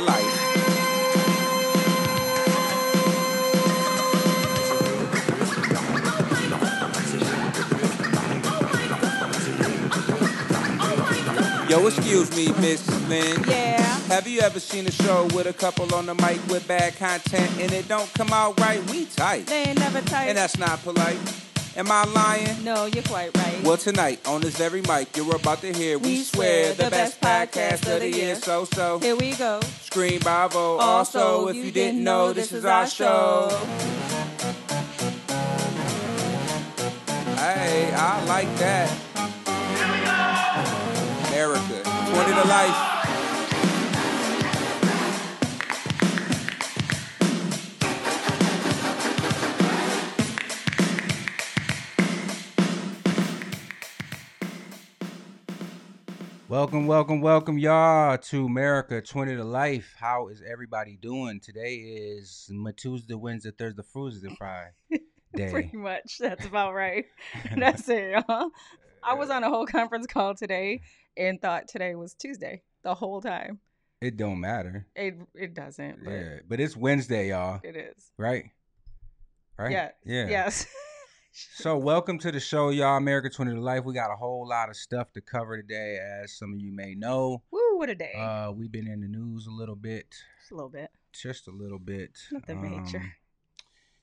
life. Yo, excuse me, Miss Lynn. Yeah. Have you ever seen a show with a couple on the mic with bad content and it don't come out right? We tight. They ain't never tight. And that's not polite. Am I lying? no, you're quite right. Well, tonight on this very mic, you're about to hear, we, We swear, the, the best, best podcast of the year. So, so, Here we go. scream bravo. Also, if you, didn't know, this is our show. Hey, I like that. Here we go. America, 20 to life. Welcome, welcome, welcome, y'all, to America 20 to Life. How is everybody doing? Today is Tuesday, Wednesday, Thursday, Thursday, Friday day. Pretty much. That's about right. That's it, y'all. I was on a whole conference call today and thought today was Tuesday the whole time. It don't matter. It it doesn't, but Yeah, but it's Wednesday, y'all. it is. Right? Right? Yeah. Yeah. Yes. So welcome to the show, y'all. America 20 to Life. We got a whole lot of stuff to cover today, as some of you may know. Woo, what a day. Uh, we've been in the news a little bit, Just a little bit. just a little bit. Nothing major. Um,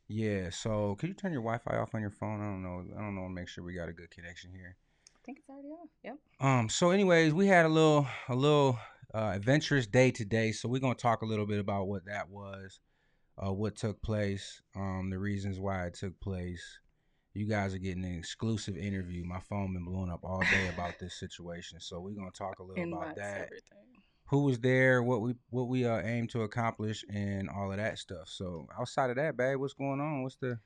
Yeah. So, could you turn your Wi-Fi off on your phone? I don't know. I don't know. Make sure we got a good connection here. I think it's already off. Yep. Um. So, anyways, we had a little, a little uh, adventurous day today. So, we're gonna talk a little bit about what that was, uh, what took place, um, the reasons why it took place. You guys are getting an exclusive interview. My phone been blowing up all day about this situation. So, we're gonna talk a little In about that. everything. Who was there? What we what we uh, aim to accomplish, and all of that stuff. So, outside of that, babe, what's going on? What's the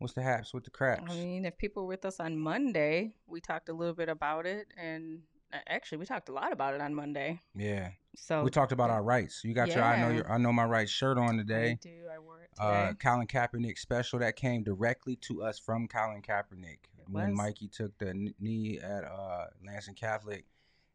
what's the haps? What the craps? I mean, if people were with us on Monday, we talked a little bit about it, and actually, we talked a lot about it on Monday. yeah. So we talked about our rights. You got your I know your I know my rights shirt on I today. do. I wore it today. Uh, Colin Kaepernick special that came directly to us from Colin Kaepernick when. Mikey took the knee at uh, Lansing Catholic.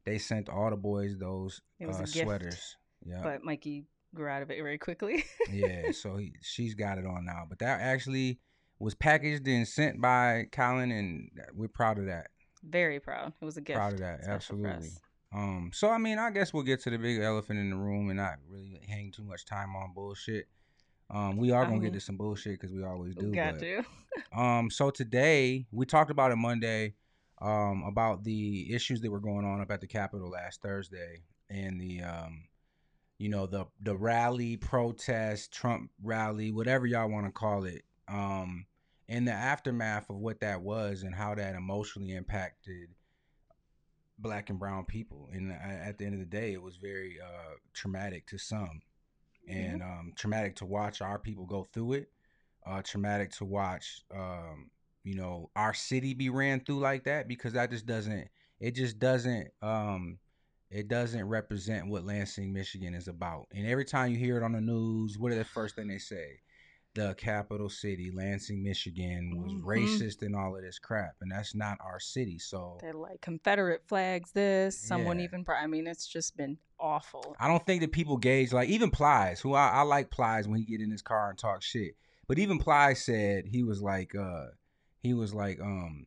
They sent all the boys those uh, sweaters. Yeah, but Mikey grew out of it very quickly. yeah. So he, she's got it on now. But that actually was packaged and sent by Colin, and we're proud of that. Very proud. It was a gift. Proud of that, absolutely. Um, so I mean, I guess we'll get to the big elephant in the room and not really hang too much time on bullshit. Um, we are gonna get mean- to some bullshit because we always do. Got but, to. Um, so today we talked about it Monday, um, about the issues that were going on up at the Capitol last Thursday and the um, you know, the the rally, protest, Trump rally, whatever y'all want to call it. Um, and the aftermath of what that was and how that emotionally impacted black and brown people. And at the end of the day, it was very uh, traumatic to some, and um, traumatic to watch our people go through it. Uh, traumatic to watch, um, you know, our city be ran through like that because that just doesn't. It just doesn't. Um, it doesn't represent what Lansing, Michigan is about. And every time you hear it on the news, what are the first thing they say? The capital city, Lansing, Michigan, was Mhm. racist and all of this crap, and that's not our city. So They're like Confederate flags. This someone Yeah. even. I mean, it's just been awful. I don't think that people gauge like even Plies, who I, I like Plies when he get in his car and talk shit. But even Plies said he was like uh he was like um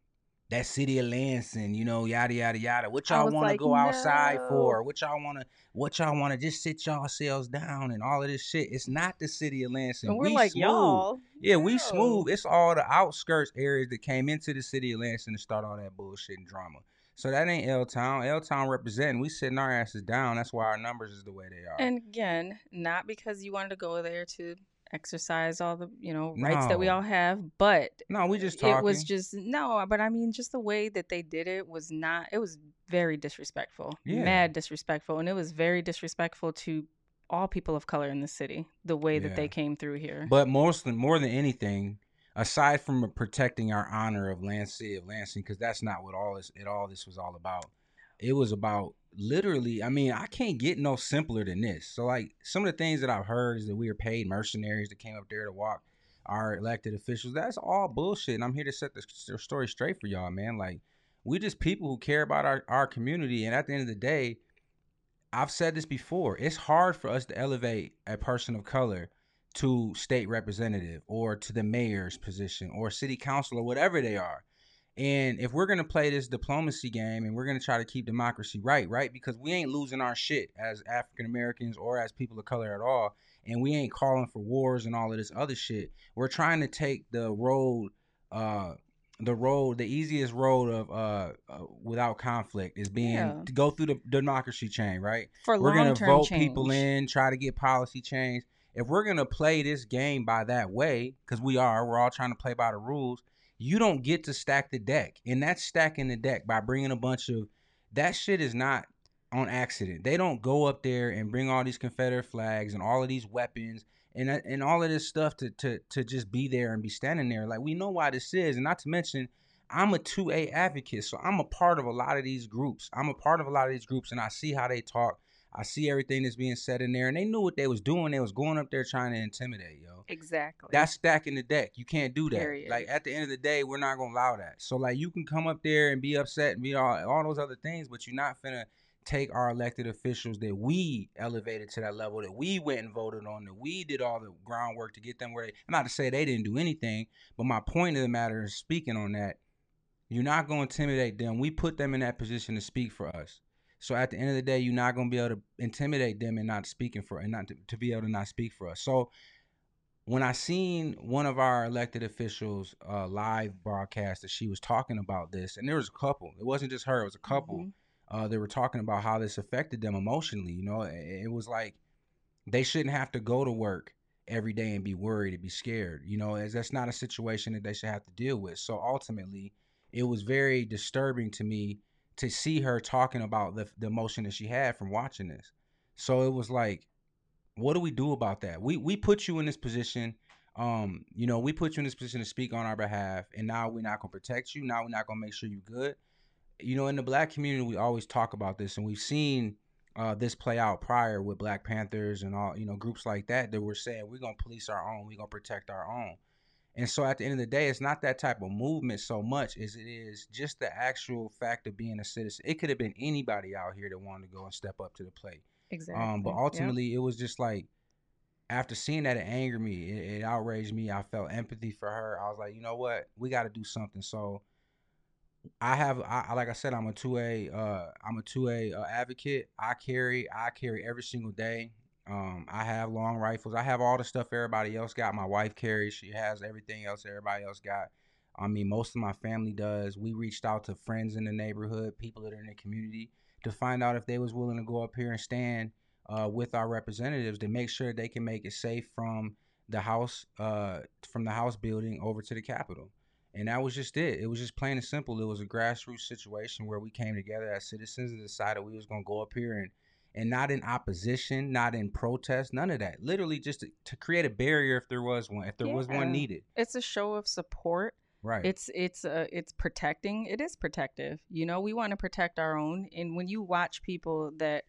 that city of Lansing, you know, yada yada yada. What y'all want to like, go outside for? What y'all want to what y'all want to just sit y'all selves down and all of this shit. It's not the city of Lansing. And we're we like, smooth. y'all. Yeah, we no." smooth. It's all the outskirts areas that came into the city of Lansing to start all that bullshit and drama. So that ain't L Town. L Town representing. We sitting our asses down. That's why our numbers is the way they are. And again, not because you wanted to go there to exercise all the you know rights that we all have, but no, we just talking. it was just no. But I mean, just the way that they did it was not. It was very disrespectful. Yeah. Mad disrespectful, and it was very disrespectful to all people of color in the city. The way that they came through here. But most than more than anything, aside from protecting our honor of Lansing of Lansing, because that's not what all this it all this was all about. It was about literally. I mean, I can't get no simpler than this. So like some of the things that I've heard is that we are paid mercenaries that came up there to walk our elected officials. That's all bullshit. And I'm here to set the story straight for y'all, man. Like we just people who care about our, our community. And at the end of the day, I've said this before. It's hard for us to elevate a person of color to state representative or to the mayor's position or city council or whatever they are. And if we're gonna play this diplomacy game and we're gonna try to keep democracy right, right, because we ain't losing our shit as African Americans or as people of color at all, and we ain't calling for wars and all of this other shit. We're trying to take the road, uh, the road, the easiest road of uh, uh without conflict is being Yeah. to go through the democracy chain, right? For we're gonna vote change. people in, try to get policy change. If we're gonna play this game by that way, because we are, we're all trying to play by the rules. You don't get to stack the deck, and that's stacking the deck by bringing a bunch of that shit is not on accident. They don't go up there and bring all these Confederate flags and all of these weapons and and all of this stuff to to to just be there and be standing there. Like we know why this is, and not to mention. I'm a 2A advocate, so I'm a part of a lot of these groups. I'm a part of a lot of these groups, and I see how they talk. I see everything that's being said in there, and they knew what they was doing. They was going up there trying to intimidate, yo. Exactly. That's stacking the deck. You can't do that. Period. Like at the end of the day, we're not gonna allow that. So like you can come up there and be upset and be all all those other things, but you're not finna take our elected officials that we elevated to that level, that we went and voted on, that we did all the groundwork to get them where they not to say they didn't do anything, but my point of the matter is speaking on that, you're not gonna intimidate them. We put them in that position to speak for us. So at the end of the day, you're not gonna be able to intimidate them and not speaking for and not to, to be able to not speak for us. So when I seen one of our elected officials uh, live broadcast that she was talking about this, and there was a couple. It wasn't just her; it was a couple. Mhm. Uh, they were talking about how this affected them emotionally. You know, it, it was like they shouldn't have to go to work every day and be worried and be scared. You know, as that's not a situation that they should have to deal with. So ultimately, it was very disturbing to me to see her talking about the the emotion that she had from watching this. So it was like, what do we do about that? We we put you in this position. Um, you know, we put you in this position to speak on our behalf, and now we're not gonna protect you. Now we're not gonna make sure you're good. You know, in the black community, we always talk about this, and we've seen uh, this play out prior with Black Panthers and all you know groups like that that were saying we're gonna police our own, we're gonna protect our own. And so at the end of the day, it's not that type of movement so much as it is just the actual fact of being a citizen. It could have been anybody out here that wanted to go and step up to the plate. Exactly. Um, but ultimately, it was just like after seeing that, it angered me. It, it outraged me. I felt empathy for her. I was like, you know what, we got to do something. So I have, I like I said, I'm a two A, uh, I'm a two A uh, advocate. I carry, I carry every single day. Um, I have long rifles. I have all the stuff everybody else got. My wife carries. She has everything else everybody else got. I mean, most of my family does. We reached out to friends in the neighborhood, people that are in the community, to find out if they was willing to go up here and stand uh, with our representatives to make sure they can make it safe from the house, uh, from the house building over to the Capitol. And that was just it. It was just plain and simple. It was a grassroots situation where we came together as citizens and decided we was gonna go up here and and not in opposition, not in protest, none of that. Literally just to, to create a barrier if there was one, if there was one needed. it's a show of support. Right. It's it's uh it's protecting. It is protective. You know, we want to protect our own. And when you watch people that,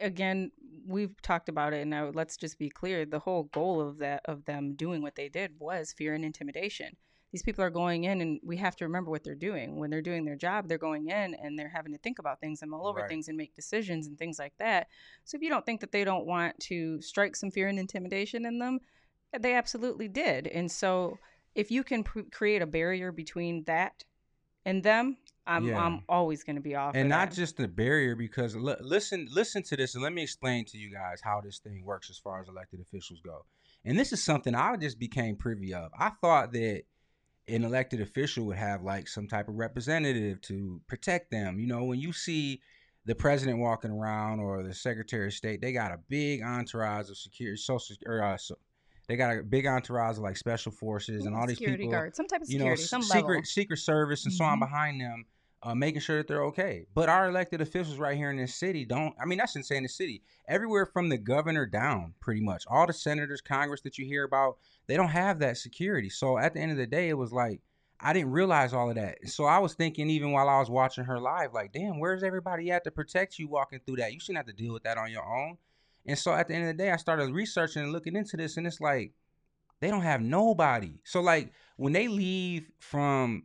again, we've talked about it, and now let's just be clear: the whole goal of that of them doing what they did was fear and intimidation. These people are going in, and we have to remember what they're doing. When they're doing their job, they're going in and they're having to think about things and mull over Right. things and make decisions and things like that. So if you don't think that they don't want to strike some fear and intimidation in them, they absolutely did. And so if you can pr- create a barrier between that and them, I'm Yeah. I'm always going to be off. and not that. just the barrier because li- listen listen to this and let me explain to you guys how this thing works as far as elected officials go and this is something i just became privy of i thought that an elected official would have like some type of representative to protect them you know when you see the president walking around or the secretary of state they got a big entourage of security social or uh, so, they got a big entourage of like special forces and all these security people guard, some type of security, you know, some secret level. secret service and so on Mhm. behind them, uh, making sure that they're okay. But our elected officials right here in this city don't. I mean, that's insane. The city, everywhere from the governor down, pretty much all the senators, Congress that you hear about, they don't have that security. So at the end of the day, it was like I didn't realize all of that. So I was thinking, even while I was watching her live, like, damn, where's everybody at to protect you walking through that? You shouldn't have to deal with that on your own. And so at the end of the day, I started researching and looking into this, and it's like they don't have nobody. So like when they leave from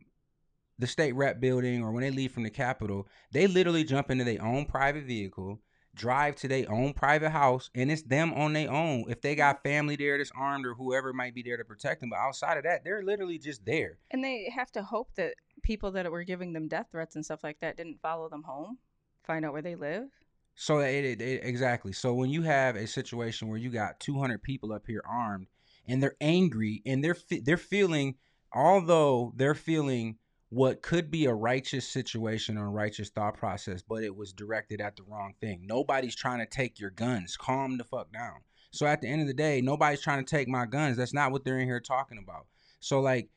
the state rep building or when they leave from the capitol, they literally jump into their own private vehicle. drive to their own private house and it's them on their own. If they got family there that's armed or whoever might be there to protect them, but outside of that, they're literally just there. And they have to hope that people that were giving them death threats and stuff like that didn't follow them home, find out where they live. So it, it, it, exactly. So when you have a situation where you got 200 people up here armed and they're angry and they're they're feeling although they're feeling what could be a righteous situation or a righteous thought process, but it was directed at the wrong thing. Nobody's trying to take your guns. Calm the fuck down. So at the end of the day, nobody's trying to take my guns. That's not what they're in here talking about. So like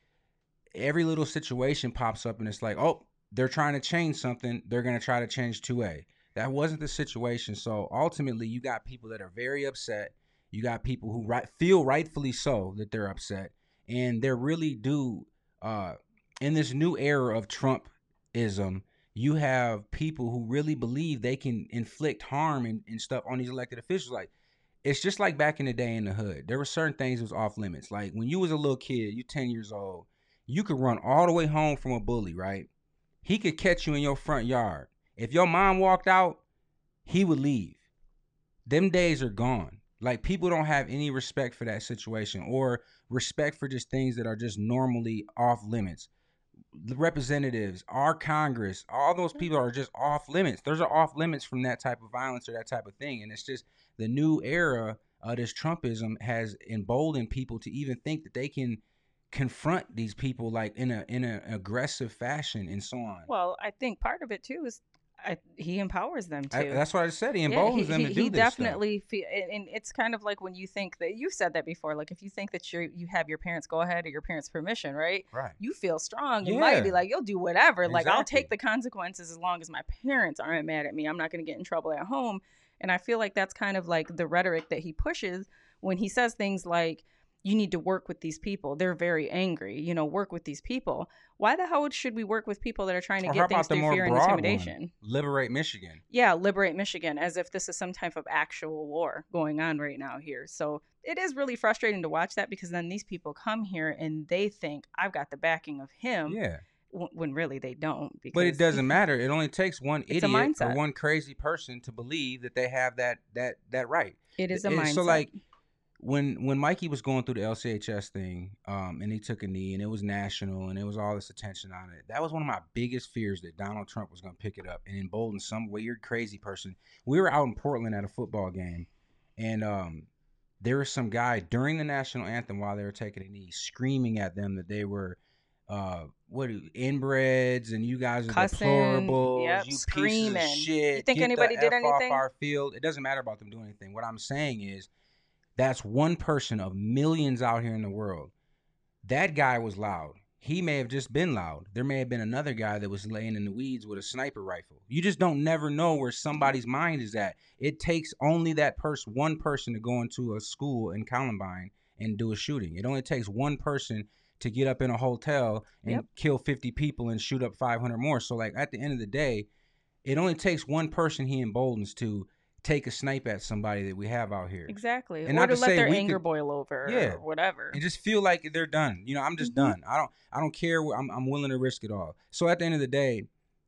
every little situation pops up and it's like, oh, they're trying to change something. They're gonna try to change 2A. That wasn't the situation. So ultimately, you got people that are very upset. You got people who right, feel rightfully so that they're upset, and they really do. Uh, in this new era of Trumpism, you have people who really believe they can inflict harm and, and stuff on these elected officials. Like it's just like back in the day in the hood. There were certain things that was off limits. Like when you was a little kid, you 10 years old, you could run all the way home from a bully, right? He could catch you in your front yard. If your mom walked out, he would leave. Them days are gone. Like people don't have any respect for that situation or respect for just things that are just normally off limits representatives, our Congress, all those people mm-hmm. are just off limits. Those are off limits from that type of violence or that type of thing. And it's just the new era of this Trumpism has emboldened people to even think that they can confront these people like in a in an aggressive fashion and so on. Well, I think part of it too is I, he empowers them to. I, that's what I said. He emboldens yeah, he, them to he, do he this. definitely feel, and, it's kind of like when you think that you've said that before. Like if you think that you you have your parents go ahead or your parents' permission, right? Right. You feel strong. You yeah. might be like, you'll do whatever. Exactly. Like I'll take the consequences as long as my parents aren't mad at me. I'm not going to get in trouble at home. And I feel like that's kind of like the rhetoric that he pushes when he says things like you need to work with these people. They're very angry. You know, work with these people. Why the hell should we work with people that are trying to or get things through fear and intimidation? One? Liberate Michigan. Yeah, liberate Michigan, as if this is some type of actual war going on right now here. So it is really frustrating to watch that because then these people come here and they think I've got the backing of him. Yeah when really they don't. Because but it doesn't matter. It only takes one idiot or one crazy person to believe that they have that that that right. It is a mindset. So like when when Mikey was going through the LCHS thing, um, and he took a knee, and it was national, and it was all this attention on it. That was one of my biggest fears that Donald Trump was going to pick it up and embolden some weird, crazy person. We were out in Portland at a football game, and um, there was some guy during the national anthem while they were taking a knee, screaming at them that they were uh what inbreds and you guys are Cussing, deplorables, yep, you screaming. pieces of shit. You think anybody did anything? Off our field. It doesn't matter about them doing anything. What I'm saying is that's one person of millions out here in the world. That guy was loud. He may have just been loud. There may have been another guy that was laying in the weeds with a sniper rifle. You just don't never know where somebody's mind is at. It takes only that person, one person, to go into a school in Columbine and do a shooting. It only takes one person to get up in a hotel and yep. kill 50 people and shoot up 500 more. So, like, at the end of the day, it only takes one person he emboldens to take a snipe at somebody that we have out here. Exactly. And or to, to let their anger could, boil over yeah, or whatever. And just feel like they're done. You know, I'm just mm-hmm. done. I don't I don't care I'm I'm willing to risk it all. So at the end of the day,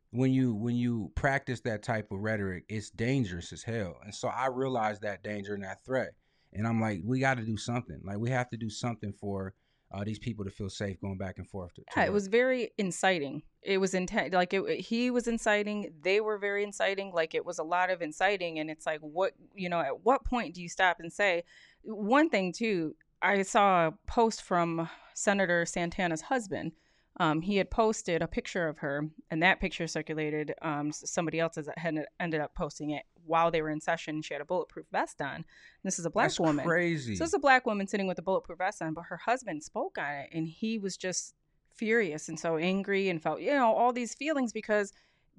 when you when you practice that type of rhetoric, it's dangerous as hell. And so I realized that danger and that threat. And I'm like, we got to do something. Like we have to do something for uh, these people to feel safe going back and forth. To, to yeah, it was very inciting. It was intent, like it, he was inciting. They were very inciting. Like it was a lot of inciting, and it's like, what you know, at what point do you stop and say? One thing too, I saw a post from Senator Santana's husband. Um, he had posted a picture of her, and that picture circulated. Um, somebody else had ended up posting it while they were in session. She had a bulletproof vest on. This is a black That's woman. Crazy. So it's a black woman sitting with a bulletproof vest on, but her husband spoke on it, and he was just furious and so angry and felt you know all these feelings because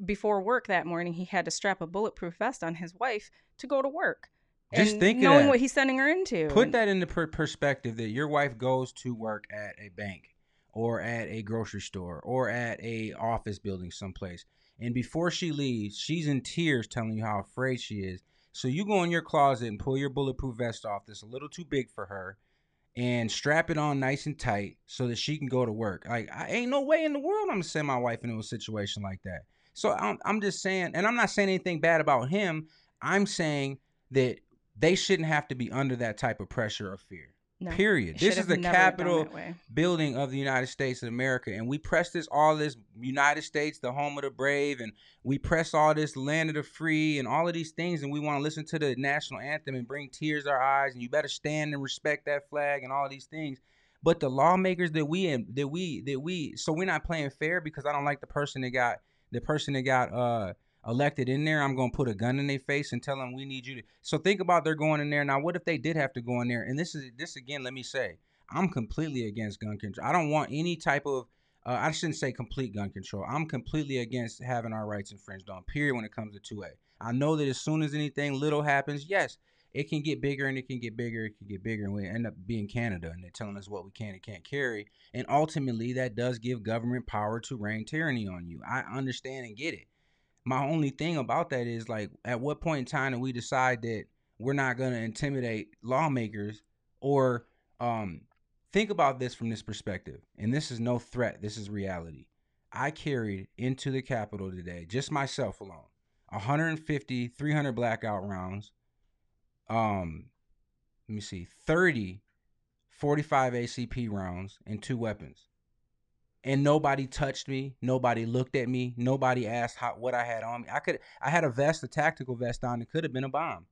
before work that morning he had to strap a bulletproof vest on his wife to go to work. Just and think knowing what he's sending her into. Put that into per- perspective that your wife goes to work at a bank or at a grocery store or at a office building someplace and before she leaves, she's in tears telling you how afraid she is. So you go in your closet and pull your bulletproof vest off that's a little too big for her and strap it on nice and tight so that she can go to work. Like, I ain't no way in the world I'm gonna send my wife into a situation like that. So I'm, I'm just saying, and I'm not saying anything bad about him. I'm saying that they shouldn't have to be under that type of pressure or fear. No, Period. This is the capital building of the United States of America, and we press this all this United States, the home of the brave, and we press all this land of the free and all of these things, and we want to listen to the national anthem and bring tears to our eyes, and you better stand and respect that flag and all of these things. But the lawmakers that we that we that we so we're not playing fair because I don't like the person that got the person that got uh elected in there. I'm gonna put a gun in their face and tell them we need you to. So think about they're going in there now. What if they did have to go in there? And this is this again. Let me say, I'm completely against gun control. I don't want any type of. Uh, I shouldn't say complete gun control. I'm completely against having our rights infringed on. Period. When it comes to 2A, I know that as soon as anything little happens, yes, it can get bigger and it can get bigger. It can get bigger, and we end up being Canada, and they're telling us what we can and can't carry. And ultimately, that does give government power to reign tyranny on you. I understand and get it. My only thing about that is like, at what point in time do we decide that we're not going to intimidate lawmakers or um, think about this from this perspective? And this is no threat. This is reality. I carried into the Capitol today, just myself alone, 150, 300 blackout rounds. Um, let me see, 30, 45 ACP rounds and two weapons. And nobody touched me. Nobody looked at me. Nobody asked how what I had on me. I could I had a vest, a tactical vest on. It could have been a bomb.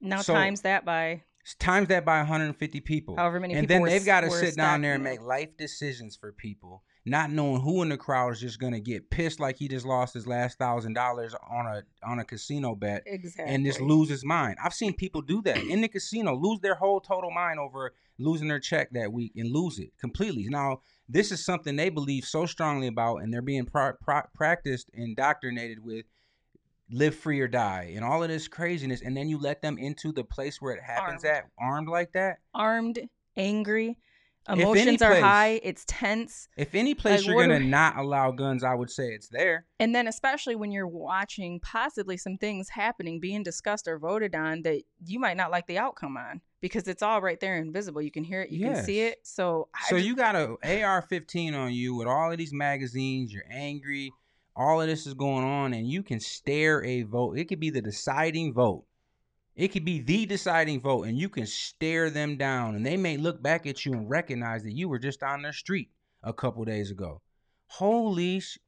Now So- times that by Times that by 150 people. however many and then were they've got to sit down there and make life decisions for people, not knowing who in the crowd is just gonna get pissed like he just lost his last thousand dollars on a on a casino bet exactly and just lose his mind. I've seen people do that in the casino, lose their whole total mind over losing their check that week and lose it completely. Now, this is something they believe so strongly about, and they're being pro- pro- practiced, indoctrinated with live free or die and all of this craziness. And then you let them into the place where it happens Armed. at, armed like that. armed, angry, emotions are high. It's tense. If any place Like, you're gonna are- not allow guns, I would say it's there. And then, especially when you're watching possibly some things happening, being discussed or voted on that you might not like the outcome on because it's all right there invisible. You can hear it, you can see it. So, I So just- you got a AR-15 on you with all of these magazines. You're angry. All of this is going on, and you can stare a vote. It could be the deciding vote. It could be the deciding vote, and you can stare them down, and they may look back at you and recognize that you were just on their street a couple days ago. Holy, sh-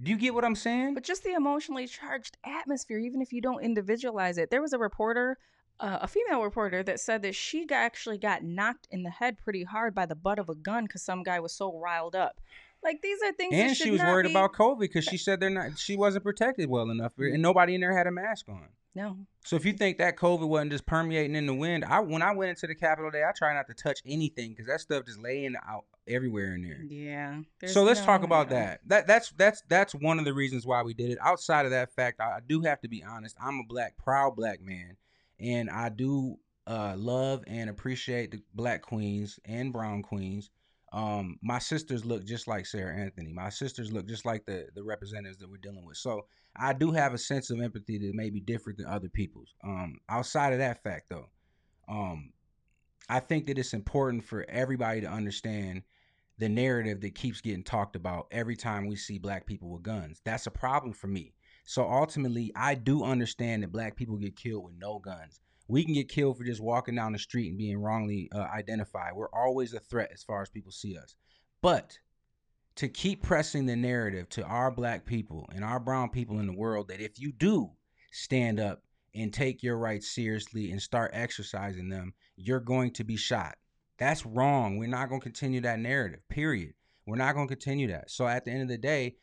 do you get what I'm saying? but just the emotionally charged atmosphere, even if you don't individualize it. There was a reporter, uh, a female reporter, that said that she got, actually got knocked in the head pretty hard by the butt of a gun because some guy was so riled up. Like these are things. and she was worried be- about COVID because she said they're not. She wasn't protected well enough, and nobody in there had a mask on. No, So if you think that COVID wasn't just permeating in the wind, I when I went into the Capitol today, I try not to touch anything because that stuff just laying out everywhere in there. yeah. so let's talk no- about no. that. That that's that's that's one of the reasons why we did it. Outside of that fact, I, I do have to be honest. I'm a black, proud black man, and I do uh, love and appreciate the black queens and brown queens. Um, my sisters look just like Sarah Anthony. My sisters look just like the the representatives that we're dealing with. So I do have a sense of empathy that may be different than other people's. Um, outside of that fact, though, um, I think that it's important for everybody to understand the narrative that keeps getting talked about every time we see black people with guns. That's a problem for me. So ultimately, I do understand that black people get killed with no guns. We can get killed for just walking down the street and being wrongly uh, identified. We're always a threat as far as people see us. But to keep pressing the narrative to our black people and our brown people in the world that if you do stand up and take your rights seriously and start exercising them, you're going to be shot. That's wrong. We're not going to continue that narrative, period. We're not going to continue that. So at the end of the day,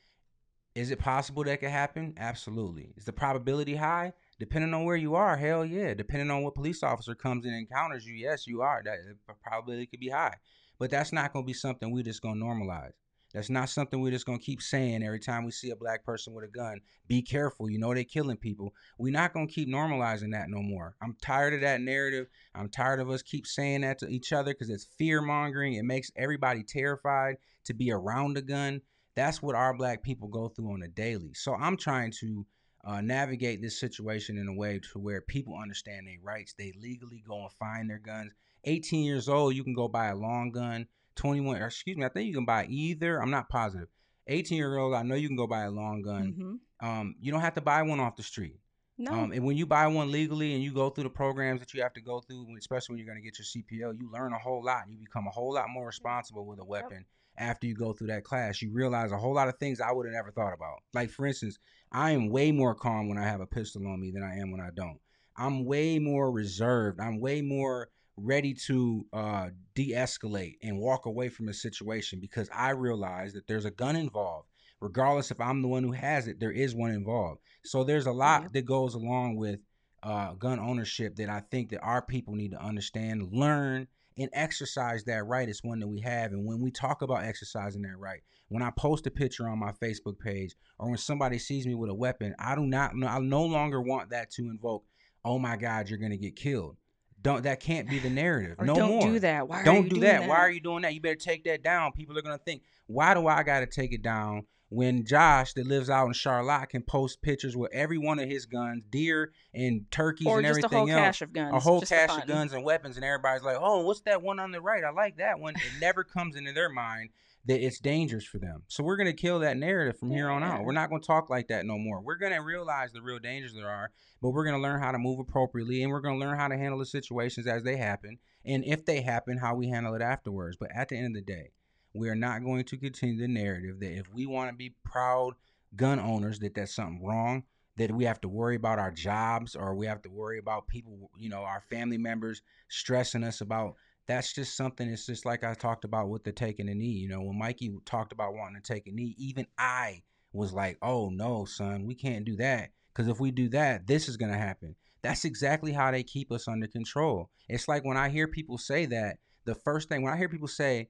is it possible that could happen? Absolutely. Is the probability high? Depending on where you are, hell yeah. Depending on what police officer comes and encounters you, yes, you are. That probability could be high. But that's not going to be something we're just going to normalize. That's not something we're just gonna keep saying every time we see a black person with a gun. Be careful, you know they killing people. We're not gonna keep normalizing that no more. I'm tired of that narrative. I'm tired of us keep saying that to each other because it's fear mongering. It makes everybody terrified to be around a gun. That's what our black people go through on a daily. So I'm trying to uh, navigate this situation in a way to where people understand their rights. They legally go and find their guns. 18 years old, you can go buy a long gun. 21, or excuse me, I think you can buy either. I'm not positive. 18 year old, I know you can go buy a long gun. Mhm. Um, you don't have to buy one off the street. No. Um, and when you buy one legally and you go through the programs that you have to go through, especially when you're going to get your CPO, you learn a whole lot. You become a whole lot more responsible with a weapon after you go through that class. You realize a whole lot of things I would have never thought about. Like, for instance, I am way more calm when I have a pistol on me than I am when I don't. I'm way more reserved. I'm way more ready to uh, de-escalate and walk away from a situation because I realize that there's a gun involved. Regardless if I'm the one who has it, there is one involved. So there's a lot that goes along with uh, gun ownership that I think that our people need to understand, learn, and exercise that right. is one that we have. And when we talk about exercising that right, when I post a picture on my Facebook page or when somebody sees me with a weapon, I do not, I no longer want that to invoke, oh my God, you're going to get killed. Don't that can't be the narrative. No don't more. do that. Why are don't you do doing that. that? Why are you doing that? You better take that down. People are gonna think, why do I gotta take it down? When Josh that lives out in Charlotte can post pictures with every one of his guns, deer and turkeys or and just a everything whole else. cache of guns. a whole cache of guns and weapons, and everybody's like, "Oh, what's that one on the right? I like that one." It never comes into their mind that it's dangerous for them. So we're gonna kill that narrative from here on out. We're not gonna talk like that no more. We're gonna realize the real dangers there are, but we're gonna learn how to move appropriately, and we're gonna learn how to handle the situations as they happen, and if they happen, how we handle it afterwards. But at the end of the day, we are not going to continue the narrative that if we want to be proud gun owners, that that's something wrong. That we have to worry about our jobs, or we have to worry about people, you know, our family members stressing us about that's just something it's just like I talked about with the taking a knee. You know, when Mikey talked about wanting to take a knee, even I was like, oh no, son, we can't do that. Because if we do that, this is gonna happen. That's exactly how they keep us under control. It's like when I hear people say that, the first thing when I hear people say,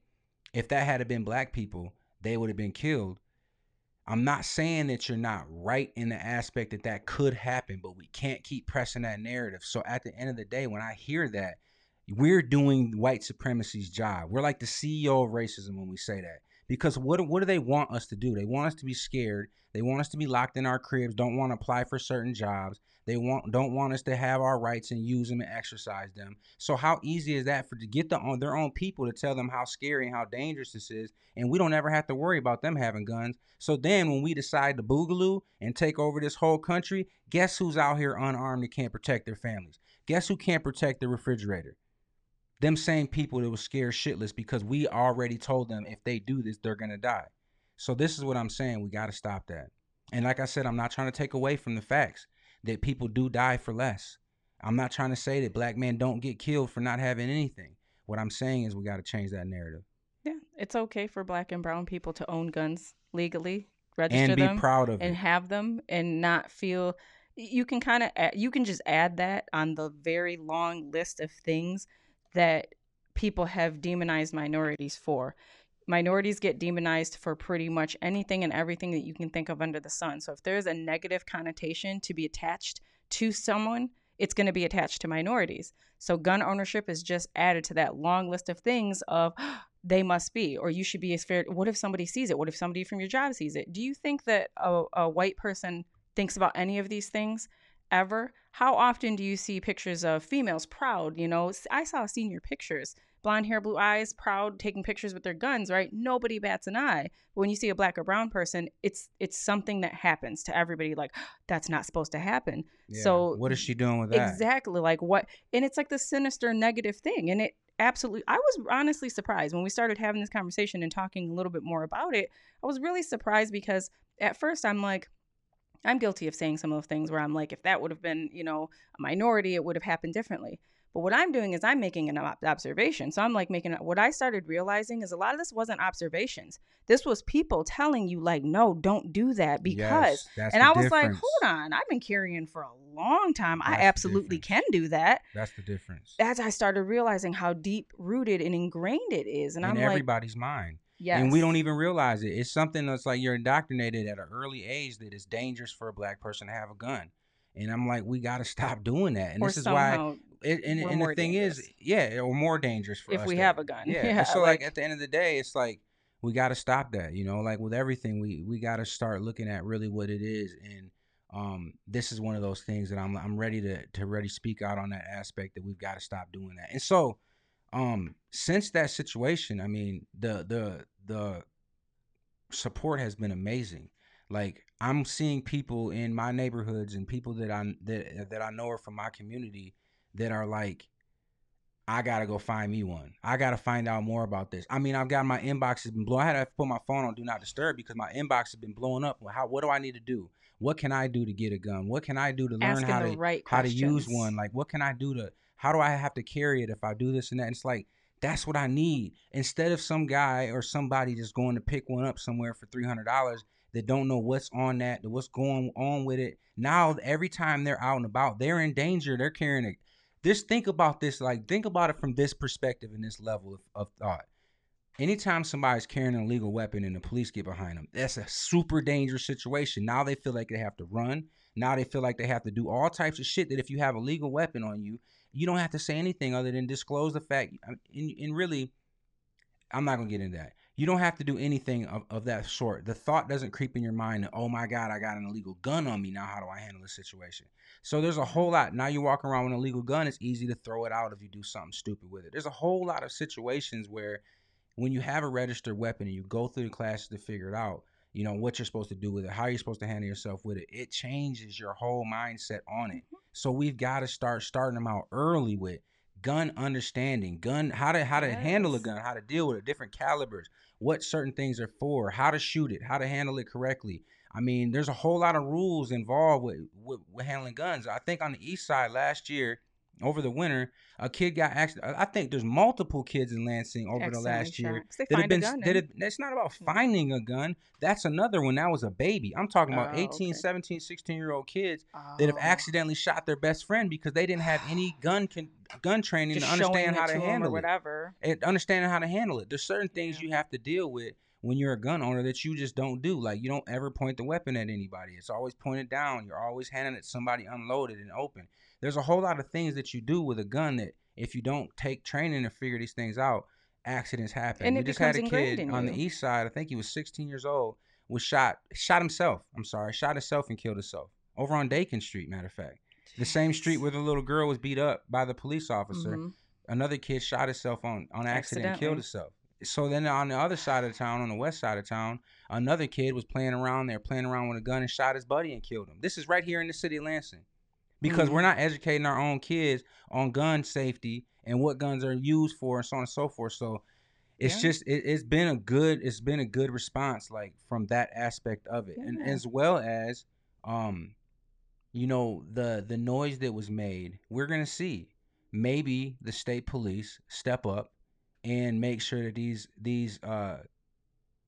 if that had been black people, they would have been killed. I'm not saying that you're not right in the aspect that that could happen, but we can't keep pressing that narrative. So at the end of the day, when I hear that, we're doing white supremacy's job. We're like the CEO of racism when we say that. Because what what do they want us to do? They want us to be scared. They want us to be locked in our cribs, don't want to apply for certain jobs. They want don't want us to have our rights and use them and exercise them. So how easy is that for to get the on their own people to tell them how scary and how dangerous this is, and we don't ever have to worry about them having guns. So then when we decide to boogaloo and take over this whole country, guess who's out here unarmed and can't protect their families? Guess who can't protect the refrigerator? Them same people that was scared shitless because we already told them if they do this, they're gonna die. So this is what I'm saying. We gotta stop that. And like I said, I'm not trying to take away from the facts that people do die for less. I'm not trying to say that black men don't get killed for not having anything. What I'm saying is we gotta change that narrative Yeah, it's okay for black and brown people to own guns legally, register and be them, proud of and it. have them, and not feel. You can kind of you can just add that on the very long list of things that people have demonized minorities for. Minorities get demonized for pretty much anything and everything that you can think of under the sun. So if there's a negative connotation to be attached to someone, it's going to be attached to minorities. So gun ownership is just added to that long list of things of they must be or you should be as fair. What if somebody sees it? What if somebody from your job sees it? Do you think that a, a white person thinks about any of these things ever? How often do you see pictures of females proud? You know, I saw senior pictures, blonde hair, blue eyes, proud, taking pictures with their guns. Right? Nobody bats an eye. But when you see a black or brown person, it's it's something that happens to everybody. Like that's not supposed to happen. Yeah. So what is she doing with that? Exactly. Like what? And it's like the sinister negative thing. And it absolutely, I was honestly surprised when we started having this conversation and talking a little bit more about it. I was really surprised because at first I'm like, I'm guilty of saying some of those things where I'm like, if that would have been, you know, a minority, it would have happened differently. But what I'm doing is I'm making an observation. So I'm like making what I started realizing is a lot of this wasn't observations. This was people telling you like, no, don't do that because. Yes, and I was like, hold on, I've been carrying for a long time. That's I absolutely can do that. That's the difference. As I started realizing how deep rooted and ingrained it is, and in I'm like, everybody's mind. Yes, And we don't even realize it. It's something that's like you're indoctrinated at an early age that it's dangerous for a black person to have a gun. And I'm like, we got to stop doing that. And or this is why. It, and and the thing dangerous. is, yeah, or more dangerous for us. If we to- have a gun. Yeah. Yeah, so like, like- at the end of the day, it's like we got to stop that. You know, like with everything, we we got to start looking at really what it is. And um, this is one of those things that I'm I'm ready to to ready speak out on that aspect that we've got to stop doing that. And so, um, since that situation, I mean, the the the support has been amazing. Like I'm seeing people in my neighborhoods and people that I that that I know are from my community that are like, I gotta go find me one. I gotta find out more about this. I mean, I've got my inbox has been blown. I had to put my phone on do not disturb because my inbox has been blowing up. How what do I need to do? What can I do to get a gun? What can I do to learn Asking how to right how to use one? Like what can I do to how do I have to carry it if I do this and that? And it's like that's what I need. Instead of some guy or somebody just going to pick one up somewhere for three hundred dollars that don't know what's on that, what's going on with it. Now every time they're out and about, they're in danger. They're carrying it. just think about this like think about it from this perspective and this level of, of thought anytime somebody's carrying an illegal weapon and the police get behind them that's a super dangerous situation now they feel like they have to run now they feel like they have to do all types of shit that if you have a legal weapon on you you don't have to say anything other than disclose the fact and, and really i'm not gonna get into that you don't have to do anything of, of that sort the thought doesn't creep in your mind that, oh my god i got an illegal gun on me now how do i handle this situation so there's a whole lot. Now you walk around with an illegal gun, it's easy to throw it out if you do something stupid with it. There's a whole lot of situations where when you have a registered weapon and you go through the classes to figure it out, you know, what you're supposed to do with it, how you're supposed to handle yourself with it, it changes your whole mindset on it. Mm-hmm. So we've got to start starting them out early with gun understanding, gun how to how to handle a gun, how to deal with it, different calibers, what certain things are for, how to shoot it, how to handle it correctly. I mean, there's a whole lot of rules involved with, with, with handling guns. I think on the east side last year, over the winter, a kid got actually. I think there's multiple kids in Lansing over the last year shot. 'Cause They that have been. That have, that's not about hmm. finding a gun. That's another one. That was a baby. I'm talking about Oh, 18, okay. 17, 16 year old kids that have Oh. accidentally shot their best friend because they didn't have any gun con- gun training Just to understand how it to to handle it whatever. and understanding how to handle it. There's certain things Yeah. you have to deal with when you're a gun owner that you just don't do. Like you don't ever point the weapon at anybody. It's always pointed down. You're always handing it to somebody unloaded and open. There's a whole lot of things that you do with a gun that if you don't take training to figure these things out, accidents happen. And we just had a kid on the east side. I think he was 16 years old. Was shot shot himself. I'm sorry, shot himself and killed himself over on Dakin Street. Matter of fact, the same street where the little girl was beat up by the police officer Mhm. another kid shot himself on on accident and killed himself. So then on the other side of the town, on the west side of town, another kid was playing around there, playing around with a gun and shot his buddy and killed him. This is right here in the city of Lansing. Because Mhm. we're not educating our own kids on gun safety and what guns are used for and so on and so forth. So it's Yeah. just it, it's been a good it's been a good response like from that aspect of it. And as well as um you know the the noise that was made we're gonna see maybe the state police step up and make sure that these these uh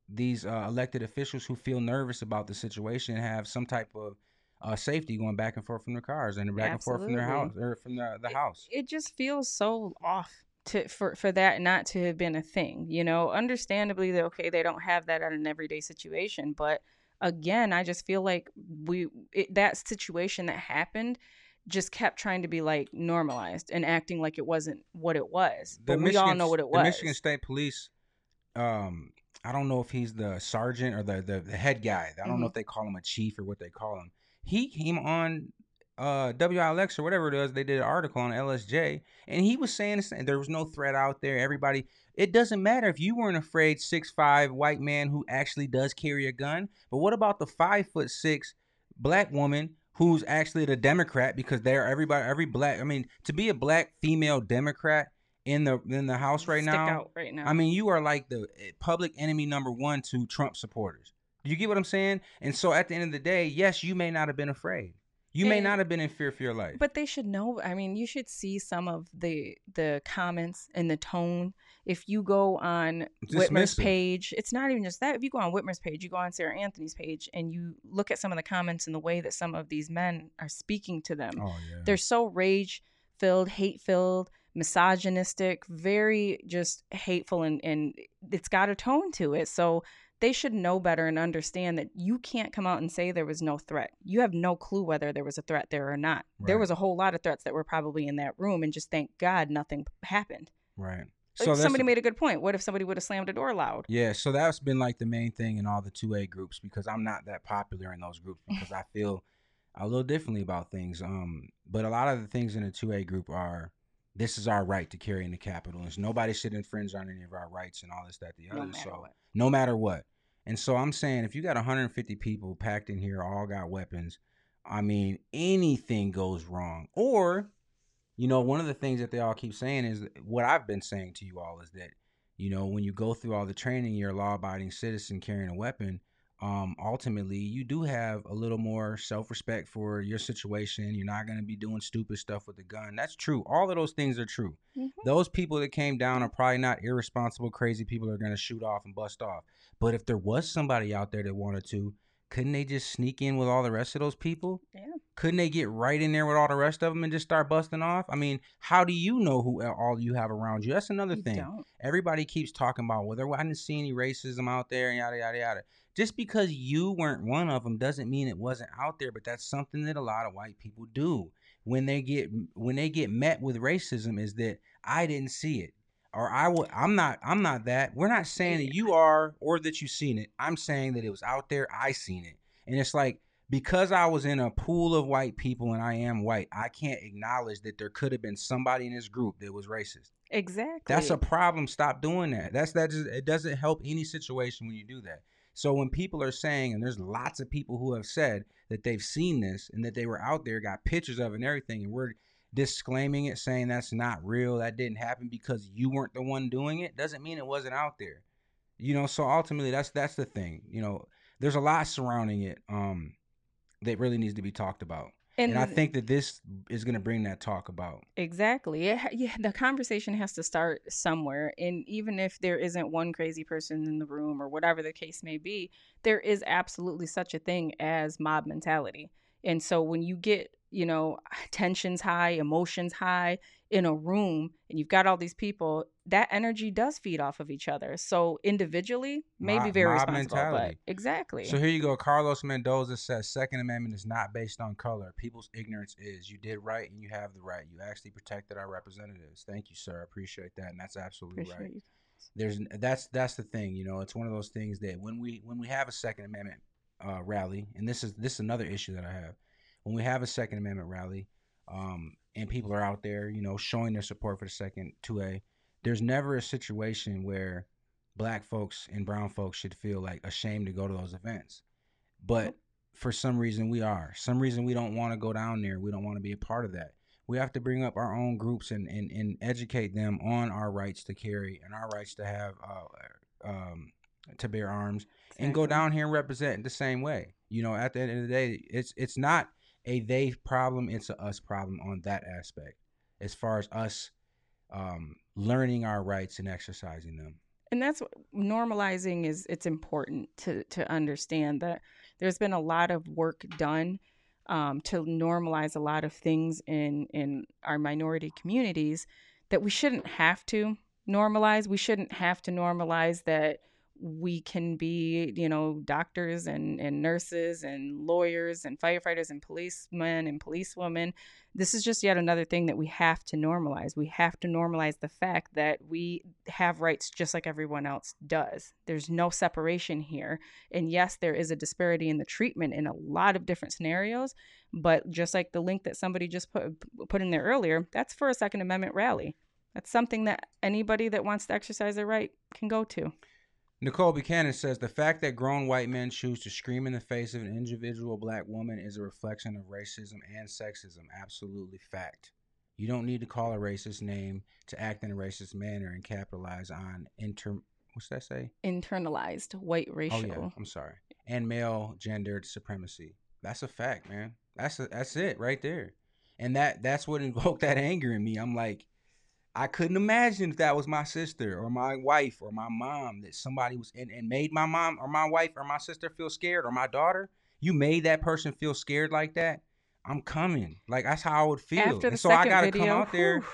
these uh, elected officials who feel nervous about the situation have some type of uh, safety going back and forth from their cars and back and forth from their house or from the, the house. it just feels so off to for for that not to have been a thing you know understandably that okay they don't have that at an everyday situation but again i just feel like we it, that situation that happened just kept trying to be like normalized and acting like it wasn't what it was but we all know what it The was Michigan State Police, um, I don't know if he's the sergeant or the the, the head guy. I don't know Mhm. if they call him a chief or what they call him. He came on uh WILX or whatever it is. They did an article on LSJ, and he was saying there was no threat out there. Everybody, it doesn't matter if you weren't afraid. Six five white man who actually does carry a gun, but what about the five foot six black woman? Who's actually the Democrat because they're everybody every black I mean to be a black female Democrat in the in the house right stick now. right now I mean, you are like the eh, public enemy number one to Trump supporters. Do you get what I'm saying? And so at the end of the day, yes, you may not have been afraid. You may And- not have been in fear for your life. But they should know. I mean, you should see some of the the comments and the tone. If you go on Whitmer's page, it's not even just that. If you go on Whitmer's page, you go on Sarah Anthony's page, and you look at some of the comments and the way that some of these men are speaking to them, Oh yeah. they're so rage filled, hate filled, misogynistic, very just hateful, and and it's got a tone to it. So they should know better and understand that you can't come out and say there was no threat. You have no clue whether there was a threat there or not. There was a whole lot of threats that were probably in that room, and just thank God nothing happened. right. So that's- somebody made a good point. What if somebody would have slammed a door loud? Yeah, so that's been like the main thing in all the 2A groups because I'm not that popular in those groups because I feel a little differently about things. Um, but a lot of the things in the 2A group are this is our right to carry in the capital. And nobody should infringe on any of our rights and all this, that, the No other. matter so what. no matter what. And so I'm saying if you got 150 people packed in here, all got weapons, I mean, anything goes wrong. Or, you know, one of the things that they all keep saying is what I've been saying to you all is that, you know, when you go through all the training, you're a law abiding citizen carrying a weapon um, ultimately you do have a little more self-respect for your situation. You're not going to be doing stupid stuff with the gun. That's true. All of those things are true. Mm-hmm. those people that came down are probably not irresponsible crazy people that are going to shoot off and bust off. But if there was somebody out there that wanted to couldn't they just sneak in with all the rest of those people? Yeah. Couldn't they get right in there with all the rest of them and just start busting off? I mean how do you know who all you have around you? That's another you thing. don't. everybody keeps talking about well i didn't see any racism out there and yada yada yada just because you weren't one of them doesn't mean it wasn't out there but that's something that a lot of white people do. When they get when they get met with racism is that i didn't see it or i will i'm not i'm not that. We're not saying that you are or that you've seen it. I'm saying that it was out there i seen it. And it's like because i was in a pool of white people and i am white i can't acknowledge that there could have been somebody in this group that was racist. Exactly that's a problem. Stop doing that. That's that just it doesn't help any situation when you do that so when people are saying, and there's lots of people who have said that they've seen this and that they were out there, got pictures of it and everything, and we're disclaiming it, saying that's not real, that didn't happen because you weren't the one doing it, doesn't mean it wasn't out there. You know, so ultimately that's that's the thing. You know, there's a lot surrounding it um that really needs to be talked about. And, and I think that this is going to bring that talk about. Exactly. It, yeah, the conversation has to start somewhere. And even if there isn't one crazy person in the room or whatever the case may be, there is absolutely such a thing as mob mentality. And so when you get, you know, tensions high, emotions high, in a room and you've got all these people, that energy does feed off of each other. So individually, maybe very responsible, mentality. but exactly. So here you go. Carlos Mendoza says Second Amendment is not based on color. People's ignorance is. You did right and you have the right. You actually protected our representatives. Thank you, sir. I appreciate that, and that's absolutely appreciate right. You. There's that's that's the thing. You know, it's one of those things that when we when we have a Second Amendment uh, rally, and this is this is another issue that I have. When we have a Second Amendment rally, um, and people are out there, you know, showing their support for the second 2A, there's never a situation where black folks and brown folks should feel like ashamed to go to those events. But for some reason we are. Some reason we don't want to go down there. We don't want to be a part of that. We have to bring up our own groups and, and, and educate them on our rights to carry and our rights to have uh, um, to bear arms exactly. and go down here and represent the same way. You know, at the end of the day, it's it's not a they problem, it's a us problem on that aspect. As far as us um, learning our rights and exercising them. And that's what normalizing is. It's important to to understand that there's been a lot of work done um, to normalize a lot of things in in our minority communities that we shouldn't have to normalize. We shouldn't have to normalize that we can be, you know, doctors and, and nurses and lawyers and firefighters and policemen and policewomen. This is just yet another thing that we have to normalize. We have to normalize the fact that we have rights just like everyone else does. There's no separation here. And yes, there is a disparity in the treatment in a lot of different scenarios, but just like the link that somebody just put put in there earlier, that's for a Second Amendment rally. That's something that anybody that wants to exercise their right can go to. Nicole Buchanan says the fact that grown white men choose to scream in the face of an individual black woman is a reflection of racism and sexism. Absolutely fact. You don't need to call a racist name to act in a racist manner and capitalize on inter. What's that say? Internalized white racial. Oh yeah, I'm sorry. And male gendered supremacy. That's a fact, man. That's a, that's it right there. And that that's what invoked that anger in me. I'm like, I couldn't imagine if that was my sister or my wife or my mom that somebody was and, and made my mom or my wife or my sister feel scared or my daughter. You made that person feel scared like that. I'm coming. Like that's how I would feel. After the and so second I gotta video, come out there. whew.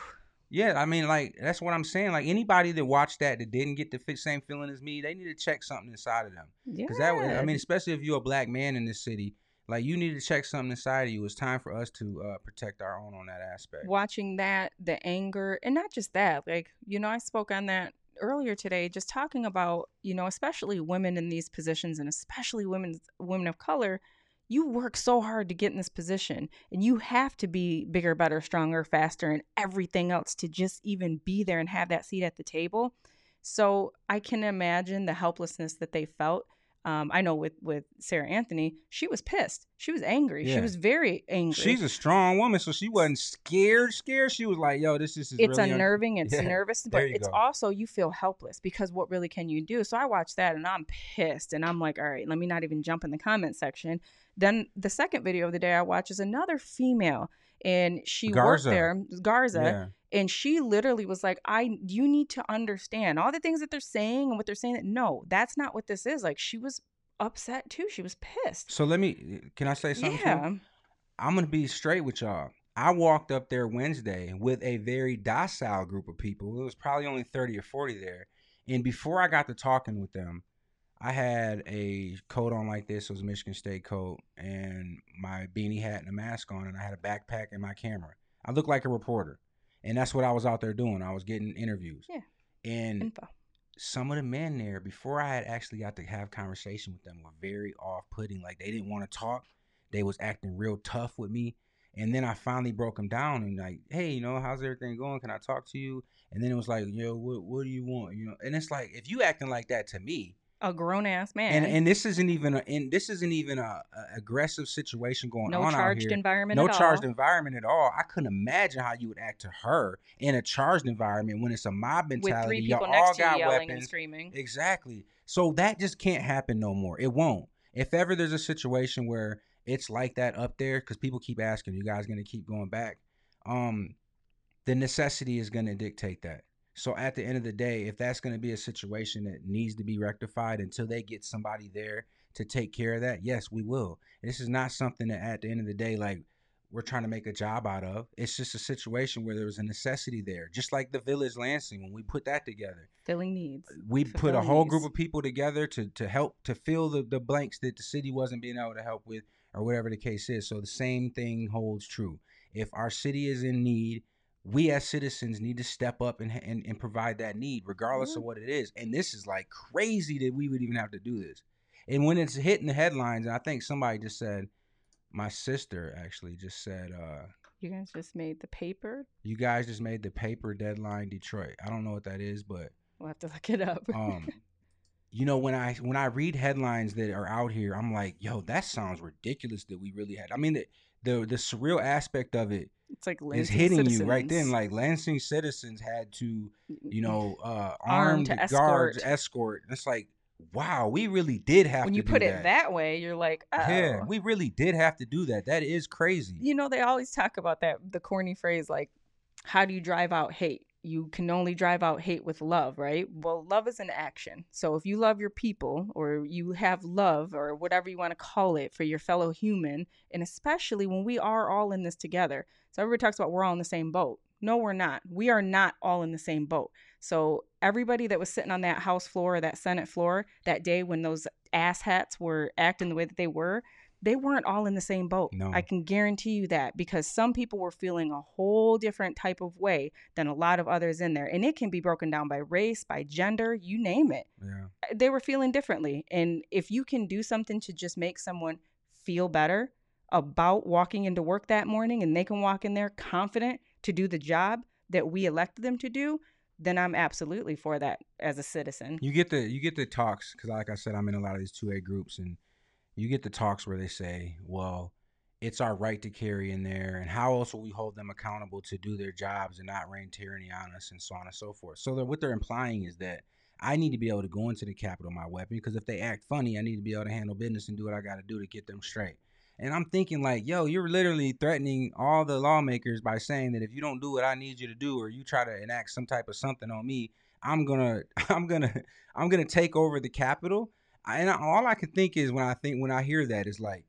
Yeah, I mean, like that's what I'm saying. Like anybody that watched that that didn't get the same feeling as me, they need to check something inside of them. Because that, I mean, especially if you're a black man in this city, like you need to check something inside of you. It's time for us to uh, protect our own on that aspect. watching that the anger and not just that like you know i spoke on that earlier today just talking about you know especially women in these positions and especially women women of color you work so hard to get in this position and you have to be bigger better stronger faster and everything else to just even be there and have that seat at the table so i can imagine the helplessness that they felt um, I know with with Sarah Anthony, she was pissed. She was angry. Yeah. She was very angry. She's a strong woman, so she wasn't scared. Scared. She was like, "Yo, this, this is." It's really unnerving. Un- it's yeah. nervous, but it's go. also you feel helpless because what really can you do? So I watched that and I'm pissed, and I'm like, "All right, let me not even jump in the comment section." Then the second video of the day I watch is another female, and she Garza. worked there, Garza. Yeah. and she literally was like i you need to understand all the things that they're saying and what they're saying. That no that's not what this is like she was upset too she was pissed. So let me can i say something yeah. I'm gonna be straight with y'all. I walked up there wednesday with a very docile group of people. It was probably only 30 or 40 there and before i got to talking with them I had a coat on like this. It was a Michigan State coat and my beanie hat and a mask on, and I had a backpack and my camera. I looked like a reporter and that's what I was out there doing. I was getting interviews. Yeah. And Info. some of the men there, before I had actually got to have conversation with them, were very off-putting. Like they didn't want to talk. They was acting real tough with me. And then I finally broke them down and like, hey, you know, how's everything going? Can I talk to you? And then it was like, yo, what what do you want? You know, and it's like if you acting like that to me, a grown ass man. And and this isn't even a and this isn't even a, a aggressive situation going no on. No charged environment. No charged all. environment at all. I couldn't imagine how you would act to her in a charged environment when it's a mob mentality. With three people y'all all got weapons. and screaming. Exactly. So that just can't happen no more. It won't. If ever there's a situation where it's like that up there, because people keep asking, you guys gonna keep going back? Um, the necessity is gonna dictate that. So at the end of the day, if that's going to be a situation that needs to be rectified until they get somebody there to take care of that, yes, we will. This is not something that at the end of the day, like we're trying to make a job out of. It's just a situation where there was a necessity there, just like the Village Lansing when we put that together. Filling needs. We put a whole needs. group of people together to to help to fill the, the blanks that the city wasn't being able to help with, or whatever the case is. So the same thing holds true. If our city is in need we as citizens need to step up and and, and provide that need regardless mm-hmm. of what it is. And this is like crazy that we would even have to do this. And when it's hitting the headlines and i think somebody just said my sister actually just said uh you guys just made the paper? You guys just made the paper deadline detroit. I don't know what that is but we'll have to look it up. Um you know when i when i read headlines that are out here i'm like yo that sounds ridiculous that we really had. I mean the the, the surreal aspect of it it's like Lansing is hitting citizens. you right then. Like Lansing citizens had to, you know, uh, armed, armed guards escort. escort. It's like, wow, we really did have when you put it that way, you're like, oh. yeah, we really did have to do that. That is crazy. You know, they always talk about that the corny phrase like, "How do you drive out hate?" You can only drive out hate with love, right? Well, love is an action. So if you love your people or you have love or whatever you want to call it for your fellow human, and especially when we are all in this together. So everybody talks about we're all in the same boat. No, we're not. We are not all in the same boat. So everybody that was sitting on that House floor or that Senate floor that day when those asshats were acting the way that they were, they weren't all in the same boat. No. I can guarantee you that because some people were feeling a whole different type of way than a lot of others in there. And it can be broken down by race, by gender, you name it. Yeah. Eh, they were feeling differently. And if you can do something to just make someone feel better about walking into work that morning and they can walk in there confident to do the job that we elected them to do, then I'm absolutely for that as a citizen. You get the you get the talks because, like I said, I'm in a lot of these two A groups, and you get the talks where they say, well, it's our right to carry in there, and how else will we hold them accountable to do their jobs and not rain tyranny on us, and so on and so forth. So what they're implying is that I need to be able to go into the Capitol my weapon because if they act funny, I need to be able to handle business and do what I got to do to get them straight. And I'm thinking like, yo, you're literally threatening all the lawmakers by saying that if you don't do what I need you to do, or you try to enact some type of something on me, I'm gonna, I'm gonna, I'm gonna take over the Capitol and all I can think is when I think when I hear that is like,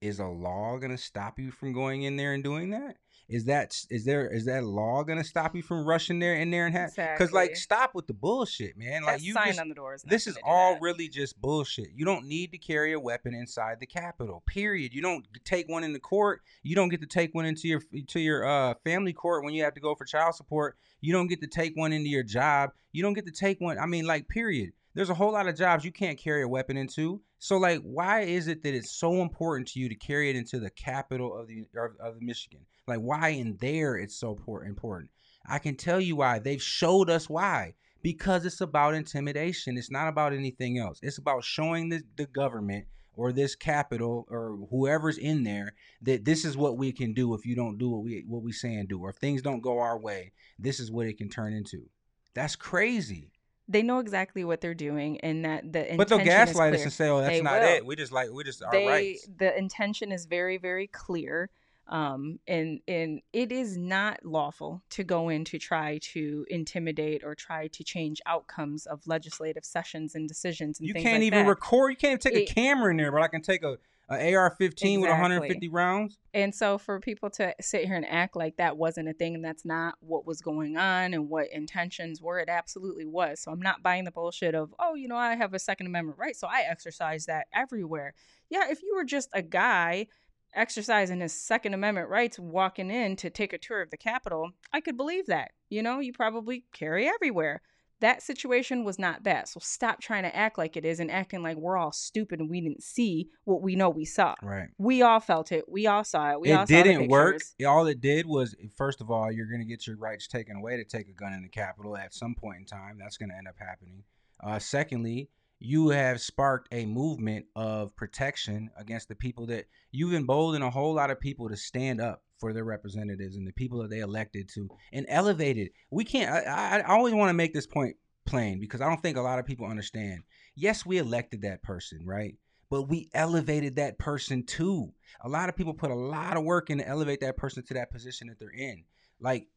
is a law gonna stop you from going in there and doing that? Is that is there is that law gonna stop you from rushing there in there and have? Because exactly. like, stop with the bullshit, man. Like you sign just, on the doors. This is all that. really just bullshit. You don't need to carry a weapon inside the Capitol. Period. You don't take one in the court. You don't get to take one into your to your uh, family court when you have to go for child support. You don't get to take one into your job. You don't get to take one. I mean, like, period there's a whole lot of jobs you can't carry a weapon into. So like, why is it that it's so important to you to carry it into the capital of the of, of Michigan? Like, why in there it's so important? I can tell you why. They've showed us why because it's about intimidation. It's not about anything else. It's about showing the, the government or this capital or whoever's in there that this is what we can do if you don't do what we what we say and do or if things don't go our way this is what it can turn into that's crazy they know exactly what they're doing and that the but they'll gaslight us and say oh that's They not will. it we just like we just our they rights the intention is very very clear um and and it is not lawful to go in to try to intimidate or try to change outcomes of legislative sessions and decisions and you things can't like even that. record you can't even take It- a camera in there but i can take a, a ar-15 with 150 rounds And so for people to sit here and act like that wasn't a thing and that's not what was going on and what intentions were, it absolutely was. So I'm not buying the bullshit of, oh, you know, I have a Second Amendment right, so I exercise that everywhere. Yeah, if you were just a guy exercising his Second Amendment rights walking in to take a tour of the Capitol, I could believe that. You know, you probably carry everywhere. That situation was not that. So stop trying to act like it is and acting like we're all stupid and we didn't see what we know we saw. right We all felt it. We all saw it. We all saw it didn't work. All it did was, first of all, you're going to get your rights taken away to take a gun in the Capitol at some point in time. That's going to end up happening. Uh, secondly, you have sparked a movement of protection against the people that you've emboldened a whole lot of people to stand up for their representatives and the people that they elected to and elevated. We can't. I, I always want to make this point plain because I don't think a lot of people understand. Yes, we elected that person, right? But we elevated that person too. A lot of people put a lot of work in to elevate that person to that position that they're in. Like,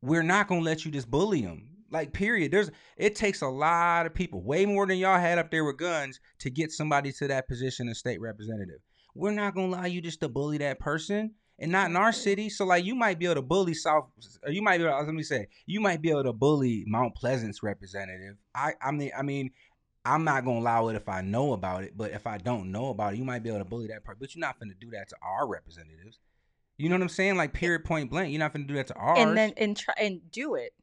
we're not gonna let you just bully them. Like, period. There's it takes a lot of people, way more than y'all had up there with guns, to get somebody to that position of state representative. We're not gonna allow you just to bully that person. And not in our city. So like you might be able to bully South or you might be able let me say, you might be able to bully Mount Pleasant's representative. I I mean I mean I'm not gonna allow it if I know about it, but if I don't know about it, you might be able to bully that part. But you're not gonna do that to our representatives. You know what I'm saying? Like period point blank. You're not gonna do that to ours. And then and try and do it.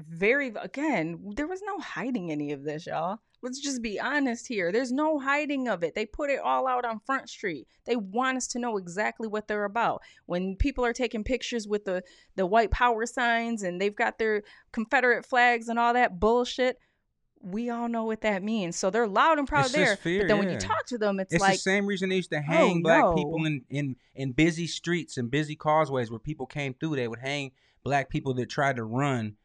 Very again, there was no hiding any of this, y'all. Let's just be honest here. There's no hiding of it. They put it all out on Front Street. They want us to know exactly what they're about. When people are taking pictures with the the white power signs and they've got their Confederate flags and all that bullshit, we all know what that means. So they're loud and proud there. fear, but then when you talk to them, it's, It's like the same reason they used to oh, hang black no. people in, in in busy streets and busy causeways where people came through. They would hang black people that tried to run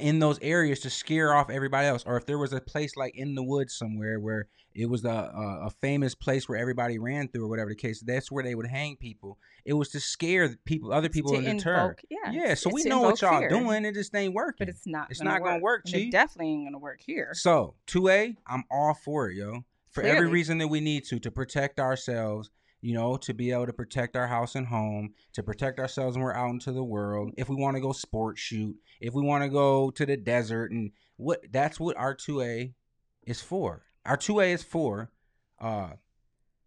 in those areas to scare off everybody else. Or if there was a place like in the woods somewhere where it was a, a, a famous place where everybody ran through or whatever the case, that's where they would hang people. It was to scare people, other people, to and deter. yeah, Yeah, so we know what y'all fear. doing. It just ain't working. but it's not. It's gonna not gonna work, And it definitely ain't gonna work here. So, 2A, I'm all for it, yo. For every reason that we need to, to protect ourselves, you know, to be able to protect our house and home, to protect ourselves when we're out into the world. If we want to go sport shoot, if we want to go to the desert, and what that's what our 2A is for. Our 2A is for, uh,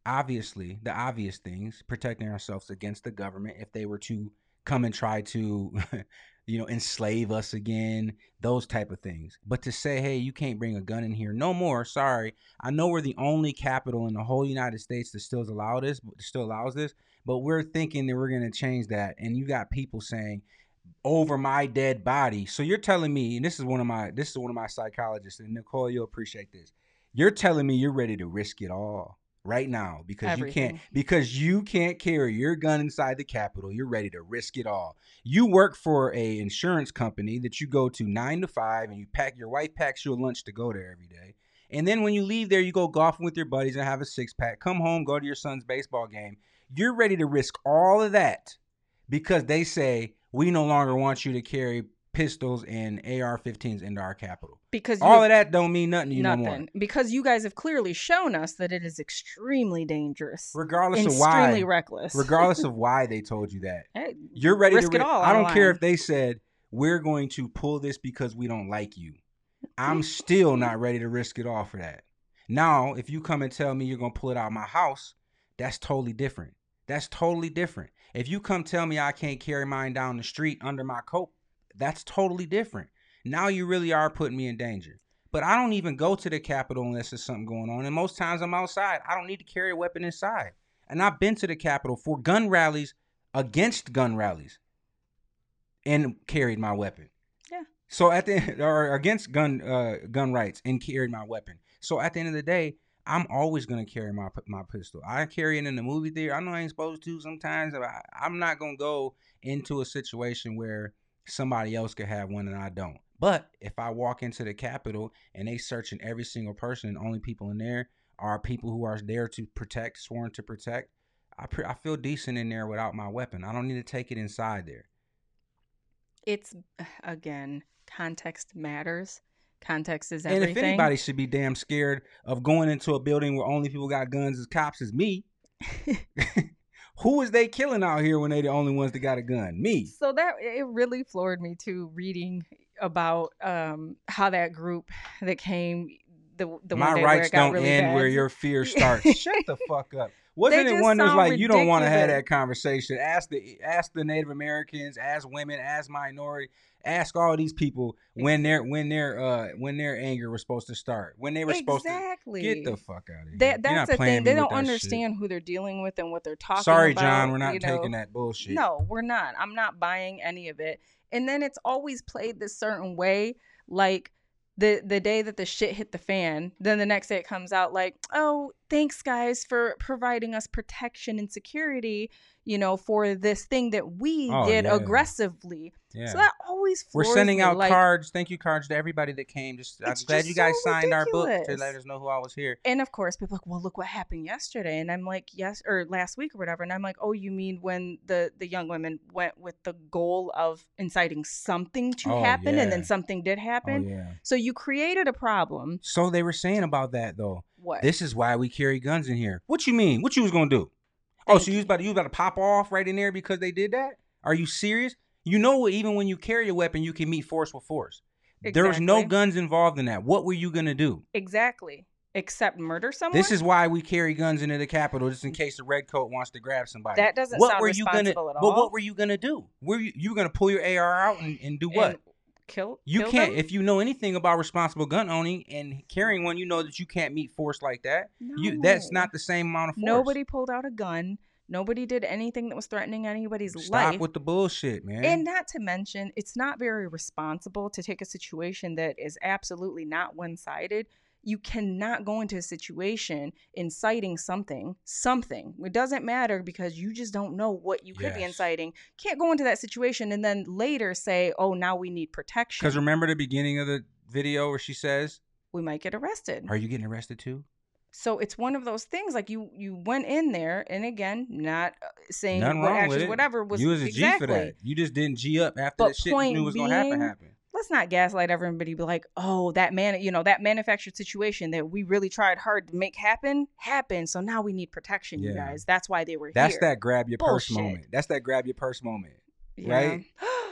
obviously, the obvious things, protecting ourselves against the government if they were to come and try to you know enslave us again those type of things. But to say hey you can't bring a gun in here no more sorry. I know we're the only capital in the whole united states that still allow this still allows this but we're thinking that we're going to change that and you got people saying over my dead body. So you're telling me and this is one of my this is one of my psychologists and nicole you'll appreciate this. You're telling me you're ready to risk it all right now because you can't because you can't carry your gun inside the capitol. You're ready to risk it all. You work for a insurance company that you go to nine to five and you pack your wife packs you a lunch to go there every day. And then when you leave there you go golfing with your buddies and have a six pack. Come home go to your son's baseball game. You're ready to risk all of that because they say we no longer want you to carry pistols and ar-15s into our Capitol because you all of that don't mean nothing to you no more. Because you guys have clearly shown us that it is extremely dangerous, regardless of extremely why reckless. regardless of why they told you that Hey, You're ready risk to. Risk it all I don't care if they said we're going to pull this because we don't like you. I'm still not ready to risk it all for that. Now, if you come and tell me you're gonna pull it out of my house, that's totally different. That's totally different. If you come tell me I can't carry mine down the street under my coat, that's totally different. Now you really are putting me in danger. But I don't even go to the Capitol unless there's something going on. And most times I'm outside. I don't need to carry a weapon inside. And I've been to the Capitol for gun rallies against gun rallies and carried my weapon. Yeah. So at the or against gun uh, gun rights and carried my weapon. So at the end of the day, I'm always gonna carry my my pistol. I carry it in the movie theater. I know I ain't supposed to sometimes. I, I'm not gonna go into a situation where somebody else could have one and I don't. But if I walk into the Capitol and they searching every single person and only people in there are people who are there to protect, sworn to protect, I pre- I feel decent in there without my weapon. I don't need to take it inside there. It's again, context matters. Context is everything. And if anybody should be damn scared of going into a building where only people got guns as cops is me. Who is they killing out here when they the only ones that got a gun? Me. So that it really floored me too reading about um how that group that came the the my one day rights where it got don't really end bad. where your fear starts. Shut the fuck up. Wasn't it just one that's sound like you don't want to have that conversation? Ask the ask the Native Americans, ask women, ask minority, ask all these people when their when their uh when their anger was supposed to start, when they were supposed to exactly. get the fuck out of here. That, that's the thing. They don't that shit. understand who they're dealing with and what they're talking Sorry, about. John, we're not you know. taking that bullshit. No, we're not. I'm not buying any of it. And then it's always played this certain way, like the the day that the shit hit the fan, then the next day it comes out like, "Oh, thanks guys for providing us protection and security, you know, for this thing that we Oh, did yeah. aggressively." Yeah. So that always We're sending me, out like, cards, thank you cards to everybody that came. Just I'm glad just you guys so signed our book to let us know who I was here. And of course, people are like, well, look what happened yesterday. And I'm like, yes, or last week or whatever. And I'm like, oh, you mean when the the young women went with the goal of inciting something to Oh, happen, and then something did oh, happen. Oh yeah. So you created a problem. So they were saying about that though. What? This is why we carry guns in here. What you mean? What you was gonna do? Oh, so you was about to, you was about to pop off right in there because they did that? Are you serious? You know, even when you carry a weapon, you can meet force with force. There was no guns involved in that. What were you gonna do? exactly. Except murder someone. This is why we carry guns into the Capitol, just in case the red coat wants to grab somebody. That doesn't what sound were you gonna? responsible at But what were you gonna do? Were you you were gonna pull your AR out and, and do what? And kill. You kill can't. them? If you know anything about responsible gun owning and carrying one, you know that you can't meet force like that. You that's not the same amount of force. Nobody pulled out a gun. Nobody did anything that was threatening anybody's Stop life. with the bullshit, man. And not to mention, it's not very responsible to take a situation that is absolutely not one sided. You cannot go into a situation inciting something, something. It doesn't matter because you just don't know what you could be inciting. Can't go into that situation and then later say, oh, now we need protection. Because remember the beginning of the video where she says, we might get arrested. "Are you getting arrested too?" So it's one of those things like you you went in there and again, not uh, saying Nothing what actions, whatever was you was a G exactly. for that. You just didn't G up after But the shit you knew was gonna happen. Happen. Let's not gaslight everybody be like oh that man you know that manufactured situation that we really tried hard to make happen happened so now we need protection you guys that's why they were That's here that grab your purse moment. That's that grab your purse moment. Yeah. right?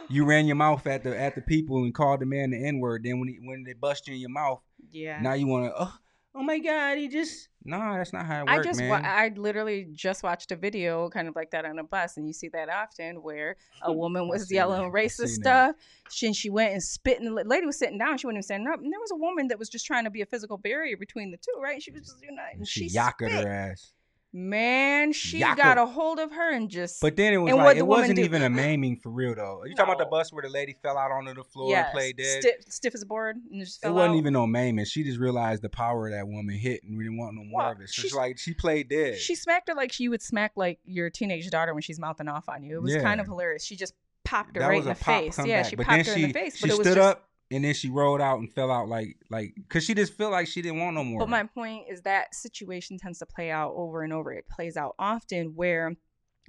You ran your mouth at the at the people and called the man the N word. Then when he, when they bust you in your mouth, yeah now you want to oh oh my god he just nah that's not how it works. I works just man. wa- I literally just watched a video kind of like that on a bus and you see that often where a woman was yelling that. Racist stuff she, and she went and spit and the lady was sitting down she wasn't even standing up and there was a woman that was just trying to be a physical barrier between the two right she was just you know and and she, she, yakkered her ass. Man she Yakkered. got a hold of her and just But then it was and like it wasn't even a maiming for real though. You talking about the bus where the lady fell out onto the floor yes, and played dead? stiff, stiff as a board and just it wasn't out. even no maiming. She just realized the power of that woman hit and we didn't want no more Well, of it. So she's- like she played dead. She smacked her like she would smack like your teenage daughter when she's mouthing off on you. It was kind of hilarious. She just popped her that right in the face. comeback. Yeah, she but popped her she, in the face. she But it was stood just, up and then she rolled out and fell out like like because she just felt like she didn't want no more. But my point is that situation tends to play out over and over. It plays out often where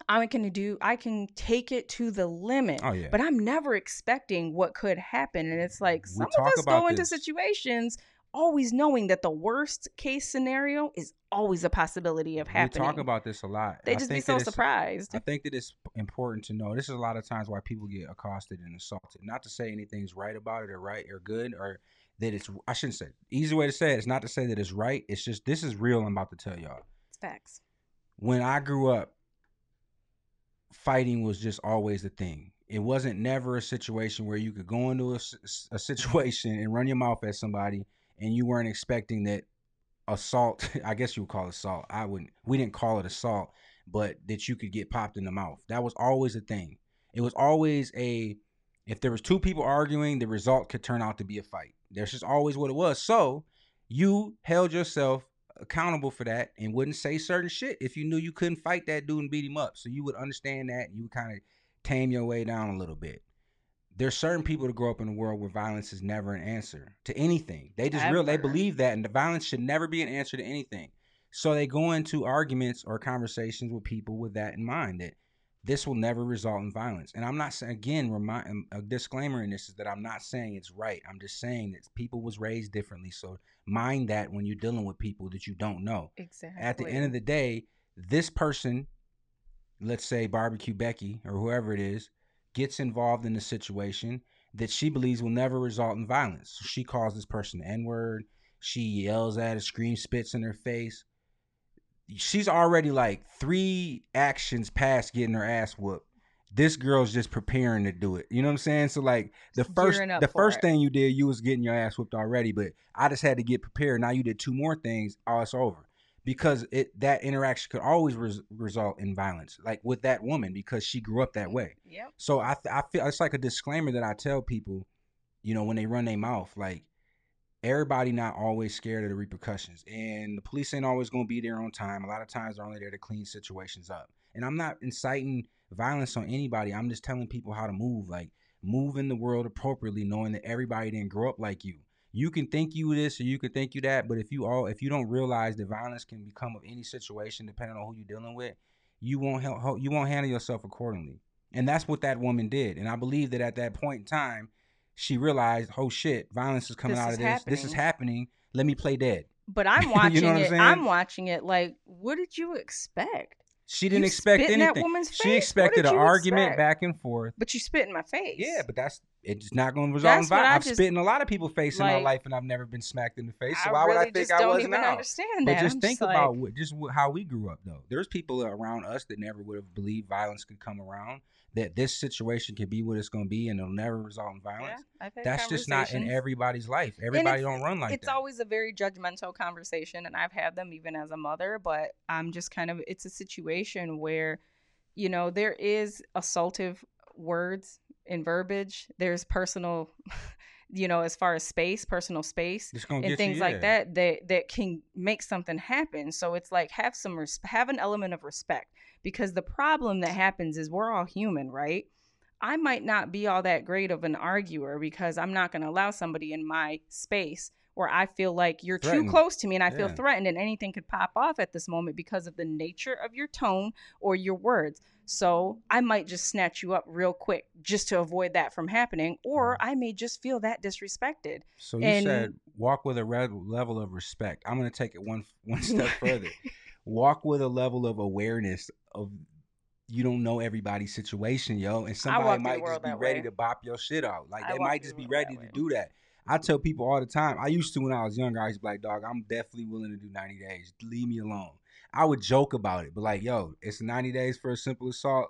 I can do I can take it to the limit. oh yeah. But I'm never expecting what could happen. And it's like We some of us go into this. situations always knowing that the worst case scenario is always a possibility of happening. We talk about this a lot. they just be so surprised. I think that it's important to know. This is a lot of times why people get accosted and assaulted. Not to say anything's right about it or right or good or that it's. I shouldn't say. Easy way to say it is not to say that it's right. It's just this is real. I'm about to tell y'all. It's facts. When I grew up, fighting was just always the thing. It wasn't never a situation where you could go into a situation and run your mouth at somebody and you weren't expecting that assault. I guess you would call it assault. I wouldn't. We didn't call it assault, but that you could get popped in the mouth. That was always a thing. It was always a If there was two people arguing, the result could turn out to be a fight. That's just always what it was. So you held yourself accountable for that and wouldn't say certain shit if you knew you couldn't fight that dude and beat him up. So you would understand that and you would kind of tame your way down a little bit. There's certain people that grow up in a world where violence is never an answer to anything. They just real they believe that and the violence should never be an answer to anything. So they go into arguments or conversations with people with that in mind that this will never result in violence. And I'm not saying again, remind um, a disclaimer in this is that I'm not saying it's right. I'm just saying that people was raised differently. So mind that when you're dealing with people that you don't know. Exactly. At the end of the day, this person, let's say barbecue Becky or whoever it is, gets involved in the situation that she believes will never result in violence. So she calls this person the N-word. She yells at her, screams, spits in her face. She's already like three actions past getting her ass whooped. This girl's just preparing to do it. You know what I'm saying? So like the Just first the first it. thing you did, you was getting your ass whooped already, but I just had to get prepared. Now you did two more things, oh it's over. Because it that interaction could always res- result in violence, like with that woman, because she grew up that way. Yep. So I th- I feel it's like a disclaimer that I tell people, you know, when they run their mouth, like everybody not always scared of the repercussions, and the police ain't always gonna be there on time. A lot of times they're only there to clean situations up. And I'm not inciting violence on anybody. I'm just telling people how to move, like move in the world appropriately, knowing that everybody didn't grow up like you. You can think you this or you can think you that, but if you all if you don't realize that violence can become of any situation depending on who you're dealing with, you won't help you won't handle yourself accordingly. And that's what that woman did. And I believe that at that point in time, she realized, oh shit, violence is coming This out is of this. This is happening. Let me play dead. But I'm You know watching what I'm it. I'm watching it like, what did you expect? She didn't You expect anything. that She expected an argument expect? back and forth. But you spit in my face. Yeah, but that's it's not going to result That's in violence. I've just- spit in a lot of people's face in my life, and I've never been smacked in the face. So I why really would I think just I don't wasn't even now? understand But just I'm think like, about what, just how we grew up, though. There's people around us that never would have believed violence could come around. That this situation could be what it's going to be, and it'll never result in violence. Yeah, That's just not in everybody's life. Everybody don't run like it's that. It's always a very judgmental conversation and i've had them even as a mother but i'm just kind of it's a situation where you know there is assaultive words and verbiage there's personal you know as far as space personal space it's going to and things you, like yeah. that that that can make something happen so it's like have some res- have an element of respect because the problem that happens is we're all human right i might not be all that great of an arguer because i'm not going to allow somebody in my space where i feel like you're too close to me and i feel threatened and anything could pop off at this moment because of the nature of your tone or your words so I might just snatch you up real quick just to avoid that from happening, or mm. I may just feel that disrespected. So you And- said walk with a red level of respect. I'm going to take it one one step further. Walk with a level of awareness of you don't know everybody's situation, yo, and somebody might just be ready way. to bop your shit out. Like I they might just the be ready to way. do that. I tell people all the time. I used to when I was younger. I used to be like, dog, I'm definitely willing to do 90 days. Leave me alone. I would joke about it, but like, yo, it's 90 days for a simple assault.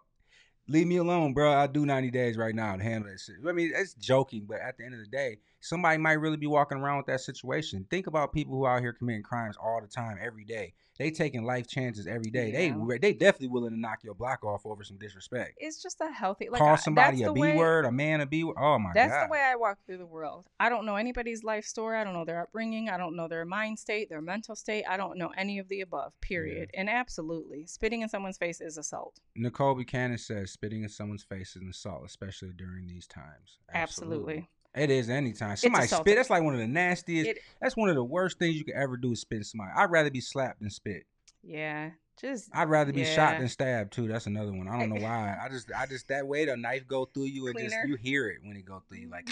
Leave me alone, bro. I'll do 90 days right now to handle that shit. I mean, it's joking, but at the end of the day, somebody might really be walking around with that situation. Think about people who out here committing crimes all the time, every day. They taking life chances every day. Yeah. They they definitely willing to knock your block off over some disrespect. It's just a healthy like Call I- somebody that's a b way, word, a man a B word. Oh my That's god. That's the way I walk through the world. I don't know anybody's life story. I don't know their upbringing. I don't know their mind state, their mental state. I don't know any of the above. Period. And absolutely, spitting in someone's face is assault. Nicole Buchanan says spitting in someone's face is an assault, especially during these times. Absolutely. It is anytime. Somebody spit. That's like one of the nastiest. It- that's one of the worst things you could ever do is spit somebody. I'd rather be slapped than spit. Yeah. Just I'd rather be shot than stabbed too. That's another one. I don't know why. I just, I just that way the knife go through you and just you hear it when it go through you, like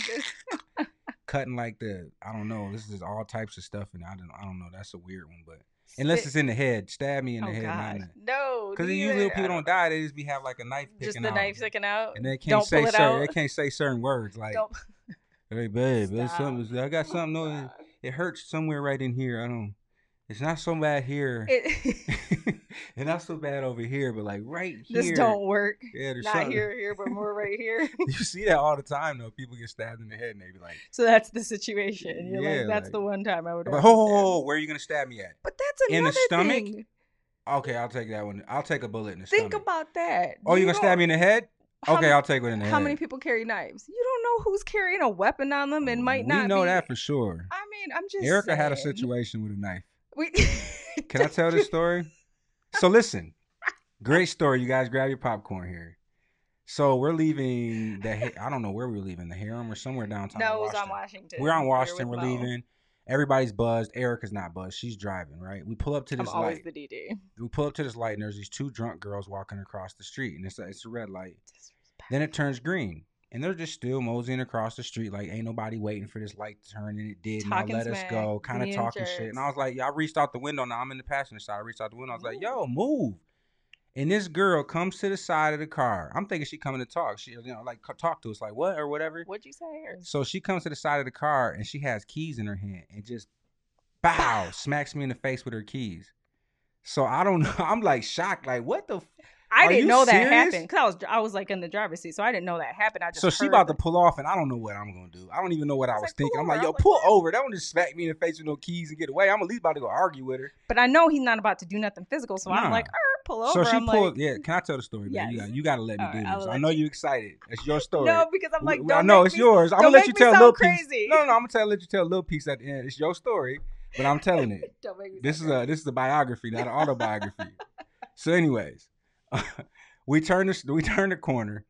cutting like the. I don't know. This is all types of stuff, and I don't, I don't know. That's a weird one, but unless spit- it's in the head, stab me in the oh head, no. Because usually people don't die, they just be have like a knife picking Just the out, knife sticking out. and they can't Don't say certain. They can't say certain words like, Don't. "Hey babe, it's something. I got oh something. No, God. it hurts somewhere right in here. I don't. It's not so bad here, It, and not so bad over here, but like right here. this don't work. Yeah, there's Not something. here, here, but more right here. you see that all the time though. People get stabbed in the head and they be like, so that's the situation. You're Yeah, like, that's like- the one time I would. "Ho have ho to ho, stab. ho, where are you gonna stab me at?" But that's In the another stomach? thing. Okay, I'll take that one. I'll take a bullet in the Think stomach. Think about that. oh, you You gonna stab me in the head? Okay, I'll take it in the How many people carry knives? You don't know who's carrying a weapon on them and might not. we know be- that for sure. I mean, I'm just. Erica had a saying. situation with a knife. We, Can I tell this story? So listen, great story. You guys grab your popcorn here. So we're leaving the. Ha- I don't know where we were leaving. The harem or somewhere downtown. no, it was on Washington. We're on We Washington. with We're Mo. leaving. Everybody's buzzed. Erica's not buzzed. She's driving. Right. We pull up to this I'm this always light. the DD. We pull up to this light, and there's these two drunk girls walking across the street, and it's a, it's a red light. Then it turns green. And they're just still moseying across the street like ain't nobody waiting for this light to turn and it did. Now Talking let us go, kind of talking shit. And. I was like, yeah, I reached out the window. Now I'm in the passenger side. I reached out the window. I was like, yo, move. And this girl comes to the side of the car. I'm thinking she coming to talk. She, you know, like talk to us, like what or whatever. What'd you say? Or- So she comes to the side of the car and she has keys in her hand and just bow smacks me in the face with her keys. So I don't know. I'm like shocked. Like what the? F-? I Are didn't know that happened because I was I was like in the driver's seat, so I didn't know that happened. I just So she about to pull off, and I don't know what I'm gonna do. I don't even know what I I was was like, thinking. I'm like, yo, like, pull over. That one just smack me in the face with no keys and get away. I'm at least about to go argue with her. But I know he's not about to do nothing physical, so Nah. I'm like, er, pull over. so she I'm pulled. like, yeah, can I tell the story, man? You got you got to let me do this. I know you. are excited. It's your story. no, because I'm like, I know it's me- yours. I'm gonna let you tell a little piece. No, no, no. I'm gonna tell let you tell a little piece at the end. It's your story, but I'm telling it. Don't make me This is a this is a biography, not an autobiography. so, anyways, we turn this we turn the corner,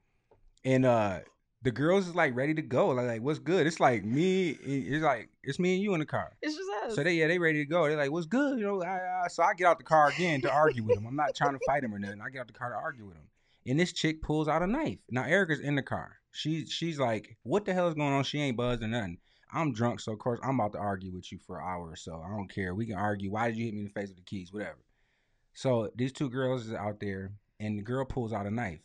and uh the girls is like ready to go. Like, like what's good? It's like me. It's like it's me and you in the car. It's just us. So they yeah they ready to go. They're like, what's good? You know. I, I, so I get out the car again to argue with him. I'm not trying to fight him or nothing. I get out the car to argue with him, and this chick pulls out a knife. Now Erica's in the car. She she's like, what the hell is going on? She ain't buzzed or nothing. I'm drunk, so of course I'm about to argue with you for an hour or so. I don't care. We can argue. Why did you hit me in the face with the keys? Whatever. So these two girls is out there, and the girl pulls out a knife.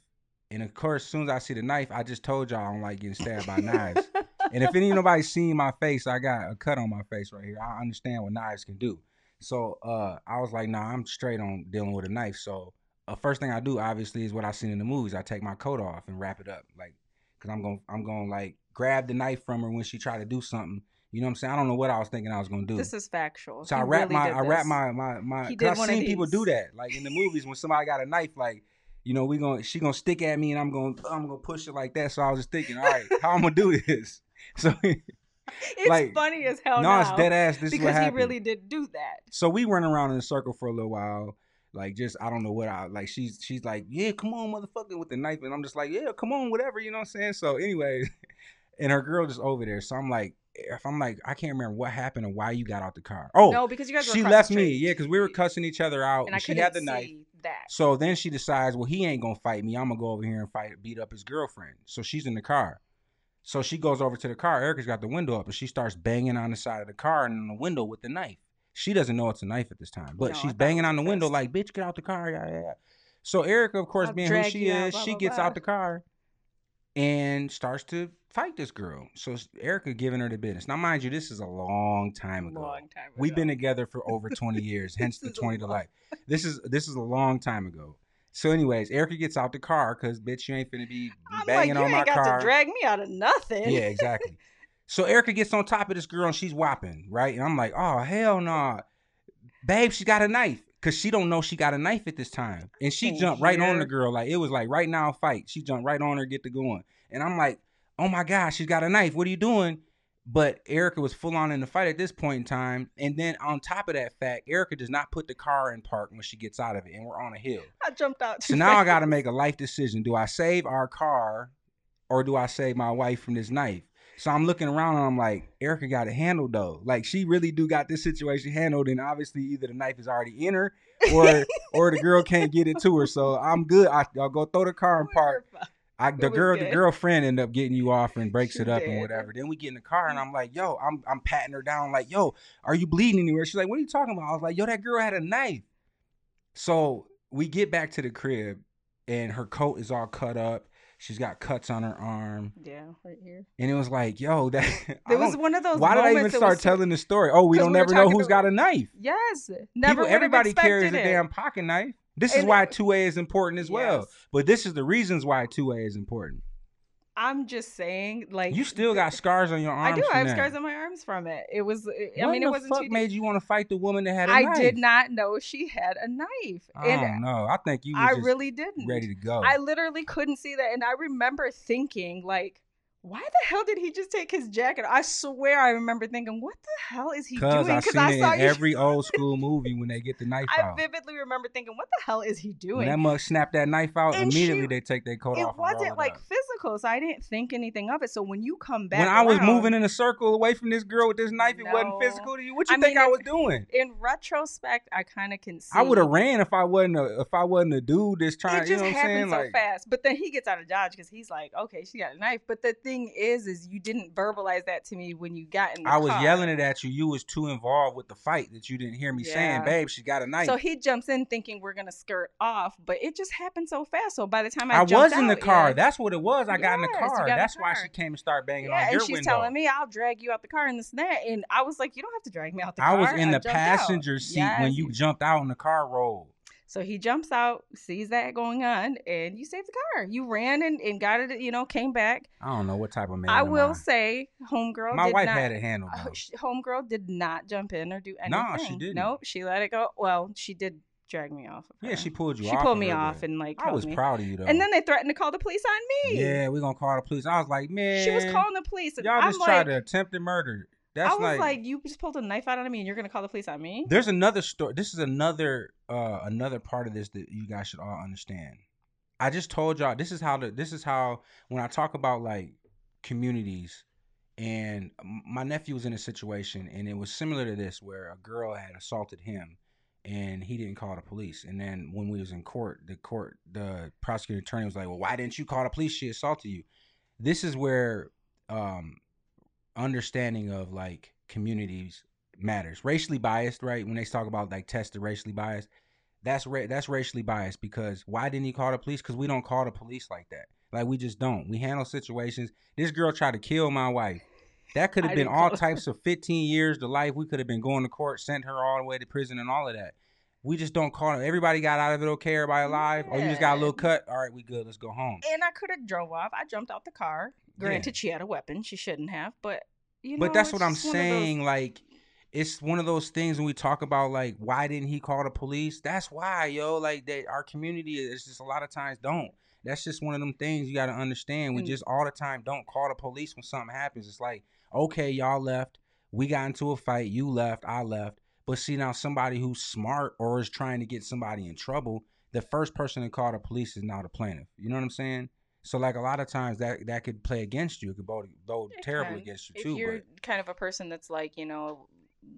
And of course, as soon as I see the knife, I just told y'all I don't like getting stabbed by knives. And if any nobody seen my face, I got a cut on my face right here. I understand what knives can do. So uh, I was like, nah, I'm straight on dealing with a knife. So uh, first thing I do, obviously, is what I seen in the movies. I take my coat off and wrap it up, like, cause I'm gonna, I'm gonna like grab the knife from her when she try to do something. You know what I'm saying? I don't know what I was thinking I was gonna do. This is factual. So He I wrap really my I wrap my my my. He did I've seen people do that, like in the movies when somebody got a knife, like you know we gonna she gonna stick at me and I'm gonna I'm gonna push it like that. So I was just thinking, all right, how I'm gonna do this? So It's like, funny as hell no, now. it's dead ass. This because he really did do that. So we run around in a circle for a little while. Like just I don't know what I like. She's she's like, yeah, come on, motherfucker, with the knife, and I'm just like, yeah, come on, whatever, you know what I'm saying. So anyway, and her girl just over there. So I'm like, if I'm like, I can't remember what happened and why you got out the car. Oh, no, because you guys she left me, yeah, because we were cussing each other out, and and, I she had the knife. see that. So then she decides, well, he ain't gonna fight me. I'm gonna go over here and fight, beat up his girlfriend. So she's in the car. So she goes over to the car. Erica's got the window up, and she starts banging on the side of the car and on the window with the knife. She doesn't know it's a knife at this time, but No, she's banging on the window like, "Bitch, get out the car!" Yeah, yeah. yeah. So Erica, of course, I'll being who she you out, is, blah, she blah, gets blah. out the car and starts to fight this girl. So Erica giving her the business. Now, mind you, this is a long time ago. Long time ago. We've been together for over 20 years, hence the This is a 20 to life. This is this is a long time ago. So, anyways, Erica gets out the car because bitch, you ain't finna be I'm banging you on my ain't got car. to drag me out of nothing. yeah, exactly. So Erica gets on top of this girl and she's whopping, right? And I'm like, oh hell no, babe, she got a knife. Cause she don't know she got a knife at this time. And she oh, jumped right on the girl. Like it was like right now fight. She jumped right on her, get the going. And I'm like, oh my gosh, she's got a knife. What are you doing? But Erica was full on in the fight at this point in time. And then on top of that fact, Erica does not put the car in park when she gets out of it, and we're on a hill. I jumped out. So now I got to make a life decision. Do I save our car or do I save my wife from this knife? So I'm looking around and I'm like, Erica got it handled though. Like she really do got this situation handled, and obviously either the knife is already in her or or the girl can't get it to her. So I'm good. I, I'll go throw the car in park. I, the girl, the girlfriend, end up getting you off and breaks She it up and whatever. Then we get in the car and I'm like, "Yo, I'm I'm patting her down, like, yo, are you bleeding anywhere?" She's like, "What are you talking about?" I was like, "Yo, that girl had a knife." So we get back to the crib and her coat is all cut up. She's got cuts on her arm, Yeah, right here. and it was like, "Yo, that." I There was one of those. why did I even start was telling the story? Oh, we don't we never know who's to- got a knife. Yes, never. People, everybody carries a damn pocket knife. This is And why two A is important as well. But this is the reasons why two A is important. I'm just saying, like You still got scars on your arms. I do. I have that. scars on my arms from it. It was. Uh, I mean, it wasn't fuck made you want to fight the woman that had a I knife? I did not know she had a knife, I and don't know. I think you I really didn't. ready to go. I literally couldn't see that, and I remember thinking, like, why the hell did he just take his jacket? I swear, I remember thinking, what the hell is he doing? Cause I Because I, it saw in you. every old school movie when they get the knife I out. vividly remember thinking, what the hell is he When doing? that mug snap that knife out, And immediately she- they take their coat it off. and roll wasn't like up. physical, so I didn't think anything of it. So when you come back, when I was around- moving in a circle away from this girl with this knife, it wasn't physical to you. What you I think mean, I it- was doing? in retrospect, I kind of can see. I would have ran if I wasn't a if I wasn't a dude that's trying. it You just know what I'm saying? happened so Like fast. But then he gets out of dodge because he's like, "Okay, she got a knife." But the thing is, is you didn't verbalize that to me when you got in the I was car. yelling it at you. You was too involved with the fight that you didn't hear me saying, "Babe, she got a knife." So he jumps in thinking we're gonna skirt off, but it just happened so fast. So by the time I, I was in the out, car. yeah, That's what it was. I got in the car. in the That's why she came and started banging yeah, on and she's window. telling me I'll drag you out the car and this and that, and I was like, you don't have to drag me out the I car. I was in the jumped out. passenger seat when you jumped out and the car rolled. So he jumps out, sees that going on, and you save the car. You ran and, and got it, you know, came back. I don't know what type of man. I will I. say, homegirl. My did wife not, had it handled. though. homegirl did not jump in or do anything. No, she didn't. Nope, she let it go. Well, she did drag me off. Of Yeah, she pulled you off. She off. pulled me off and like I was me. proud of you though. And then they threatened to call the police on me. yeah, we're gonna call the police. I was like, man, She was calling the police. Y'all I'm just like, tried to attempted murder. That's I was like, like, you just pulled a knife out on me, and you're gonna call the police on me? there's another story. This is another uh another part of this that you guys should all understand. I just told y'all this is how the this is how when I talk about like communities and my nephew was in a situation and it was similar to this where a girl had assaulted him and he didn't call the police and then when we was in court the court the prosecuting attorney was like well why didn't you call the police she assaulted you this is where um understanding of like communities matters. Racially biased right? When they talk about like tested racially biased that's ra- that's racially biased because why didn't he call the police? Because we don't call the police like that. Like we just don't. We handle situations. This girl tried to kill my wife. That could have been all types of 15 years to life. We could have been going to court sent her all the way to prison and all of that. We just don't call it everybody got out of it okay everybody alive? Or you just got a little cut? All right we good. Let's go home. And I could have drove off. I jumped out the car. Granted, she had a weapon. She shouldn't have, but you know. but that's what I'm of those- saying. Like, it's one of those things when we talk about like, why didn't he call the police? That's why, yo. Like, that our community is just a lot of times don't. That's just one of them things you got to understand. We Mm. just all the time don't call the police when something happens. It's like, okay, y'all left. We got into a fight. You left. I left. But see now, somebody who's smart or is trying to get somebody in trouble, the first person to call the police is now the plaintiff. You know what I'm saying? So like a lot of times that that could play against you. It could go, go It terribly can. against you if too. you're but kind of a person that's like, you know,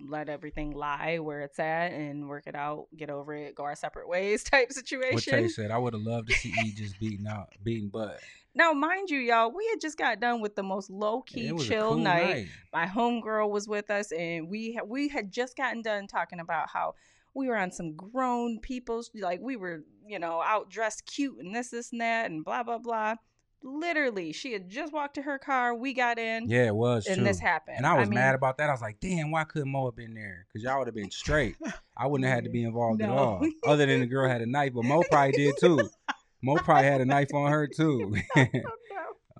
let everything lie where it's at and work it out, get over it, go our separate ways type situation. What. Tay said, I would have loved to see E just beating out, beating butt. Now, mind you, y'all, we had just got done with the most low key, It was a chill cool night. My homegirl was with us, and we ha- we had just gotten done talking about how we were on some grown people's like we were, you know, out dressed cute and this, this, and that, and blah blah blah. Literally, she had just walked to her car. We got in, Yeah, it was and too. this happened. And I was mean, mad about that. I was like, damn, why couldn't Mo have been there? Because y'all would have been straight. I wouldn't have had to be involved at all. Other than the girl had a knife, but Mo probably did too. Mo probably had a knife on her too.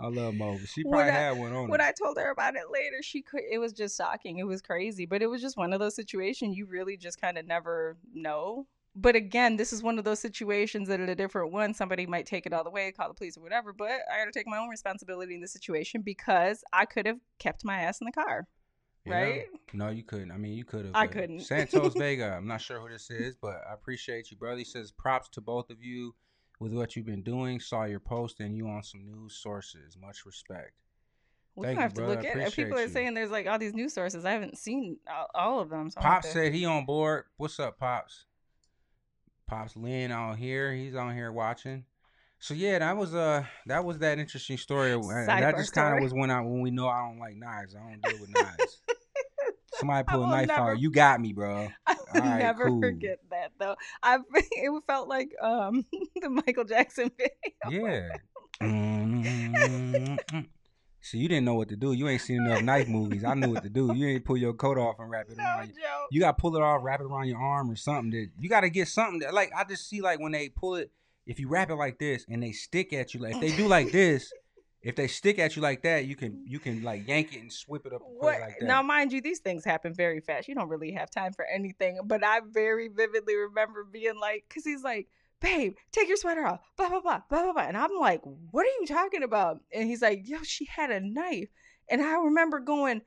I love Mo, she probably I- had one on when her. I told her about it later, she could. It was just shocking. It was crazy, but it was just one of those situations you really just kind of never know. But again, this is one of those situations that at a different one, somebody might take it all the way, call the police or whatever. But I got to take my own responsibility in the situation because I could have kept my ass in the car. Yeah. right? No, you couldn't. I mean, you could have. I couldn't. Santos Vega. I'm not sure who this is, but I appreciate you, brother. He says props to both of you with what you've been doing. Saw your post and you on some news sources. Much respect. We Thank don't you, have to brother. look at it. People are you. saying there's like all these news sources. I haven't seen all, all of them. So I'm Pops said he on board. What's up, Pops? Pops Lynn out here. He's on here watching. So yeah, that was uh that was that interesting story. And that Sidebar just kind of story. was when I when we know I don't like knives. I don't deal with knives. Somebody pull a will knife never- out. You got me, bro. I Alright, never cool. forget that though. I it felt like um the Michael Jackson video. Yeah. Mm-mm-mm-mm. See, you didn't know what to do. You ain't seen enough knife movies. I knew what to do. You ain't pull your coat off and wrap it No around. you. You got to pull it off, wrap it around your arm or something. That you got to get something that, like, I just see like when they pull it. If you wrap it like this and they stick at you, like if they do like this, if they stick at you like that, you can mm. you can like yank it and sweep it up. and What like that. now, mind you, these things happen very fast. You don't really have time for anything. But I very vividly remember being like, because he's like, "Babe, take your sweater off." Blah blah blah blah blah blah. And I'm like, "What are you talking about?" And he's like, "Yo, she had a knife." And I remember going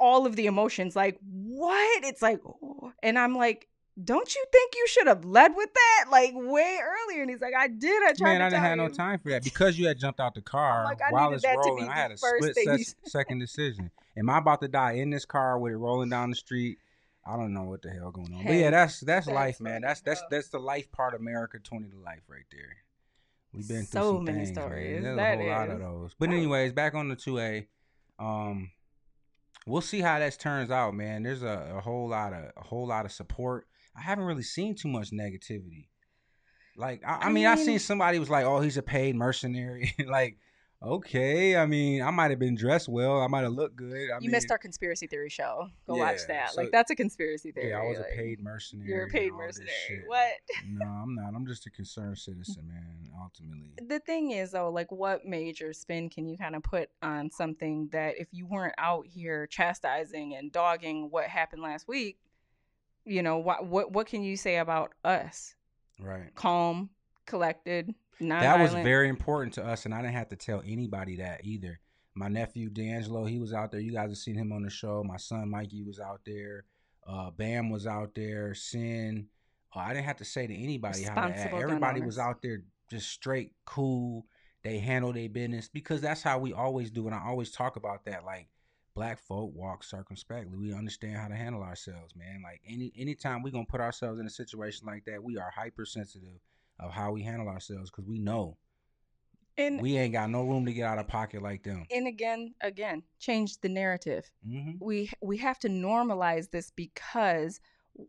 all of the emotions, like, "What?" It's like, oh. and I'm like. Don't you think you should have led with that like way earlier? And he's like, I did. I tried Man, I didn't have no time for that because you had jumped out the car like, while it's rolling. I had a split ses- second decision. Am I about to die in this car with it rolling down the street? I don't know what the hell going on. but yeah, that's that's, that's life, man. That's that's that's the life part of America twenty to life right there. We've been through So some many things, stories, Man. There's that a whole lot of those. But anyways, back on the two A. Um, we'll see how that turns out, man. There's a, a whole lot of a whole lot of support. I haven't really seen too much negativity. Like I, I, I mean, I mean- seen somebody was like, "Oh, he's a paid mercenary." like, okay. I mean, I might have been dressed well. I might have looked good. I you mean, missed our conspiracy theory show. Go watch that. so- like that's a conspiracy theory. Yeah, I was a paid mercenary. You're a paid mercenary. What? No, I'm not. I'm just a concerned citizen, man. Ultimately. The thing is though, like what major spin can you kind of put on something that if you weren't out here chastising and dogging what happened last week, you know, what what what can you say about us? Right. Calm, collected, That was very important to us, and I didn't have to tell anybody that either. My nephew D'Angelo, he was out there. You guys have seen him on the show. My son Mikey was out there. Uh, Bam was out there. Sin. Uh, I didn't have to say to anybody how to act. Everybody was out there just straight cool. They handle their business because that's how we always do, and I always talk about that. Like black folk walk circumspectly. We understand how to handle ourselves, man. Like any anytime we gonna put ourselves in a situation like that, we are hypersensitive of how we handle ourselves because we know and we ain't got no room to get out of pocket like them. and again, again, change the narrative. hmm we we have to normalize this because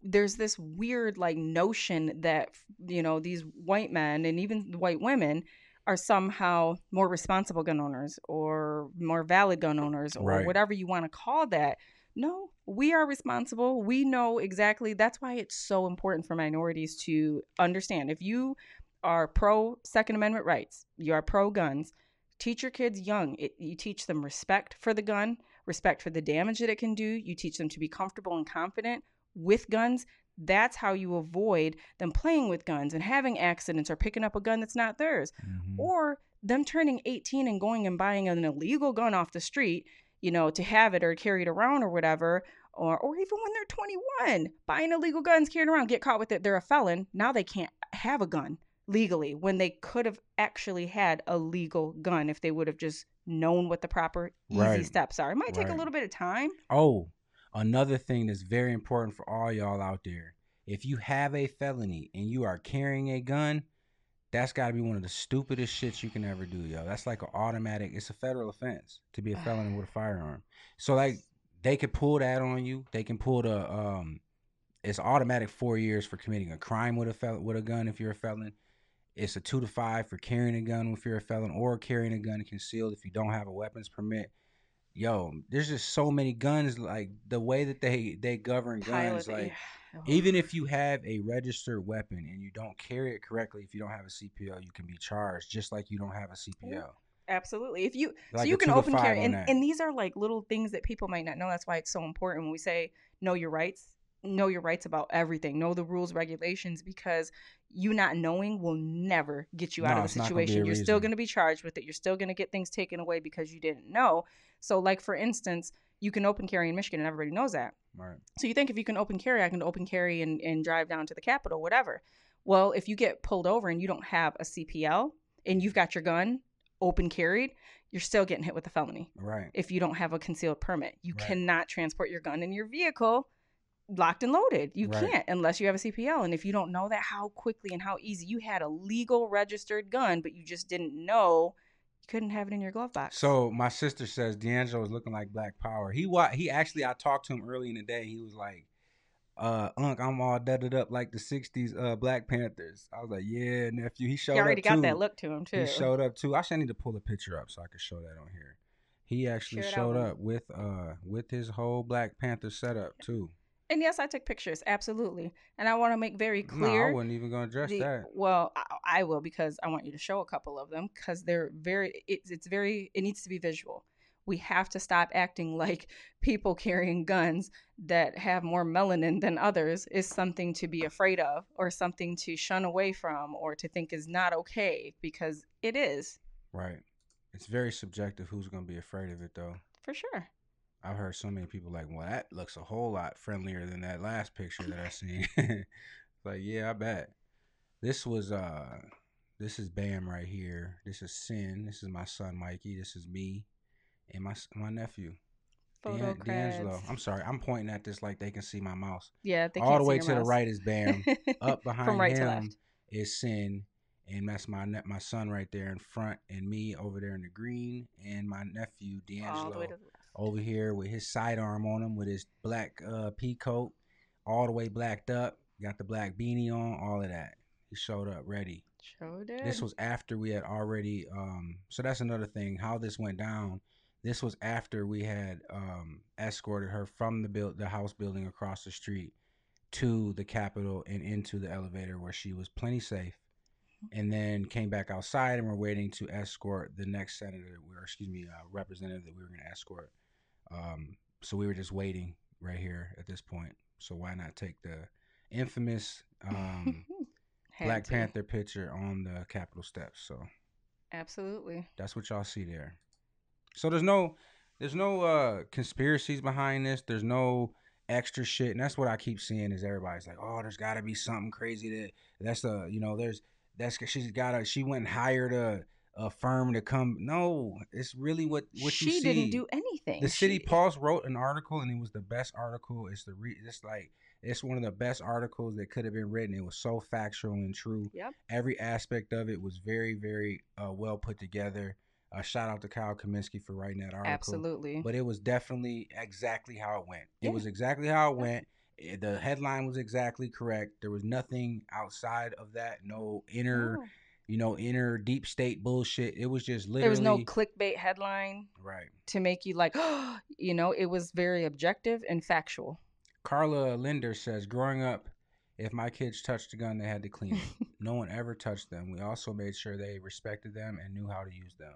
there's this weird like notion that you know these white men and even white women are somehow more responsible gun owners or more valid gun owners or Right. whatever you want to call that no we are responsible we know exactly that's why it's so important for minorities to understand if you are pro second amendment rights you are pro guns teach your kids young it, you teach them respect for the gun respect for the damage that it can do. You teach them to be comfortable and confident with guns. That's how you avoid them playing with guns and having accidents or picking up a gun that's not theirs hmm or them turning 18 and going and buying an illegal gun off the street, you know, to have it or carry it around or whatever. Or, or even when they're 21, buying illegal guns, carrying around, get caught with it, they're a felon. Now they can't have a gun legally when they could have actually had a legal gun if they would have just known what the proper easy Right. steps are. It might take a little bit of time. Oh, another thing that's very important for all y'all out there: if you have a felony and you are carrying a gun, that's got to be one of the stupidest shits you can ever do, yo. That's like an automatic. It's a federal offense to be a felon with a firearm. So like they could pull that on you. They can pull the um. It's automatic four years for committing a crime with a fel- with a gun if you're a felon. It's a two to five for carrying a gun if you're a felon, or carrying a gun concealed if you don't have a weapons permit. Yo, there's just so many guns. Like the way that they they govern guns, Pilot, like yeah. even if you have a registered weapon and you don't carry it correctly, if you don't have a CPO, you can be charged just like you don't have a CPO. Absolutely. If you Like so you can open carry and, and these are like little things that people might not know. That's why it's so important when we say know your rights, know your rights about everything, know the rules, regulations, because you not knowing will never get you out of the not gonna be a situation. You're still going to be charged with it. You're still going to get things taken away because you didn't know. So, like for instance, you can open carry in Michigan, and everybody knows that. Right. So you think if you can open carry, I can open carry and, and drive down to the Capitol, whatever. Well, if you get pulled over and you don't have a CPL and you've got your gun open carried, you're still getting hit with a felony Right. if you don't have a concealed permit. You Right. cannot transport your gun in your vehicle locked and loaded. You Right. can't unless you have a CPL. And if you don't know that, how quickly and how easy you had a legal registered gun, but you just didn't know you couldn't have it in your glove box. So my sister says D'Angelo is looking like Black Power. He wa- he actually I talked to him early in the day. He was like, uh, Unc, I'm all dudded up like the '60s uh Black Panthers. I was like, yeah, nephew. He showed up. he already up got too. that look to him too. He showed up too. Actually, I need to pull a picture up so I can show that on here. He actually showed up with uh with his whole Black Panther setup too. And yes, I took pictures, absolutely. And I want to make very No, clear. I wasn't even gonna address the- that. Well, I, I will because I want you to show a couple of them because they're very. It's it's very. It needs to be visual. We have to stop acting like people carrying guns that have more melanin than others is something to be afraid of or something to shun away from or to think is not okay because it is Right. It's very subjective who's gonna be afraid of it though. for sure. I've heard so many people like, well, that looks a whole lot friendlier than that last picture that I seen. like, yeah, I bet. This was uh this is Bam right here. This is Sin. This is my son Mikey. This is me and my my nephew. Photo Dan- D'Angelo. I'm sorry. I'm pointing at this like they can see my mouse. Yeah, they All the way to the right is Bam. Up behind right him is Sin, and that's my ne- my son right there in front, and me over there in the green, and my nephew All the way D'Angelo to the left. Over here with his sidearm on him, with his black uh, pea coat, all the way blacked up, got the black beanie on, all of that. He showed up ready. Sure did. This was after we had already. Um, so that's another thing. How this went down. This was after we had um, escorted her from the build, the house building across the street, to the Capitol and into the elevator where she was plenty safe, and then came back outside and we're waiting to escort the next senator, or excuse me, uh, representative that we were going to escort. Um, so we were just waiting right here at this point. So why not take the infamous um, Black to. Panther picture on the Capitol steps. So Absolutely. that's what y'all see there. So there's no there's no uh conspiracies behind this. There's no extra shit. And that's what I keep seeing is everybody's like, "Oh, there's got to be something crazy that that's the, you know, there's that's she's got to she went and hired a a firm to come. No, it's really what what she you see. didn't do anything. The City She- Pulse wrote an article, and it was the best article. It's the re- it's like it's one of the best articles that could have been written. It was so factual and true. Yep. Every aspect of it was very, very uh, well put together. Uh, shout out to Kyle Kaminski for writing that article. Absolutely. But it was definitely exactly how it went. It Yeah. was exactly how it went. Eh, The headline was exactly correct. There was nothing outside of that. No inner, No. You know, inner deep state bullshit. It was just literally There was no clickbait headline right. to make you like, you know, it was very objective and factual. Carla Linder says, growing up, if my kids touched a gun, they had to clean it. no one ever touched them. We also made sure they respected them and knew how to use them.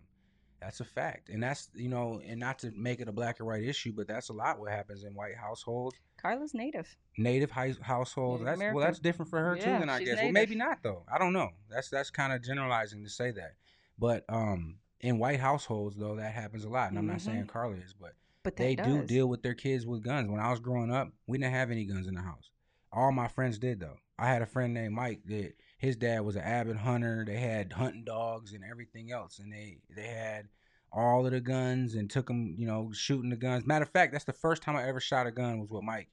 That's a fact. And that's, you know, and not to make it a black or white issue, but that's a lot what happens in white households, Carla's native. native high, households. Native That's well, that's different for her too. Then I guess. Well, maybe not though. I don't know. That's that's kind of generalizing to say that. But um, in white households though, that happens a lot. And I'm not saying Carla is, but But they do deal with their kids with guns. When I was growing up, we didn't have any guns in the house. All my friends did though. I had a friend named Mike that his dad was an avid hunter. They had hunting dogs and everything else, and they they had all of the guns and took them, you know, shooting the guns. Matter of fact, that's the first time I ever shot a gun was with Mike,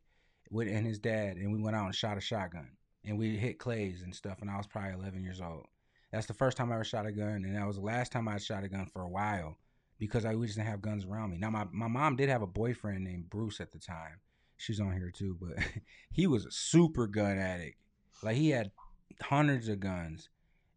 with and his dad, and we went out and shot a shotgun, and we hit clays and stuff. And I was probably 11 years old. That's the first time I ever shot a gun, and that was the last time I shot a gun for a while because I we just didn't have guns around me. Now my, my mom did have a boyfriend named Bruce at the time. She's on here too, but he was a super gun addict. Like he had hundreds of guns,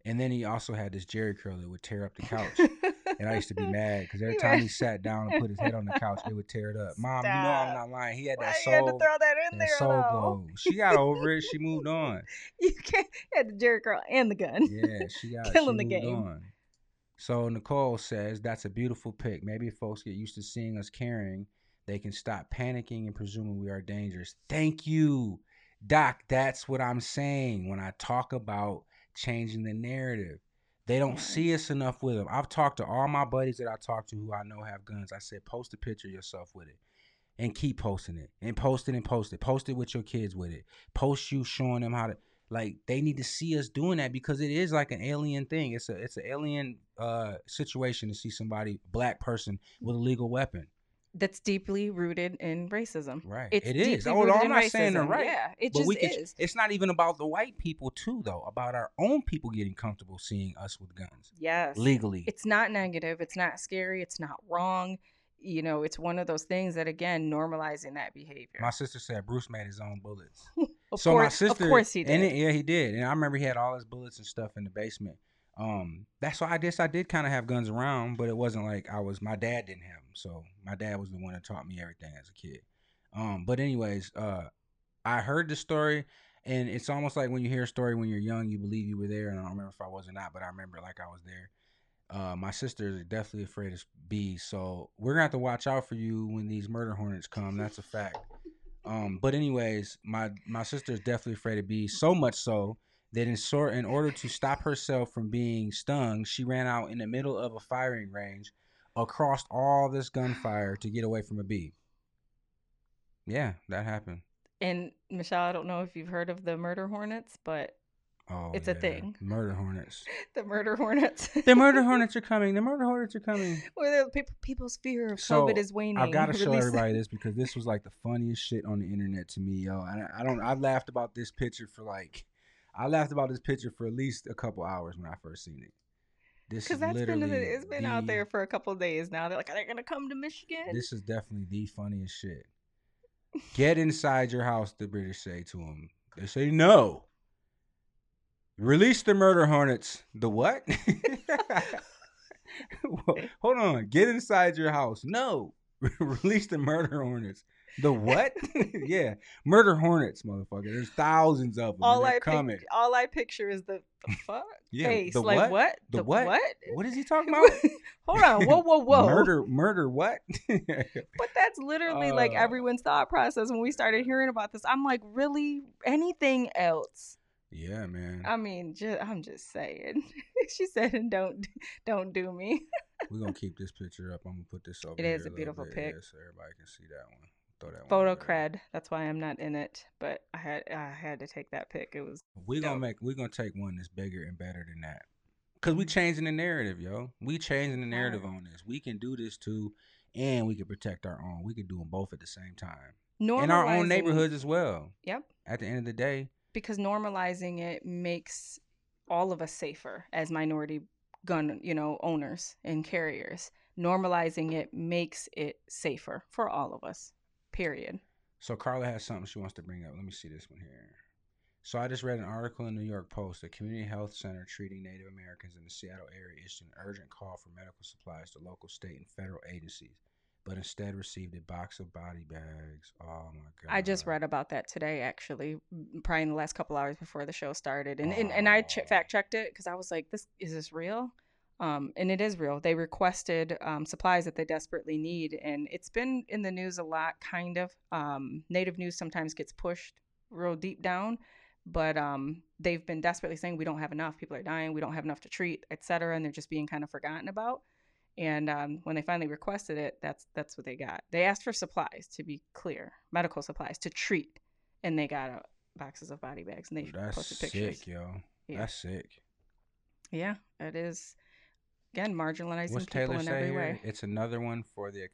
and then he also had this Jheri curl that would tear up the couch. and I used to be mad because every time he sat down and put his head on the couch, it would tear it up. Mom, you know I'm not lying. He had that you had to throw that in that there soul though? glow. She got over it. She moved on. You can't you had the Jheri curl and the gun. Yeah, she got Killing she the game. On. So Nicole says that's a beautiful pick. Maybe if folks get used to seeing us caring, they can stop panicking and presuming we are dangerous. Thank you, Doc. That's what I'm saying when I talk about changing the narrative. They don't see us enough with them. I've talked to all my buddies that I talk to who I know have guns. I said, post a picture of yourself with it and keep posting it and post it and post it. Post it with your kids with it. Post you showing them how to like they need to see us doing that because it is like an alien thing. It's a it's an alien uh situation to see somebody black person with a legal weapon. That's deeply rooted in racism. Right. It's it is. Oh, I'm not saying they're right. Yeah, it but just we is. it's not even about the white people too though, about our own people getting comfortable seeing us with guns Yes. legally. It's not negative. It's not scary. It's not wrong. You know, it's one of those things that again normalizing that behavior. My sister said Bruce made his own bullets. of so course, my sister, of course he did. And it, yeah, he did. And I remember he had all his bullets and stuff in the basement. Um, that's why I guess I did kind of have guns around, but it wasn't like I was. My dad didn't have them, so my dad was the one that taught me everything as a kid. Um, but anyways, uh, I heard the story, and it's almost like when you hear a story when you're young, you believe you were there. And I don't remember if I was or not, but I remember like I was there. Uh, my sister is definitely afraid of bees, so we're gonna have to watch out for you when these murder hornets come. That's a fact. Um, but anyways, my my sister is definitely afraid of bees, so much so that in sort in order to stop herself from being stung, she ran out in the middle of a firing range across all this gunfire to get away from a bee. Yeah, that happened. And Michelle, I don't know if you've heard of the murder hornets, but Oh, It's a thing. Murder hornets. the murder hornets. the murder hornets are coming. The murder hornets are coming. People, people's fear of So, COVID is waning. I've got to show everybody this because this was like the funniest shit on the internet to me, yo. I, I don't. I laughed about this picture for like, I laughed about this picture for at least a couple hours when I first seen it. This Because is that's been literally it's been out there for a couple of days now. They're like, oh, are they gonna come to Michigan? This is definitely the funniest shit. Get inside your house, the British say to him. They say no. Release the murder hornets. The what? Well, Hold on. Get inside your house. No. Release the murder hornets. The what? yeah. Murder hornets, motherfucker. There's thousands of them. all I coming. pic- all I picture is the, the fuck Yeah. face. the like what? what? The what? What? What is he talking about? Hold on. Whoa, whoa, whoa. Murder, murder, what? But that's literally like Uh. everyone's thought process when we started hearing about this. I'm like, really? Anything else? yeah, man. I mean, just, I'm just saying. she said, "And don't, don't do me." We're gonna keep this picture up. I'm gonna put this over. It is a beautiful bit, pic. yeah, so everybody can see that one. Throw that Photo there. cred. That's why I'm not in it. But I had, I had to take that pic. It was We're gonna make. We're gonna take one that's bigger and better than that. Cause we mm-hmm. changing the narrative, yo. We changing the narrative on this. We can do this too, and we can protect our own. We can do them both at the same time in our own neighborhoods as well. Yep. At the end of the day, because normalizing it makes all of us safer as minority gun you know owners and carriers normalizing it makes it safer for all of us period So Carla has something she wants to bring up. Let me see this one here. So I just read an article in the New York Post. A community health center treating Native Americans in the Seattle area issued an urgent call for medical supplies to local, state, and federal agencies, but instead received a box of body bags. Oh my god! i just read about that today actually probably in the last couple hours before the show started and and, and i ch- Oh. fact checked it because i was like this is this real um, and it is real. They requested um, supplies that they desperately need, and it's been in the news a lot. Kind of um, native news sometimes gets pushed real deep down, but um, they've been desperately saying we don't have enough. People are dying. We don't have enough to treat, etc. And they're just being kind of forgotten about. And um, when they finally requested it, that's that's what they got. They asked for supplies, to be clear, medical supplies to treat, and they got uh, boxes of body bags, and they That's posted pictures. sick, yo. Yeah. That's sick. Yeah, it is. Again, marginalizing What's people Taylor in every here? way. It's another one for the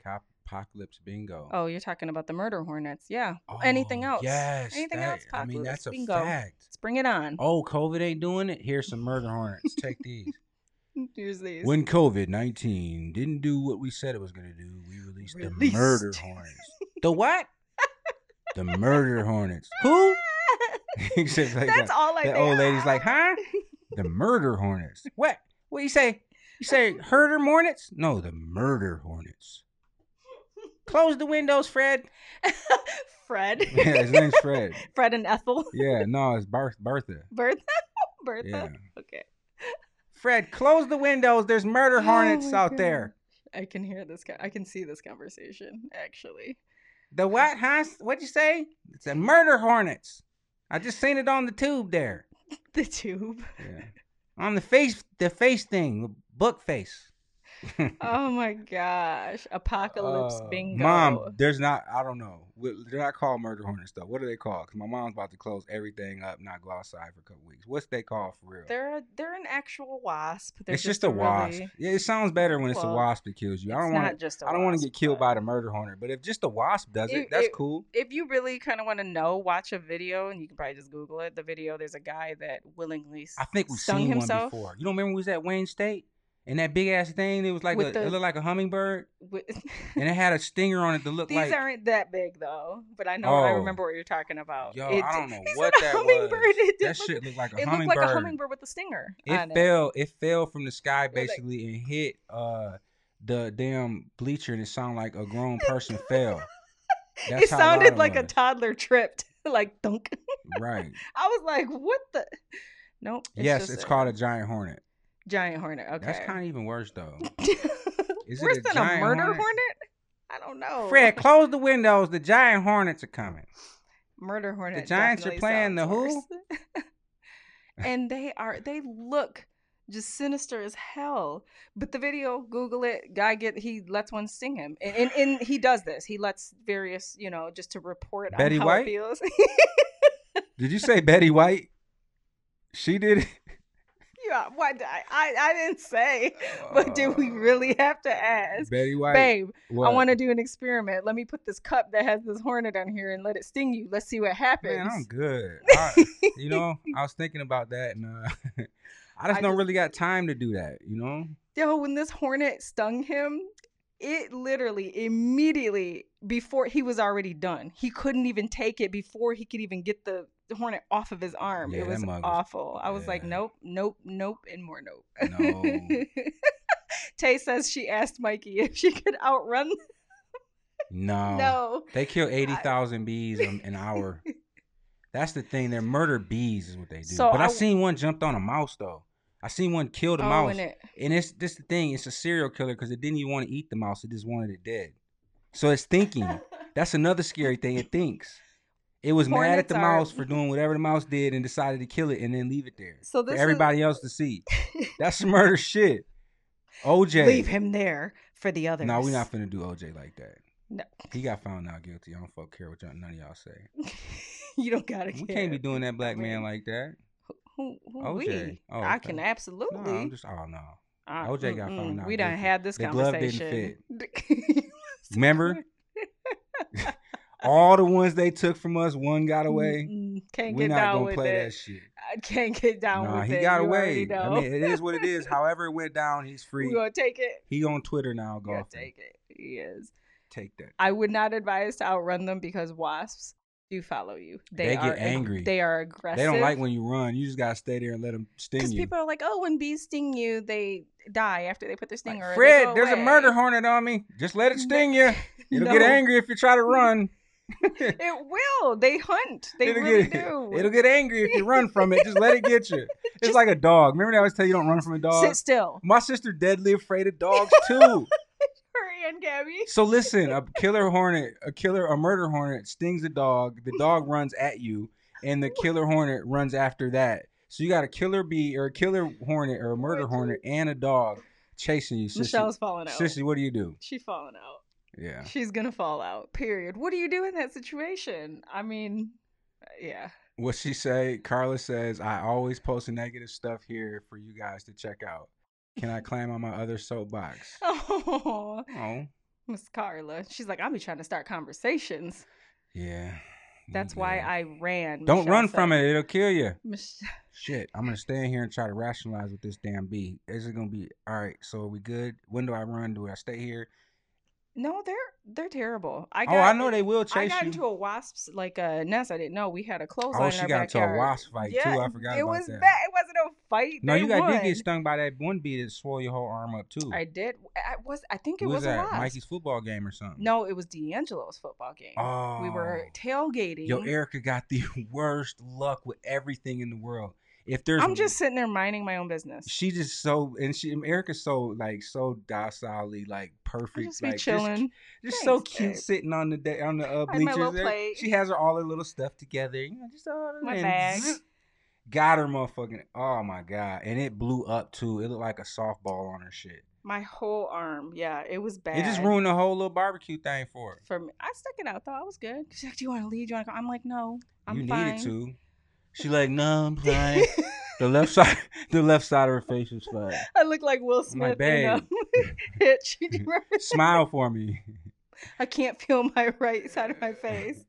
apocalypse bingo. Oh, you're talking about the murder hornets. Yeah. anything Oh, else? Yes. Anything that- else? I mean, that's a bingo. fact. Let's bring it on. Oh, COVID ain't doing it. Here's some murder hornets. Take these. Here's these. When COVID nineteen didn't do what we said it was gonna do, we released, the murder hornets. the what? the murder hornets. Who? Except like That's that, all I that old lady's like, huh? The murder hornets. What? What you say? You say herder hornets? No, the murder hornets. Close the windows, Fred. Fred. Yeah, his name's Fred. Fred and Ethel. Yeah, no, it's Berth- Bertha. Bertha. Bertha. Yeah. Okay. Fred, close the windows. There's murder oh hornets Oh out there. I can hear this. I can see this conversation actually. The what, huh? What'd you say? It's a murder hornets. I just seen it on the tube there. The tube. Yeah. on the face, the face thing, book face. Oh my gosh. Apocalypse Uh, bingo. Mom, there's not. I don't know. They're not called murder hornets though. What are they called? Because my mom's about to close everything up, not go outside for a couple weeks. What's they called for real? They're a, they're an actual wasp. They're it's just, a wasp. really- Yeah, it sounds better when it's a wasp that kills you. I don't want. just. I don't want to get killed by the murder hornet, but if just a wasp does it, that's cool. if you really kind of want to know, watch a video, and you can probably just Google it. The video, there's a guy that willingly I think we've stung seen himself. one before. You don't remember we was at Wayne State and that big ass thing? It was like a, the- it looked like a hummingbird, with- and it had a stinger on it to look. like These like. aren't that big though, but I know I Oh. remember what you're talking about. Yo, It- I don't know what that hummingbird. was. It did That look- shit looked like a hummingbird. It looked like a hummingbird with a stinger. It fell. It fell from the sky was like- basically and hit uh the damn bleacher, and it sounded like a grown person fell. It That's loud sounded it like a toddler tripped. like dunk. Right. I was like, what the? Nope. yes, just it's a called a giant hornet. Giant hornet. Okay. That's kind of even worse though. Is it Worse a than a murder hornet? hornet? I don't know. Fred, close the windows. The giant hornets are coming. Murder hornet. The giants are playing the who? and they are. They look just sinister as hell. But the video, Google it. Guy get he lets one sting him, and and, and he does this. He lets various, you know, just to report Betty on how White? it feels. Did you say Betty White? She did it. Yeah, what I, I I didn't say, but do we really have to ask? Betty White? Babe, I want to do an experiment. Let me put this cup that has this hornet on here and let it sting you. Let's see what happens. Man, I'm good. I, you know, I was thinking about that, and uh, I just I don't just- really got time to do that. You know, Yo, when this hornet stung him, it literally immediately before he was already done. He couldn't even take it before he could even get the hornet off of his arm. Yeah, it was was- awful. I was like, nope, nope, nope, and more nope. No. Tay says she asked Mikey if she could outrun. no, No. they kill eighty thousand bees an, an hour. That's the thing. They're murder bees, is what they do. So but I, I- seen one jumped on a mouse though. I seen one kill the oh, mouse, and it, and it's this the thing. It's a serial killer because it didn't even want to eat the mouse. It just wanted it dead. So it's thinking. That's another scary thing. It thinks. It was mad at the are- mouse for doing whatever the mouse did and decided to kill it and then leave it there so for this everybody else to see. That's some murder shit. OJ. Leave him there for the others. No, we're not finna do OJ like that. No. He got found out guilty. I don't fuck care what y'all, none of y'all say. you don't gotta. We care. can't be doing that black man like that. Who, who OJ. we? Oh, I okay. can No, absolutely. I'm just oh no. Uh, OJ got mm-mm. found out We done guilty. had this The glove didn't conversation. Remember? All the ones they took from us, one got away. Mm-mm. Can't We're get not down gonna with play it. that shit. I can't get down Nah, with he it. got You away. I mean, it is what it is. However, it went down. He's free. we gonna take it. He on Twitter now, We take it. He is. Take that. I would not advise to outrun them because wasps do follow you. They, They get ag- angry. They are aggressive. They don't like when you run. You just gotta stay there and let them sting because you. people are like, oh, when bees sting you, they die after they put their Like, stinger. they Fred, go there's a murder hornet on me. Just let it sting you. It'll No. get angry if you try to run. It will. They hunt. They it'll really get, do. It'll get angry if you run from it. Just let it get you. It's Just- like a dog. Remember they always tell you don't run from a dog? Sit still. My sister deadly afraid of dogs too. Hurry and Gabby. so listen, a killer hornet, a killer, a murder hornet stings a dog. The dog runs at you, and the killer hornet runs after that. So you got a killer bee or a killer hornet or a murder hornet and a dog chasing you. Sissy, Michelle's falling out. Sissy, what do you do? She's falling out. Yeah. She's gonna fall out. Period. What do you do in that situation? I mean, yeah. What she say? Carla says, I always post negative stuff here for you guys to check out. Can I climb on my other soapbox? Oh, Oh, Miss Carla. She's like, I'll be trying to start conversations. yeah. That's mm, why I ran. don't Michelle run from it. It'll kill you. Mich- Shit, I'm gonna stay in here and try to rationalize with this damn bee. Is it gonna be all right? So are we good? When do I run? Do I stay here? No, they're they're terrible. I oh, I know they will chase I got you. into a wasp's like a nest. I didn't know we had a oh, clothesline. oh, in she our got into a backyard. wasp fight yeah, too. I forgot it about was that. bad. It wasn't a fight. No, They you got did get stung by that one bee that swole your whole arm up too. I did. I was. I think it was, was a wasp. Mikey's football game or something? No, it was D'Angelo's football game. Oh, We were oh. tailgating. Yo, Erica got the worst luck with everything in the world. If there's, I'm just sitting there minding my own business. she just so and she Erica's so like so docilely like perfect, just like just- chilling. just, so Thanks, cute babe. sitting on the day on the uh, bleachers. She has her all her little stuff together, you know, just all My bag. zzz, got her motherfucking. Oh my god, and it blew up too. It looked like a softball on her shit. My whole arm. Yeah, it was bad. It just ruined the whole little barbecue thing for her. for me. I stuck it out though. I was good. She's like, "Do you want to leave? Do you want to?" I'm like, "No, I'm you fine." needed to. She like, no, I'm fine. the left side, the left side of her face was fine. I look like Will I'm like, Smith um. Hitch. Smile for me. I can't feel my right side of my face.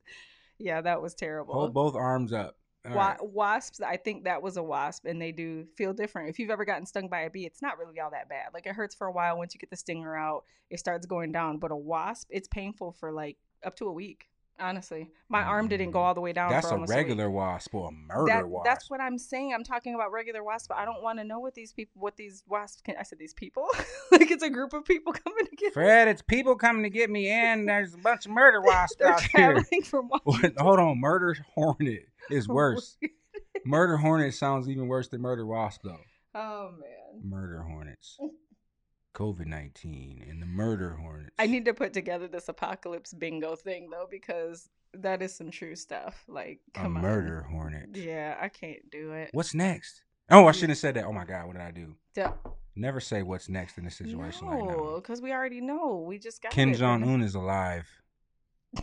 Yeah, that was terrible. Hold both arms up. Wa- right. Wasps, I think that was a wasp, and they do feel different. If you've ever gotten stung by a bee, it's not really all that bad. Like it hurts for a while. Once you get the stinger out, it starts going down. But a wasp, it's painful for like up to a week. Honestly, my arm didn't go mm. all the way down. That's a regular week. wasp or a murder That, wasp. that's what I'm saying. I'm talking about regular wasps. But I don't want to know what these people, what these wasps can. I said these people, like it's a group of people coming to get. Fred, it's people coming to get me, and there's a bunch of murder wasps They're out here. from Hold on, murder hornet is oh, worse. murder hornet sounds even worse than murder wasp, though. oh man. Murder hornets. COVID 19 and the murder hornets. I need to put together this apocalypse bingo thing though because that is some true stuff. Like, a come on. murder hornet. Yeah, I can't do it. What's next? Oh, I shouldn't have said that. Oh my God, what did I do? Never say what's next in a situation like no, that. because we already know. We just got Kim. Jong Un is alive.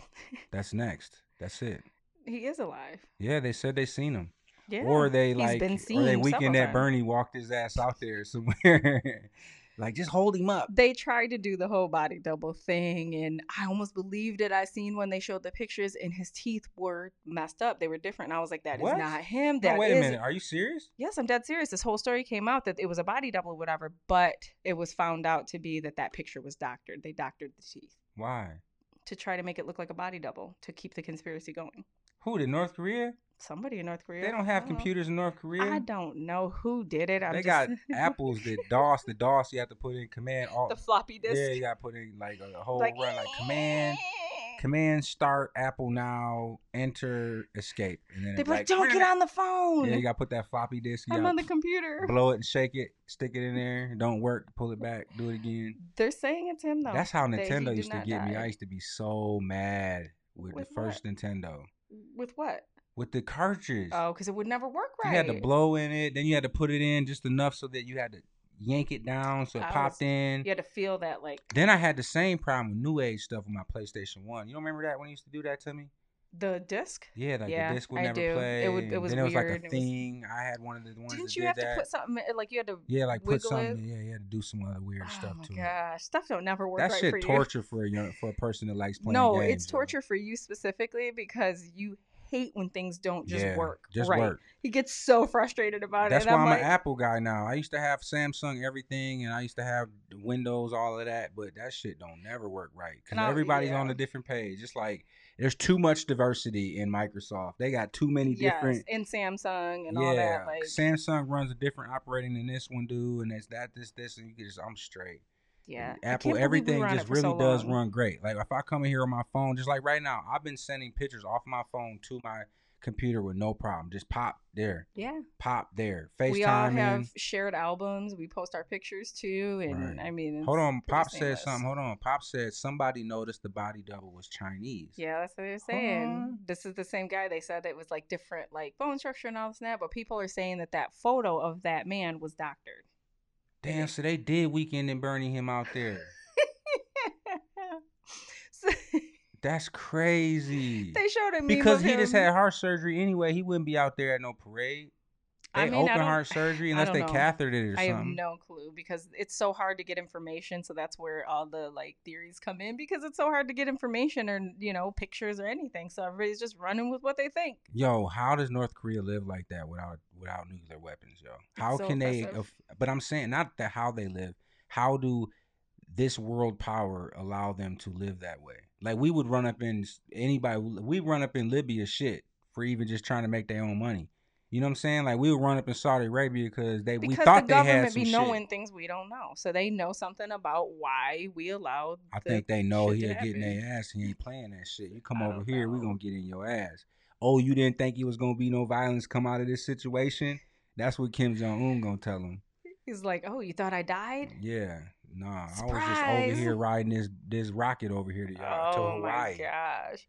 That's next. That's it. He is alive. Yeah, they said they seen him. Yeah. Or they He's like, been seen or they weekend that. Bernie walked his ass out there somewhere. Like, just hold him up. They tried to do the whole body double thing, and I almost believed it. I seen when they showed the pictures, and his teeth were messed up. They were different. And I was like, "That is What? not him. No, That wait a minute. Are you serious? Yes, I'm dead serious. This whole story came out that it was a body double, or whatever, but it was found out to be that that picture was doctored. They doctored the teeth Why? to try to make it look like a body double to keep the conspiracy going. Who did North Korea? Somebody in North Korea. They don't have I know. computers in North Korea. I don't know who did it. I'm they just... got apples that DOS. The DOS you have to put in command. All, the floppy disk. yeah, you got to put in like a whole Like, run, like command, command, start, Apple now, enter, escape, and then They're it's like, don't get on the phone. Yeah, you got to put that floppy disk. You I'm on the computer. blow it and shake it, stick it in there. Don't work, pull it back, do it again. They're saying it's him though. That's how Nintendo used to not get me. I used to be so mad with, With the first Nintendo. With what? With the cartridge. Oh, because it would never work right. You had to blow in it, then you had to put it in just enough so that you had to yank it down so it I popped was- in. You had to feel that like Then I had the same problem with new age stuff with my PlayStation One. You don't remember that when you used to do that to me? the disc. Yeah, like Yeah, the disc would I never do. It would- it was then it was weird. like a was- thing. I had one of the ones Didn't that you did have that. to put something like you had to? yeah, like put something. it? Yeah, you had to do some other weird oh stuff my to gosh, stuff don't never work That right shit for you. torture for a young, for a person that likes playing no, games. it's torture for you specifically because you hate when things don't just yeah, work. Just right. work. He gets so frustrated about That's it. That's why I'm, like, an Apple guy now. I used to have Samsung everything, and I used to have Windows, all of that, but that shit don't never work right because everybody's yeah. on a different page. It's like there's too much diversity in Microsoft. They got too many yes, different. in Samsung and yeah, all that. Like, Samsung runs a different operating than this one do, and it's that, this, this, and you can just I'm straight. Yeah, Apple, can't believe we everything just really so does run great. Like if I come in here on my phone, just like right now, I've been sending pictures off my phone to my computer with no problem. Just pop there, Yeah, pop there. FaceTime. We all have shared albums. We post our pictures too, and Right. I mean, Hold on, Pop said something. Hold on, Pop said somebody noticed the body double was Chinese. Yeah, that's what they're saying. This is the same guy. They said it was like different, like bone structure and all this and that. But people are saying that that photo of that man was doctored. Damn, so they did weekend and burning him out there. So- That's crazy. they showed him Because he just had heart surgery anyway. He wouldn't be out there at no parade. They I mean, open heart surgery unless they know. cathetered it or I have no clue because it's so hard to get information. So that's where all the like theories come in because it's so hard to get information or you know pictures or anything. So everybody's just running with what they think. Yo, how does North Korea live like that without without nuclear weapons, yo? How so can they? impressive. aff- But I'm saying not that how they live. How do this world power allow them to live that way? Like we would run up in anybody. We run up in Libya shit for even just trying to make their own money. You know what I'm saying? Like we would run up in Saudi Arabia because they we thought the they had government some be shit. knowing things we don't know, so they know something about why we allowed. I think they know he'll get in their ass. And he ain't playing that shit. You come I over here, we gonna get in your ass. Oh, you didn't think it was gonna be no violence come out of this situation? That's what Kim Jong Un gonna tell him. He's like, "Oh, you thought I died? Yeah, nah. I was just over here riding this this rocket over here to y'all to oh Hawaii. my gosh!"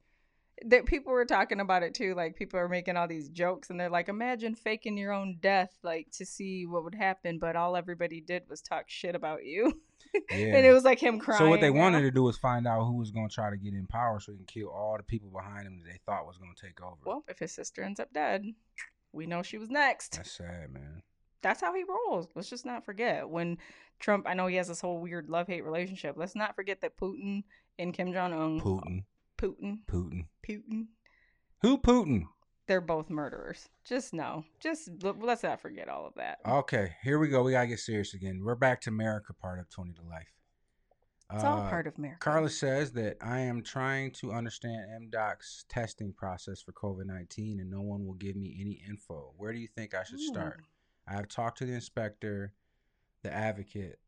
That people were talking about it too. Like people are making all these jokes, and they're like, "Imagine faking your own death, like to see what would happen." But all everybody did was talk shit about you, Yeah. and it was like him crying. so what they wanted to do was find out who was gonna try to get in power, so he can kill all the people behind him that they thought was gonna take over. Well, if his sister ends up dead, we know she was next. That's sad, man. that's how he rolls. Let's just not forget when Trump. I know he has this whole weird love hate relationship. Let's not forget that Putin and Kim Jong Un, Putin, Putin, Putin, Putin, who Putin? they're both murderers. Just no, just let's not forget all of that. Okay, here we go. We gotta get serious again. We're back to America part of 20 to Life. It's all Uh, part of America. Carla says that I am trying to understand MDOC's testing process for COVID 19 and no one will give me any info. Where do you think I should start? I have talked to the inspector, the advocate,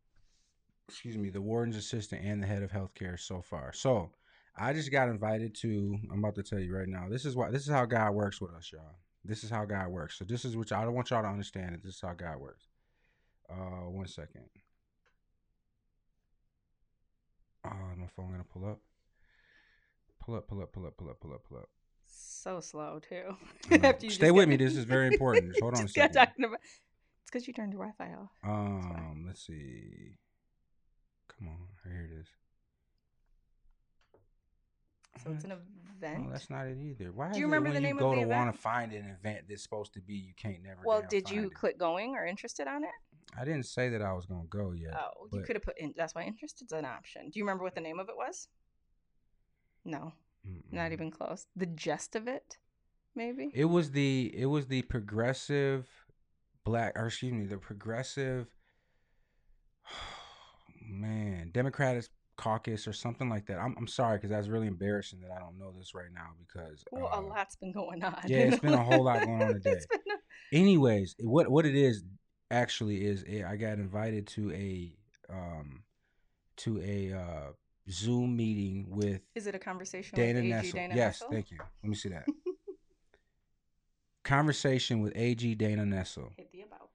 excuse me, the warden's assistant, and the head of healthcare so far. So I just got invited to. I'm about to tell you right now. This is why. This is how God works with us, y'all. This is how God works. So this is what I don't want y'all to understand. It. This is how God works. Uh, one second. Oh, my phone gonna pull up. Pull up, pull up, pull up, pull up, pull up, pull up. So slow too. I know. After you Stay with me. This is very important. Just hold on just got second. talking about- It's because you turned your Wi-Fi off. Um, let's see. Come on, here it is. So it's an mm-hmm. event. No, that's not it either. Why? Do you remember the you name go of the to want to find an event that's supposed to be, you can't never. well, did you it. click going or interested on it? I didn't say that I was gonna go yet. oh, you could have put in. That's why interested's an option. Do you remember what the name of it was? No, not Mm-mm. even close. The gist of it, maybe. It was the it was the progressive black or excuse me the progressive man Democratic caucus or something like that. I'm I'm sorry because that's really embarrassing that I don't know this right now because well, a uh, lot's been going on. yeah, it's been a whole lot going on today. A- anyways what what it is actually is eh, i got invited to a um to a uh zoom meeting with Is it a conversation dana with AG nessel Dana yes Nessel? thank you let me see that conversation with ag dana nessel Hit the about.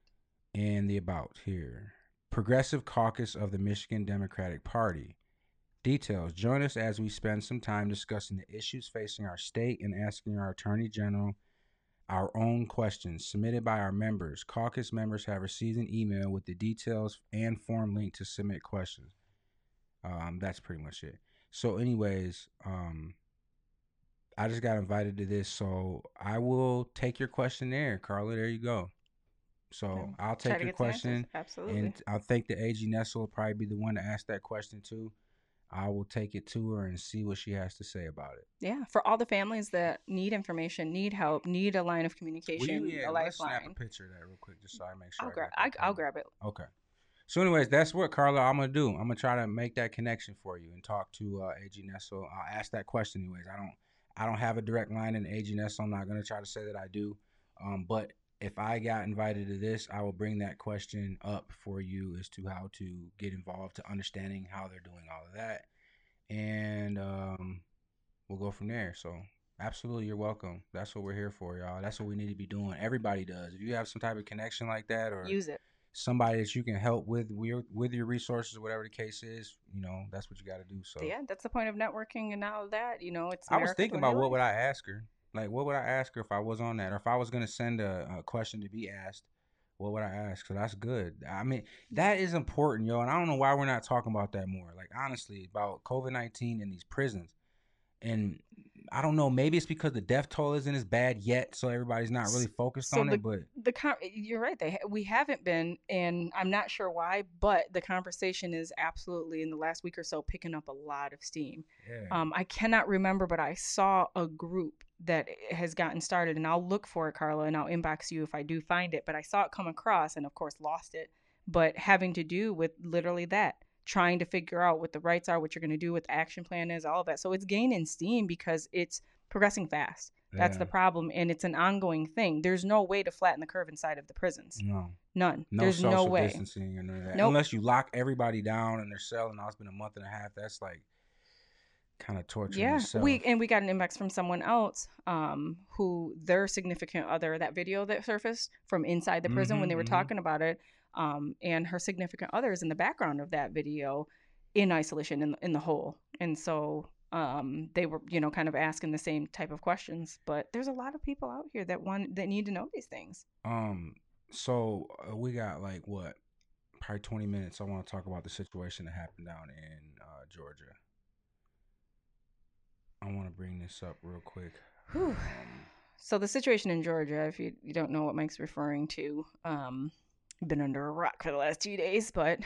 and the about here progressive caucus of the michigan democratic party details join us as we spend some time discussing the issues facing our state and asking our attorney general our own questions submitted by our members. Caucus members have received an email with the details and form link to submit questions. Um, that's pretty much it. So, anyways, um, I just got invited to this, so I will take your question there, Carla. There you go. So Okay. I'll take your question, Absolutely. and I think the AG Nessel will probably be the one to ask that question too. I will take it to her and see what she has to say about it. yeah, for all the families that need information, need help, need a line of communication, you, yeah, a let's snap a lifeline. picture of that real quick, just so I make sure. I'll I grab. I, I'll grab it. Okay. So, anyways, that's what Carla I'm gonna do. I'm gonna try to make that connection for you and talk to uh, AG Nessel. I'll ask that question anyways. I don't I don't have a direct line in AG Nessel. I'm not gonna try to say that I do. Um, but if I got invited to this, I will bring that question up for you as to how to get involved, to understanding how they're doing all of that, and um, we'll go from there. So. Absolutely, you're welcome. That's what we're here for, y'all. That's what we need to be doing. Everybody does. If you have some type of connection like that, or Use it. somebody that you can help with your with your resources, whatever the case is, you know, that's what you got to do. So yeah, that's the point of networking and all that. You know, it's. I was thinking about what would. I ask her? Like, what would I ask her if I was on that, or if I was gonna send a, a question to be asked? What would I ask? So that's good. I mean, that is important, yo. And I don't know why we're not talking about that more. Like, honestly, about COVID nineteen in these prisons. And I don't know. Maybe it's because the death toll isn't as bad yet, so everybody's not really focused So on the- it. But the con- you're right they we haven't been and i'm not sure why but the conversation is absolutely in the last week or so picking up a lot of steam yeah, um, i cannot remember but i saw a group that has gotten started and i'll look for it carla and i'll inbox you if i do find it but i saw it come across and of course lost it but having to do with literally that trying to figure out what the rights are what you're going to do what the action plan is all of that so it's gaining steam because it's progressing fast that's the problem, and it's an ongoing thing. There's no way to flatten the curve inside of the prisons. no. None. No There's social no way. distancing or none. Nope. Unless you lock everybody down in their cell, and now it's been a month and a half. That's like kind of torture. Yeah, yourself. we and we got an inbox from someone else, um, who their significant other, that video that surfaced from inside the prison when they were Mhm, mhm. talking about it, um, and her significant other is in the background of that video, in isolation in in the hole, and so um they were you know kind of asking the same type of questions but there's a lot of people out here that want that need to know these things Um. So uh, we got like what, probably twenty minutes. I want to talk about the situation that happened down in uh, Georgia. I want to bring this up real quick. Um, So the situation in Georgia, if you, you don't know what Mike's referring to, um, been under a rock for the last two days, but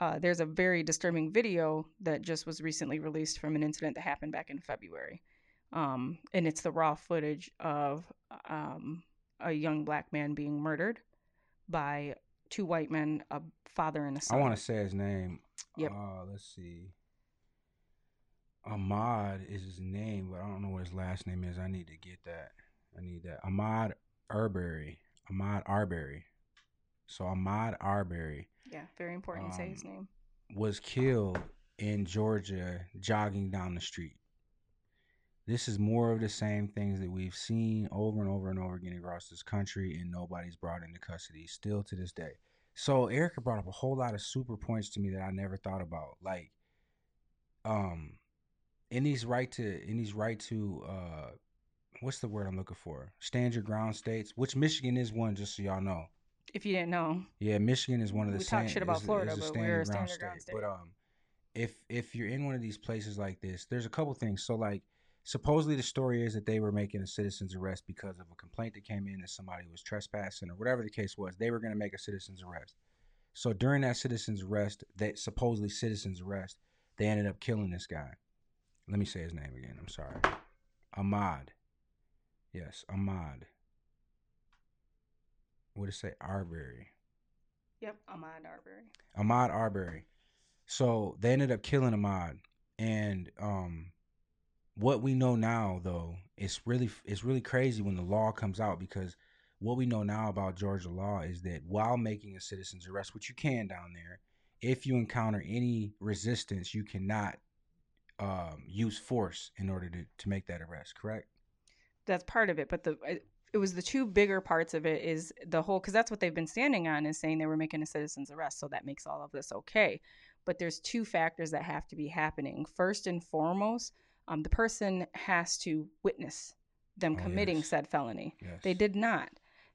uh, there's a very disturbing video that just was recently released from an incident that happened back in February, um, and it's the raw footage of um, a young black man being murdered by two white men, a father and a son. I want to say his name. Yep. Uh, let's see. Ahmaud is his name, but I don't know what his last name is. I need to get that. I need that. Ahmaud Arbery. Ahmaud Arbery. So Ahmaud Arbery Yeah, very important to say his Um, name. was killed in Georgia jogging down the street. This is more of the same things that we've seen over and over and over again across this country, and nobody's brought into custody still to this day. So Erica brought up a whole lot of super points to me that I never thought about. Like, um, in these right to in these right to uh, what's the word I'm looking for? Stand your ground states, which Michigan is one, just so y'all know. If you didn't know, Yeah, Michigan is one of the We talk shit about is- Florida, is but we're a stand your ground But state. um, if if you're in one of these places like this, there's a couple things. So like, supposedly the story is that they were making a citizen's arrest because of a complaint that came in that somebody was trespassing or whatever the case was. They were going to make a citizen's arrest. So during that citizen's arrest, that supposedly citizen's arrest, they ended up killing this guy. Let me say his name again. I'm sorry, Ahmaud. Yes, Ahmaud. What did it say? Arbery. yep, Ahmaud Arbery. Ahmaud Arbery. So they ended up killing Ahmaud, and um, what we know now though it's really it's really crazy when the law comes out because what we know now about Georgia law is that while making a citizen's arrest, which you can down there, if you encounter any resistance, you cannot um, use force in order to, to make that arrest. Correct? that's part of it but the it, was the two bigger parts of it is the whole because that's what they've been standing on is saying they were making a citizen's arrest so that makes all of this okay but there's two factors that have to be happening first and foremost um, the person has to witness them Oh, committing yes. said felony Yes. they did not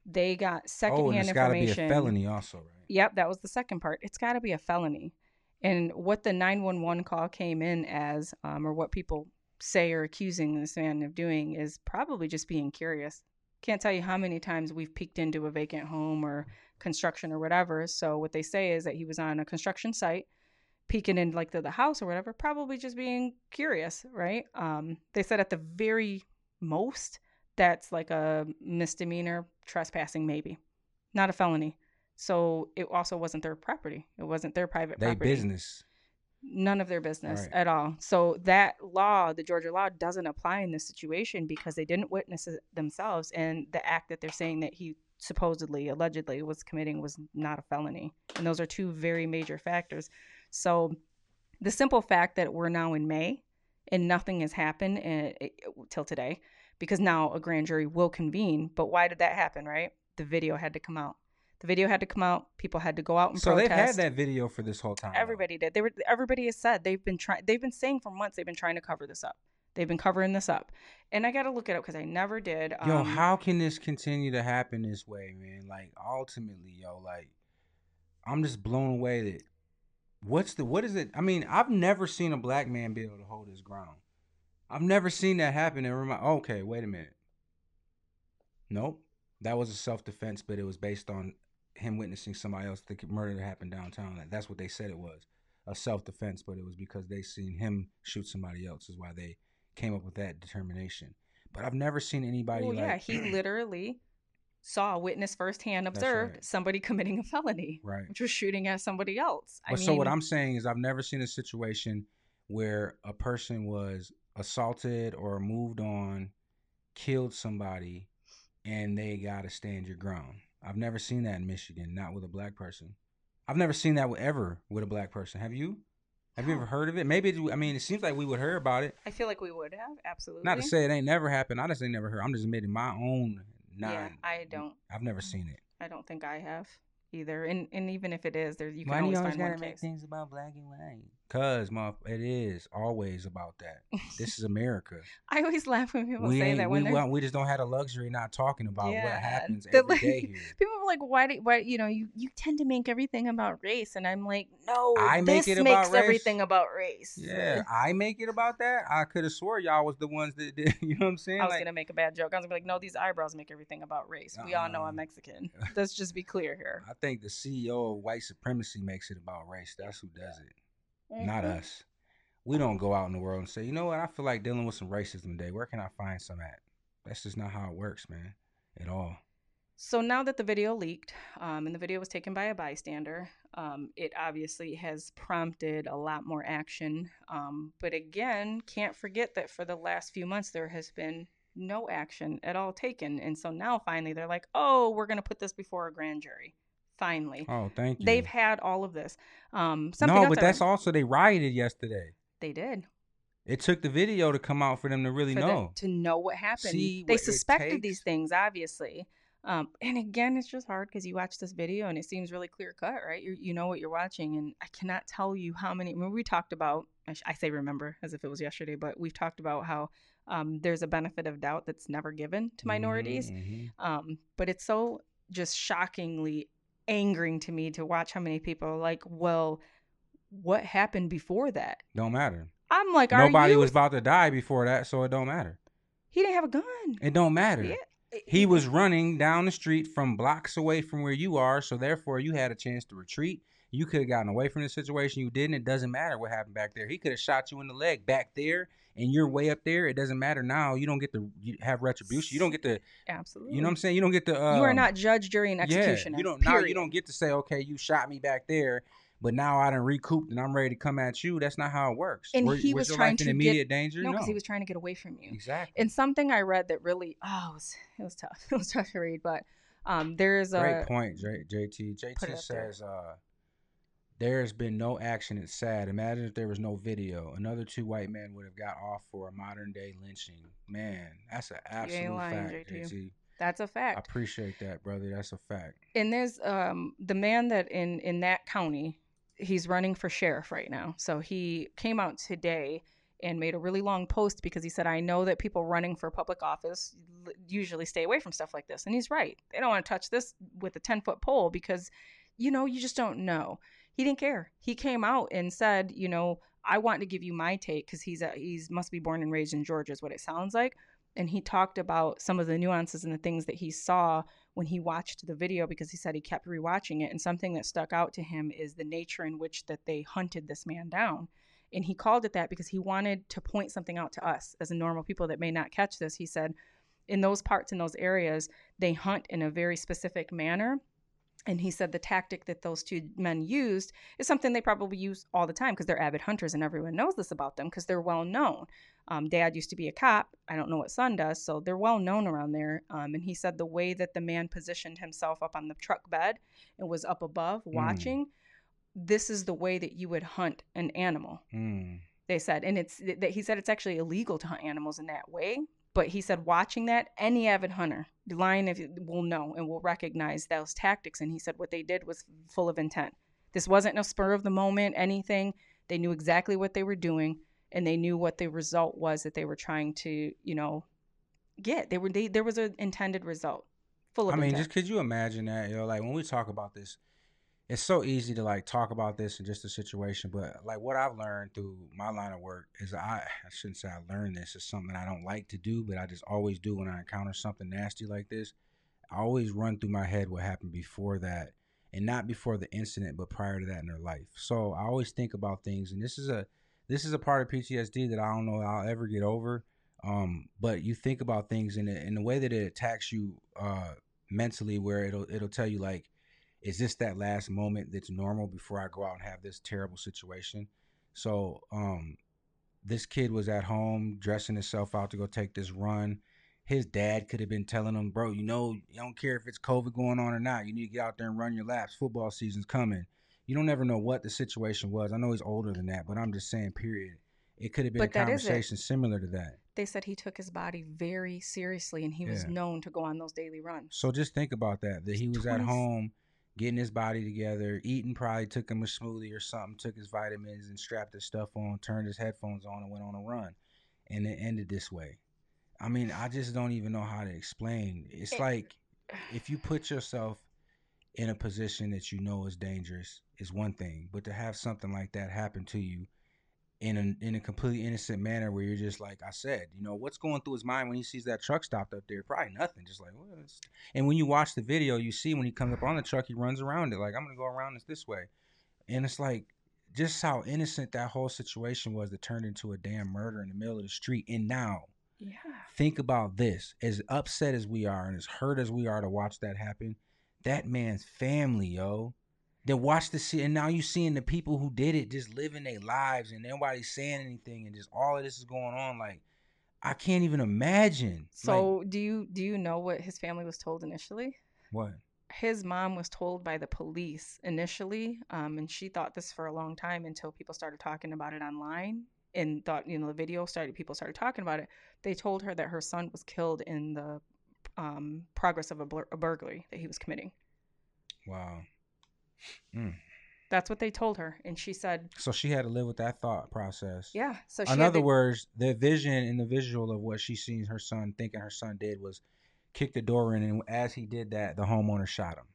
they got Oh, and secondhand it's got to be information a felony also, right? Yep, that was the second part. It's got to be a felony. And what the 911 call came in as, um, or what people say or accusing this man of doing, is probably just being curious. Can't tell you how many times we've peeked into a vacant home or construction or whatever. So what they say is that he was on a construction site, peeking in like to the house or whatever, probably just being curious, right? Um, they said at the very most, that's like a misdemeanor trespassing, maybe, not a felony. So it also wasn't their property. It wasn't their private They property. business. None of their business Right. at all. So that law, the Georgia law, doesn't apply in this situation because they didn't witness it themselves, and the act that they're saying that he supposedly, allegedly, was committing was not a felony. And those are two very major factors. So the simple fact that we're now in May and nothing has happened uh, till today, because now a grand jury will convene. But why did that happen? Right? The video had to come out. The video had to come out. People had to go out and So protest. they've had that video for this whole time. though. Everybody did. They were. Everybody has said they've been trying. They've been saying for months they've been trying to cover this up. They've been covering this up, and I got to look it up because I never did. Yo, Um, how can this continue to happen this way, man? Like ultimately, yo, like I'm just blown away that what's the what is it? I mean, I've never seen a black man be able to hold his ground. I've never seen that happen and remind okay, wait a minute. Nope. That was a self defense, but it was based on him witnessing somebody else the murder that happened downtown. Like, That's what they said it was. A self defense, but it was because they seen him shoot somebody else is why they came up with that determination. But I've never seen anybody well, like yeah, he literally saw, witness firsthand, observed right. somebody committing a felony, right. which was shooting at somebody else. I mean, so what I'm saying is I've never seen a situation where a person was assaulted or moved on, killed somebody, and they gotta stand your ground. I've never seen that in Michigan, not with a black person. I've never seen that ever with a black person. Have you? Have you ever heard of it? Maybe it, I mean it seems like we would hear about it. I feel like we would have absolutely. Not to say it ain't never happened. I just ain't never heard. I'm just admitting my own. Non, yeah, I don't. I've never seen it. I don't think I have either. And and even if it is, there you can Why always always find one case. things about black and white? Cause, motherf- it is always about that. This is America. I always laugh when people we say that we, when they're we just don't have the luxury not talking about what happens every like, day here. people are like, why do why you know you you tend to make everything about race, and I'm like, no, I make this it about makes race. everything about race. Yeah, I make it about that. I could have swore y'all was the ones that did. You know what I'm saying? I was Like, gonna make a bad joke. I was gonna be like, no, these eyebrows make everything about race. We all know Uh-uh. I'm Mexican. Let's just be clear here. I think the CEO of white supremacy makes it about race. That's who does it, not Mhm. us. We don't go out in the world and say, you know what? I feel like dealing with some racism today. Where can I find some at? That's just not how it works, man, at all. So now that the video leaked, um, and the video was taken by a bystander, um, it obviously has prompted a lot more action. Um, but again, can't forget that for the last few months there has been no action at all taken, and so now finally they're like, "Oh, we're going to put this before a grand jury." Finally, Oh, thank you. they've had all of this. Um, something no, but that's read- also they rioted yesterday. they did It took the video to come out for them to really know. to know what happened. See they what suspected these things, obviously. Um, and again, it's just hard because you watch this video and it seems really clear cut, right? You you know what you're watching, and I cannot tell you how many. Remember, we talked about. I, sh- I say remember as if it was yesterday, but we've talked about how um, there's a benefit of doubt that's never given to minorities. Mhm, mhm. Um, but it's so just shockingly angering to me to watch how many people are like, well, what happened before that? Don't matter. I'm like, Nobody you? was about to die before that, so it don't matter. he didn't have a gun. It don't matter. Yeah. He was running down the street from blocks away from where you are, so therefore you had a chance to retreat. You could have gotten away from the situation. You didn't. It doesn't matter what happened back there. He could have shot you in the leg back there, and you're way up there. It doesn't matter now. You don't get to have retribution. You don't get to. Absolutely. You know what I'm saying? You don't get to. Um, you are not judge, jury, and executioner. Yeah, you don't. Now you don't get to say, okay, you shot me back there, but now I done recouped and I'm ready to come at you. That's not how it works. And Were- he was was trying to immediate get- danger. No, No, because he was trying to get away from you. exactly. And something I read that really, oh, it was, it was tough. It was tough to read, but um, there's a Great point, J- JT. JT up there. says, uh, "There's been no action. It's sad. Imagine if there was no video. Another two white men would have got off for a modern day lynching. Man, that's an absolute lying, fact, JT. That's a fact. I appreciate that, brother. That's a fact. and there's um the man that in in that county he's running for sheriff right now so he came out today and made a really long post because he said i know that people running for public office usually stay away from stuff like this and he's right they don't want to touch this with a 10 foot pole because you know you just don't know he didn't care. He came out and said you know i want to give you my take because he's a, he's must be born and raised in georgia is what it sounds like. And he talked about some of the nuances and the things that he saw when he watched the video because he said he kept rewatching it. And something that stuck out to him is the nature in which that they hunted this man down. And he called it that because he wanted to point something out to us as normal people that may not catch this. He said in those parts in those areas they hunt in a very specific manner and he said the tactic that those two men used is something they probably use all the time because they're avid hunters and everyone knows this about them because they're well known um, dad used to be a cop. I don't know what son does, so they're well known around there. Um, and he said the way that the man positioned himself up on the truck bed and was up above watching, this is the way that you would hunt an animal. Mm. They said, and it's that he said it's actually illegal to hunt animals in that way. But he said, watching that, any avid hunter, the lion if- will know and will recognize those tactics. And he said what they did was full of intent. This wasn't a spur of the moment, anything. They knew exactly what they were doing, and they knew what the result was that they were trying to, you know, get. They were they, there was an intended result, full of I mean, intent. just could you imagine that? You know, like when we talk about this, it's so easy to like talk about this in just a situation, but like what I've learned through my line of work is I I shouldn't say I learned this. It's something I don't like to do, but I just always do when I encounter something nasty like this. I always run through my head what happened before that, and not before the incident, but prior to that in their life. So I always think about things, and this is a this is a part of PTSD that I don't know I'll ever get over. Um, but you think about things in the, in the way that it attacks you uh, mentally, where it'll it'll tell you like, is this that last moment that's normal before I go out and have this terrible situation? So um, this kid was at home dressing himself out to go take this run. His dad could have been telling him, bro, you know, you don't care if it's COVID going on or not. You need to get out there and run your laps. Football season's coming. You don't ever know what the situation was. I know he's older than that, but I'm just saying, period. It could have been But a that is it. conversation similar to that. they said he took his body very seriously, and he was known to go on those daily runs. So just think about that. That he was at home getting his body together, eating probably took him a smoothie or something, took his vitamins and strapped his stuff on, turned his headphones on and went on a run. And it ended this way. I mean, I just don't even know how to explain. It's like if you put yourself in a position that you know is dangerous is one thing, but to have something like that happen to you in a in a completely innocent manner where you're just like I said, you know, what's going through his mind when he sees that truck stopped up there? Probably nothing. Just like, well, and when you watch the video, you see when he comes up on the truck, he runs around it like I'm gonna go around this this way, and it's like just how innocent that whole situation was that turned into a damn murder in the middle of the street. And now Yeah. Think about this. As upset as we are and as hurt as we are to watch that happen, that man's family, yo. Then watch the shit, and now you seeing the people who did it just living their lives, and nobody's saying anything, and just all of this is going on. Like, I can't even imagine. So Like, do you do you know what his family was told initially? what? His mom was told by the police initially, um, and she thought this for a long time until people started talking about it online and thought you know the video started people started talking about it. They told her that her son was killed in the um, progress of a, bur- a burglary that he was committing. Wow. Mm. That's what they told her, and she said, So she had to live with that thought process. "Yeah." So she In other to- words, the vision and the visual of what she seen her son thinking her son did was kick the door in, and as he did that, the homeowner shot him.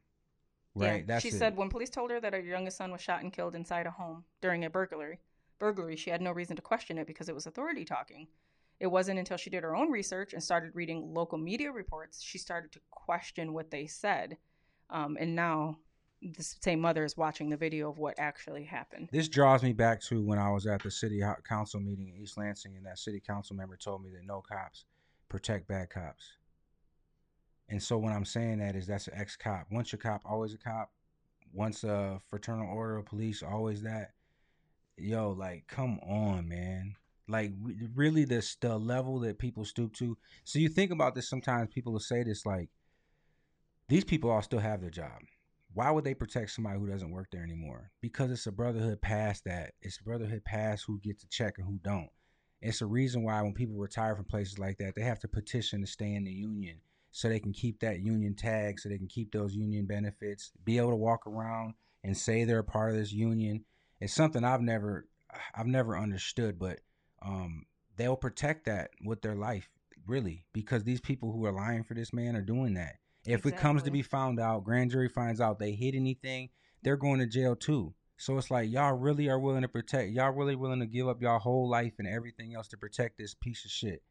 Yeah, Right. That's she it. said when police told her that her youngest son was shot and killed inside a home during a burglary, burglary, she had no reason to question it because it was authority talking. It wasn't until she did her own research and started reading local media reports she started to question what they said. Um, and now the same mother is watching the video of what actually happened. This draws me back to when I was at the city council meeting in East Lansing, and that city council member told me that no cops protect bad cops. And so when I'm saying that is that's an ex cop. Once a cop, always a cop. Once a fraternal order of police, always that. Yo, like, come on, man. Like, really, this the level that people stoop to. So you think about this. Sometimes people will say this, like, these people all still have their job. Why would they protect somebody who doesn't work there anymore? Because it's a brotherhood past that. It's a brotherhood past who gets to check and who don't. It's a reason why when people retire from places like that, they have to petition to stay in the union so they can keep that union tag, so they can keep those union benefits, be able to walk around and say they're a part of this union. It's something I've never I've never understood, but um, they'll protect that with their life, really, because these people who are lying for this man are doing that. If it comes to be found out, grand jury finds out they hid anything, they're going to jail too. So it's like y'all really are willing to protect. Y'all really willing to give up y'all whole life and everything else to protect this piece of shit.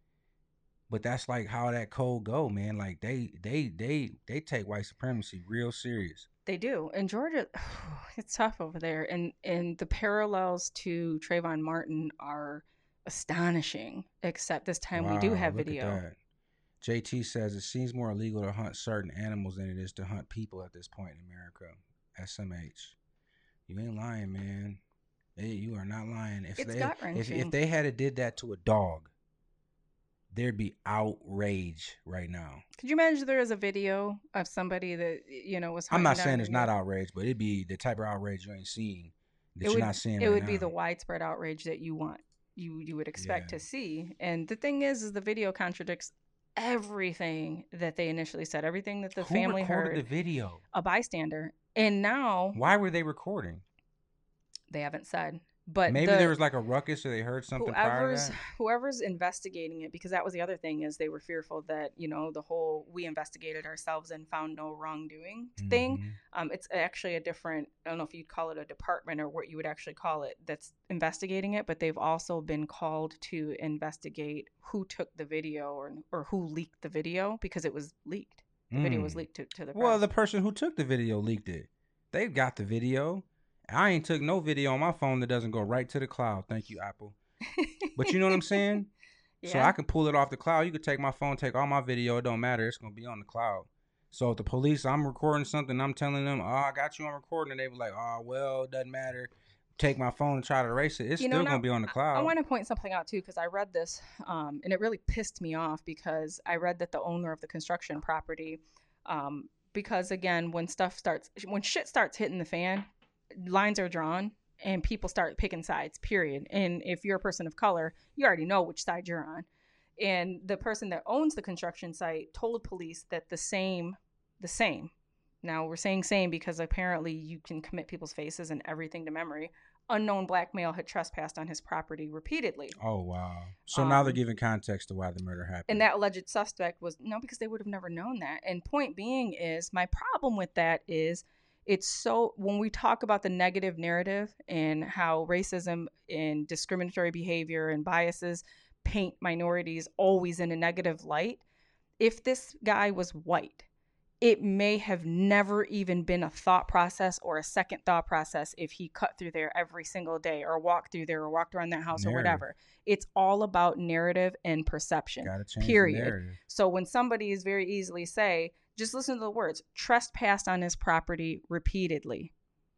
But that's like how that code go, man. Like they they they they take white supremacy real serious. They do. In Georgia, it's tough over there. And and the parallels to Trayvon Martin are astonishing, except this time we do have video. JT says it seems more illegal to hunt certain animals than it is to hunt people at this point in America. SMH. You ain't lying, man. Hey, you are not lying. If It's they if, if they had did that to a dog, there'd be outrage right now. Could you imagine there is a video of somebody that you know was? I'm not saying it's not outrage, but it'd be the type of outrage you ain't seeing that It you're would- not seeing. It right would be the widespread outrage that you want, you you would expect Yeah. to see. And the thing is, is the video contradicts everything that they initially said, everything that the Who family recorded heard, the video. a bystander, and now Why were they recording? they haven't said. But Maybe the- there was like a ruckus, or they heard something prior to whoever's that. whoever's investigating it because that was the other thing is they were fearful that you know the whole we investigated ourselves and found no wrongdoing thing Mhm. um, it's actually a different i don't know if you'd call it a department or what you would actually call it that's investigating it but they've also been called to investigate who took the video or or who leaked the video because it was leaked the video was Mm. leaked to, to the Well, the person who took the video leaked it. They've got the video. I ain't took no video on my phone that doesn't go right to the cloud. Thank you, Apple. But you know what I'm saying? So I can pull it off the cloud. You could take my phone, take all my video. It don't matter. It's gonna be on the cloud. So if the police, I'm recording something, I'm telling them, oh, I got you on recording, and they were like, oh, well, it doesn't matter. Take my phone and try to erase it. It's You know, still gonna be on the cloud. I want to point something out too because I read this um, and it really pissed me off because I read that the owner of the construction property, um, because again, when stuff starts, when shit starts hitting the fan, lines are drawn and people start picking sides. Period. And if you're a person of color, you already know which side you're on. And the person that owns the construction site told police that the same, the same. Now we're saying same because apparently you can commit people's faces and everything to memory unknown black male had trespassed on his property repeatedly. oh wow. So now they're Um, giving context to why the murder happened. And that alleged suspect was no, because they would have never known that. And point being is my problem with that is it's so when we talk about the negative narrative and how racism and discriminatory behavior and biases paint minorities always in a negative light, if this guy was white it may have never even been a thought process or a second thought process if he cut through there every single day or walked through there or walked around that house Narrative. or whatever. It's all about narrative and perception. Gotta change the Period. So when somebody is very easily say, just listen to the words, trespassed on his property repeatedly.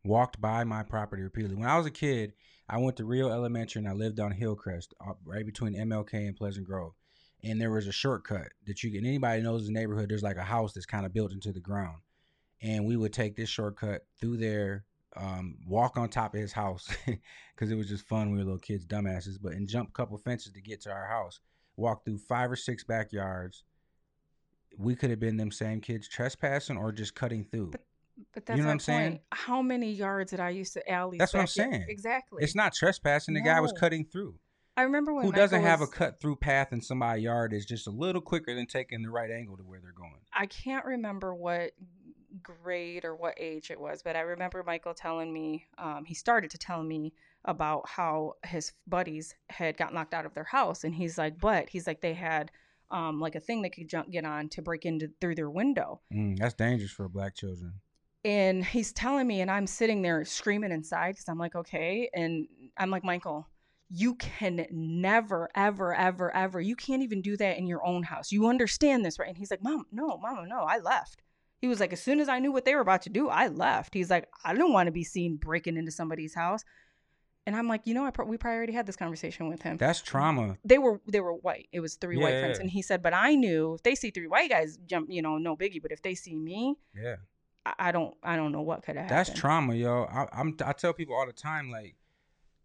walked by my property repeatedly. When I was a kid, I went to Rio Elementary and I lived on Hillcrest, uh, right between MLK and Pleasant Grove. And there was a shortcut that you can. Anybody knows the neighborhood. There's like a house that's kind of built into the ground, and we would take this shortcut through there, um, walk on top of his house because it was just fun. We were little kids, dumbasses, but and jump a couple fences to get to our house. Walk through five or six backyards. We could have been them same kids trespassing or just cutting through. But But that's know what I'm saying? point. How many yards did I used to alley? That's what I'm saying. Exactly. It's not trespassing. The guy was cutting through. I remember when Who doesn't Michael have a cut through path in somebody's yard is just a little quicker than taking the right angle to where they're going. I can't remember what grade or what age it was, but I remember Michael telling me, um, he started to tell me about how his buddies had gotten locked out of their house. And he's like, but he's like, they had um, like a thing they could jump, get on to break into through their window. Mm, that's dangerous for black children. And he's telling me, and I'm sitting there screaming inside because I'm like, okay. And I'm like, Michael, you can never, ever, ever, ever, you can't even do that in your own house. You understand this, right? And he's like, Mom, no, Mama, no, I left. He was like, as soon as I knew what they were about to do, I left. He's like, I don't want to be seen breaking into somebody's house. And I'm like, you know, I pro- we probably already had this conversation with him. That's trauma. they were they were white. It was three white friends, Yeah. and he said, but I knew if they see three white guys jump, you know, no biggie. But if they see me, Yeah, I, I don't, I don't know what could have that's happened. trauma, yo. I, I'm I tell people all the time, like,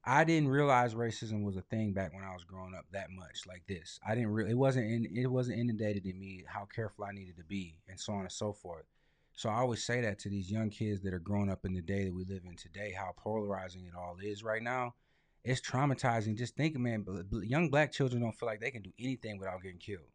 I didn't realize racism was a thing back when I was growing up that much, like this. I didn't really. It wasn't in. It wasn't inundated in me how careful I needed to be, and so on and so forth. So I always say that to these young kids that are growing up in the day that we live in today, how polarizing it all is right now. It's traumatizing. Just think, man, young black children don't feel like they can do anything without getting killed.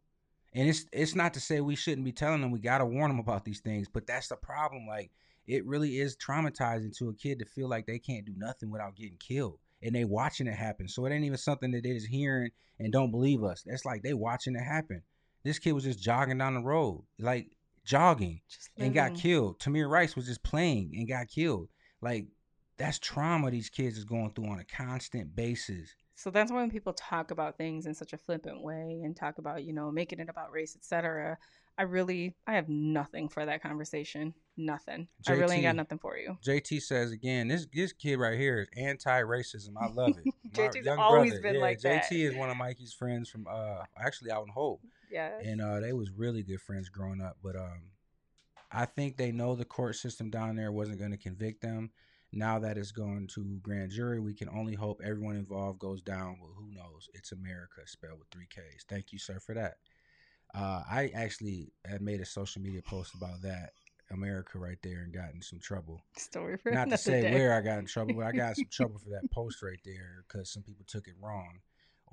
And it's it's not to say we shouldn't be telling them we gotta warn them about these things, but that's the problem. Like it really is traumatizing to a kid to feel like they can't do nothing without getting killed, and they watching it happen. So it ain't even something that they just hearing and don't believe us. That's like they watching it happen. This kid was just jogging down the road, like jogging, and got killed. Tamir Rice was just playing and got killed. Like that's trauma these kids is going through on a constant basis. So that's why when people talk about things in such a flippant way and talk about, you know, making it about race, etc. I really, I have nothing for that conversation. Nothing. I really ain't got nothing for you. JT says again, this this kid right here is anti-racism. I love it. JT's always brother. been yeah, like JT is one of Mikey's friends from uh actually out in Hope, Yeah. and uh they was really good friends growing up. But um, I think they know the court system down there wasn't going to convict them. Now that it's going to grand jury, we can only hope everyone involved goes down. Well, who knows? It's America, spelled with three K's. Thank you, sir, for that. Uh, I actually had made a social media post about that America right there and got in some trouble Story for not to say day. where I got in trouble, but I got some trouble for that post right there because some people took it wrong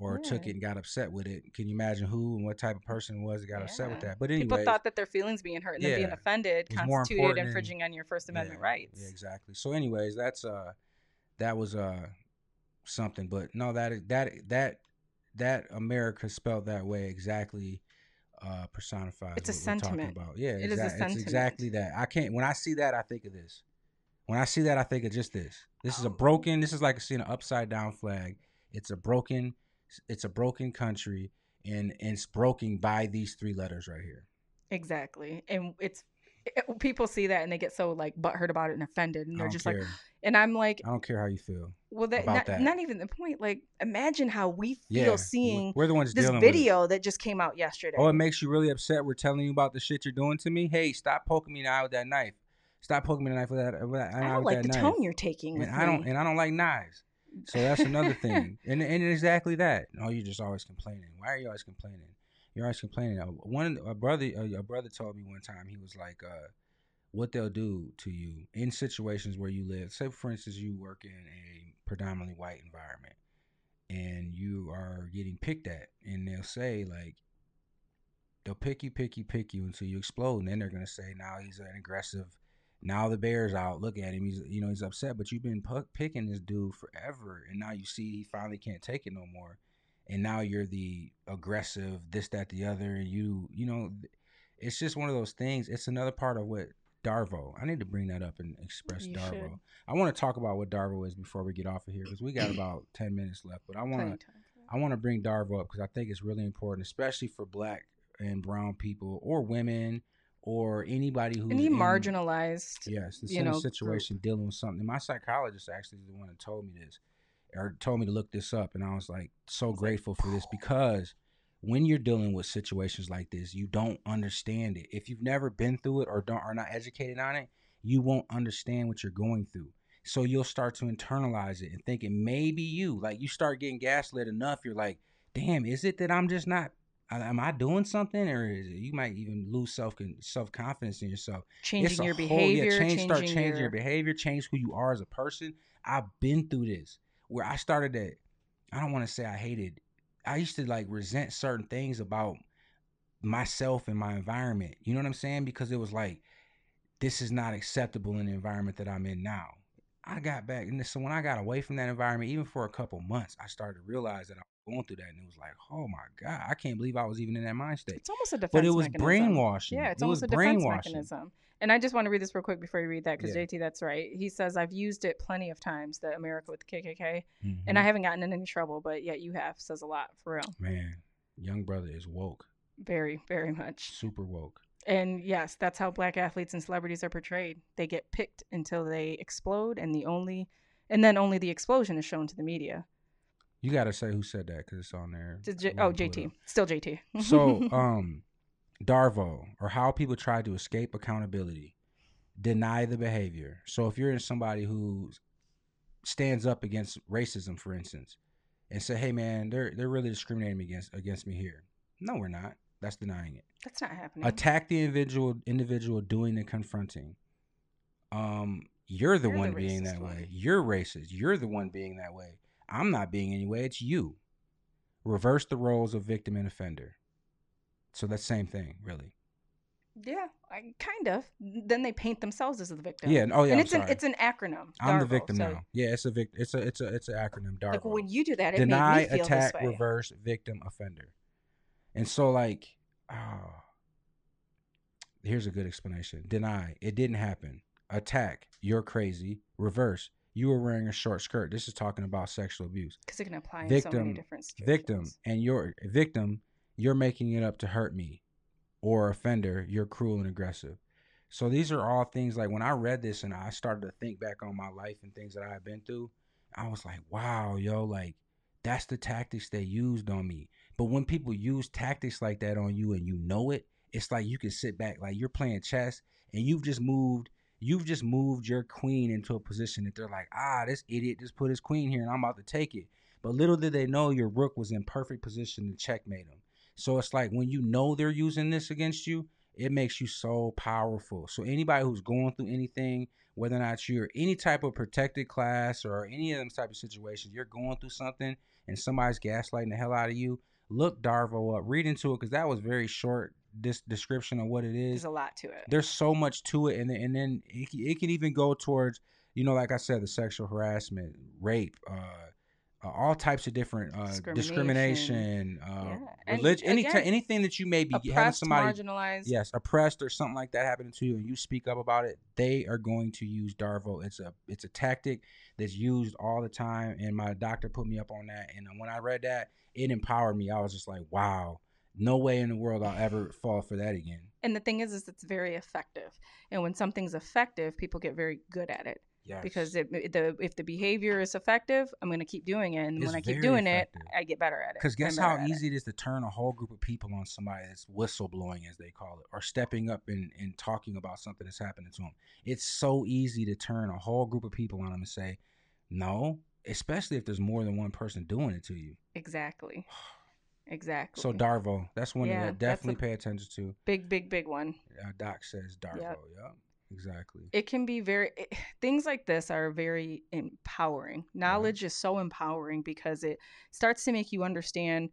or took it and got upset with it. Can you imagine who and what type of person it was that got upset with that? But anyway, People thought that their feelings being hurt and then being offended constituted infringing on your First Amendment yeah, rights. Yeah, exactly. So, anyways, that's uh, that was uh, something. But no, that that that that America spelled that way exactly. Uh, personifies. It's a sentiment. About. Yeah, It is a exact- sentiment. It's exactly that. I can't. When I see that, I think of this. When I see that, I think of just this. This is a broken. This is like seeing an upside down flag. It's a broken. It's a broken country, and, and it's broken by these three letters right here. Exactly. And it's it- people see that and they get so like butthurt about it and offended and they're just care. like and I'm like, I don't care how you feel. well that not, that. not even the point. Like imagine how we feel Yeah, seeing we're the ones this dealing with it. video that just came out yesterday. Oh, it makes you really upset. We're telling you about the shit you're doing to me. Hey, stop poking me in the eye with that knife. Stop poking me in the knife with that. With that I don't with like the knife. tone you're taking and I don't me. and I don't like knives. So that's another thing. And and exactly that. Oh, you're just always complaining. Why are you always complaining? You're always complaining. Uh, One a brother a, brother told me one time he was like, uh, what they'll do to you in situations where you live. Say for instance you work in a predominantly white environment and you are getting picked at and they'll say like they'll pick you, pick you, pick you until you explode. And then they're gonna say, now he's an aggressive. Now the bear's out. Look at him. He's you know he's upset, but you've been pu- picking this dude forever, and now you see he finally can't take it no more, and now you're the aggressive this that the other, and you you know it's just one of those things. It's another part of what Darvo. I need to bring that up and express You Darvo. should. I want to talk about what Darvo is before we get off of here because we got about ten minutes left. But I want to I want to bring Darvo up because I think it's really important, especially for Black and Brown people or women or anybody who's Any in- marginalized. Yes, you in know, a group. situation dealing with something. My psychologist actually is the one that told me this, or told me to look this up, and I was like so grateful for this because when you're dealing with situations like this, you don't understand it. If you've never been through it or don't are not educated on it, you won't understand what you're going through. So you'll start to internalize it and think it may be you. Like you start getting gaslit enough, you're like, damn, is it that I'm just not? Am I doing something, or is it, you might even lose self self confidence in yourself? changing your whole- behavior, change, start changing your, your, behavior, change who you are as a person. I've been through this where I started that. I don't want to say I hated. I used to like resent certain things about myself and my environment. You know what I'm saying? Because it was like, this is not acceptable in the environment that I'm in now. I got back, and so when I got away from that environment, even for a couple months, I started to realize that I was going through that, and it was like, oh my god, I can't believe I was even in that mind state. It's almost a defense But it was mechanism. brainwashing. Yeah, it's it was almost a defense mechanism. And I just want to read this real quick before you read that because Yeah. JT, that's right. He says I've used it plenty of times, the America with the KKK, Mhm. and I haven't gotten in any trouble, but yet you have. Says a lot for real. man, young brother is woke, Very, very much. super woke. And yes, that's how black athletes and celebrities are portrayed. They get picked until they explode, and the only, and then only the explosion is shown to the media. You got to say who said that because it's on there. J- oh, gonna pull it JT, still JT. So, um, Darvo, or how people try to escape accountability, deny the behavior. So, if you're in somebody who stands up against racism, for instance, and say, "Hey, man, they're they're really discriminating against against me here," no, we're not. That's denying it. that's not happening. Attack the individual individual doing the confronting. Um, you're the You're the one being that one. way. You're racist. You're the one being that way. I'm not being any way. It's you. Reverse the roles of victim and offender. So that's same thing, really. yeah, I, kind of. Then they paint themselves as the victim. Yeah. Oh yeah. and I'm it's an it's an acronym. I'm the victim So, now. Yeah, it's a vic- It's a it's a it's an acronym. DARVO. Like when you do that, it Deny, made me feel attack, this way. reverse, victim, offender. And so, like, oh, here's a good explanation. Deny, it didn't happen. Attack, you're crazy. Reverse, you were wearing a short skirt. This is talking about sexual abuse. Because it can apply in so many Victim, different situations. Victim, and you're victim, you're making it up to hurt me. Or offender, you're cruel and aggressive. So these are all things like when I read this and I started to think back on my life and things that I had been through, I was like, wow, yo, like that's the tactics they used on me. But when people use tactics like that on you and you know it, it's like you can sit back like you're playing chess and you've just moved you've just moved your queen into a position that they're like, ah, this idiot just put his queen here and I'm about to take it. But little did they know your rook was in perfect position to checkmate him. So it's like when you know they're using this against you, it makes you so powerful. So anybody who's going through anything, whether or not you're any type of protected class or any of them type of situations, you're going through something and somebody's gaslighting the hell out of you, look Darvo up, read into it because that was very short this description of what it is There's a lot to it. there's so much to it and then, and then it, it can even go towards you know like i said the sexual harassment rape uh, uh all types of different uh discrimination, uh Yeah. Religion any again, anything that you may be having somebody marginalized. yes oppressed or something like that happening to you and you speak up about it they are going to use darvo it's a it's a tactic that's used all the time and my doctor put me up on that and when i read that it empowered me i was just like wow no way in the world i'll ever fall for that again And the thing is, is it's very effective. And when something's effective, people get very good at it yes. because it, the if the behavior is effective, I'm going to keep doing it, and It's when I keep doing effective. it, I get better at it. Because guess how at it. easy it is to turn a whole group of people on somebody that's whistleblowing, as they call it, or stepping up and, and talking about something that's happening to them. It's so easy to turn a whole group of people on them and say, no, especially if there's more than one person doing it to you. Exactly. Exactly. So, Darvo, that's one Yeah, to definitely pay attention to. big, big, big one. Uh, Doc says Darvo. Yep. Yeah, exactly. It can be very eh, it, things like this are very empowering. Mm-hmm. Knowledge is so empowering because it starts to make you understand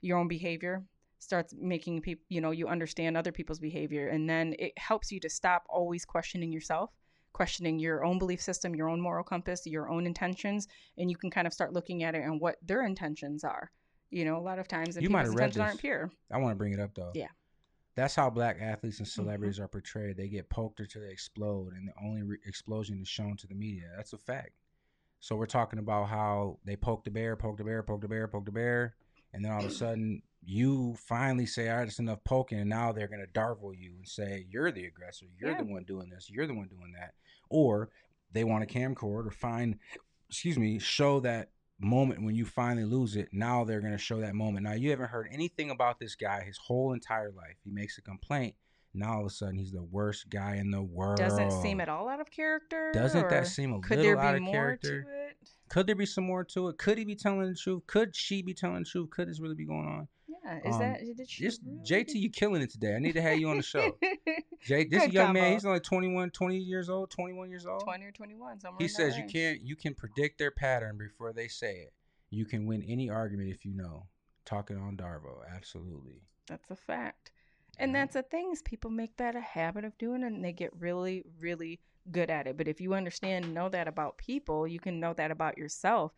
your own behavior, starts making people, you know, you understand other people's behavior and then it helps you to stop always questioning yourself, questioning your own belief system, your own moral compass, your own intentions, and you can kind of start looking at it and what their intentions are. You know, a lot of times You might have read intentions aren't pure. I want to bring it up though. Yeah. That's how black athletes and celebrities mm-hmm. are portrayed. They get poked until they explode, and the only re- explosion is shown to the media. That's a fact. So we're talking about how they poked the bear, poked the bear, poked the bear, poked the bear, and then all of a sudden you finally say, "All right, it's enough poking," and now they're gonna Darvo you and say you're the aggressor, you're yeah. the one doing this, you're the one doing that, or they want a camcorder or find, excuse me, show that moment when you finally lose it. Now they're gonna show that moment. Now you haven't heard anything about this guy his whole entire life. He makes a complaint. Now all of a sudden he's the worst guy in the world. Doesn't seem at all out of character. Doesn't that seem a could little there be out of more character? To it? Could there be some more to it? Could he be telling the truth? Could she be telling the truth? Could this really be going on? Is um, that did she just really? JT, you killing it today. I need to have you on the show. Jay, this Good young combo. man, he's only 21, 20 years old, 21 years old. 20 or 21 somewhere He says you can't you can predict their pattern before they say it. You can win any argument if you know. Talking on Darvo, absolutely. That's a fact. And Yeah. that's the thing is people make that a habit of doing and they get really, really good at it. But if you understand know that about people, you can know that about yourself.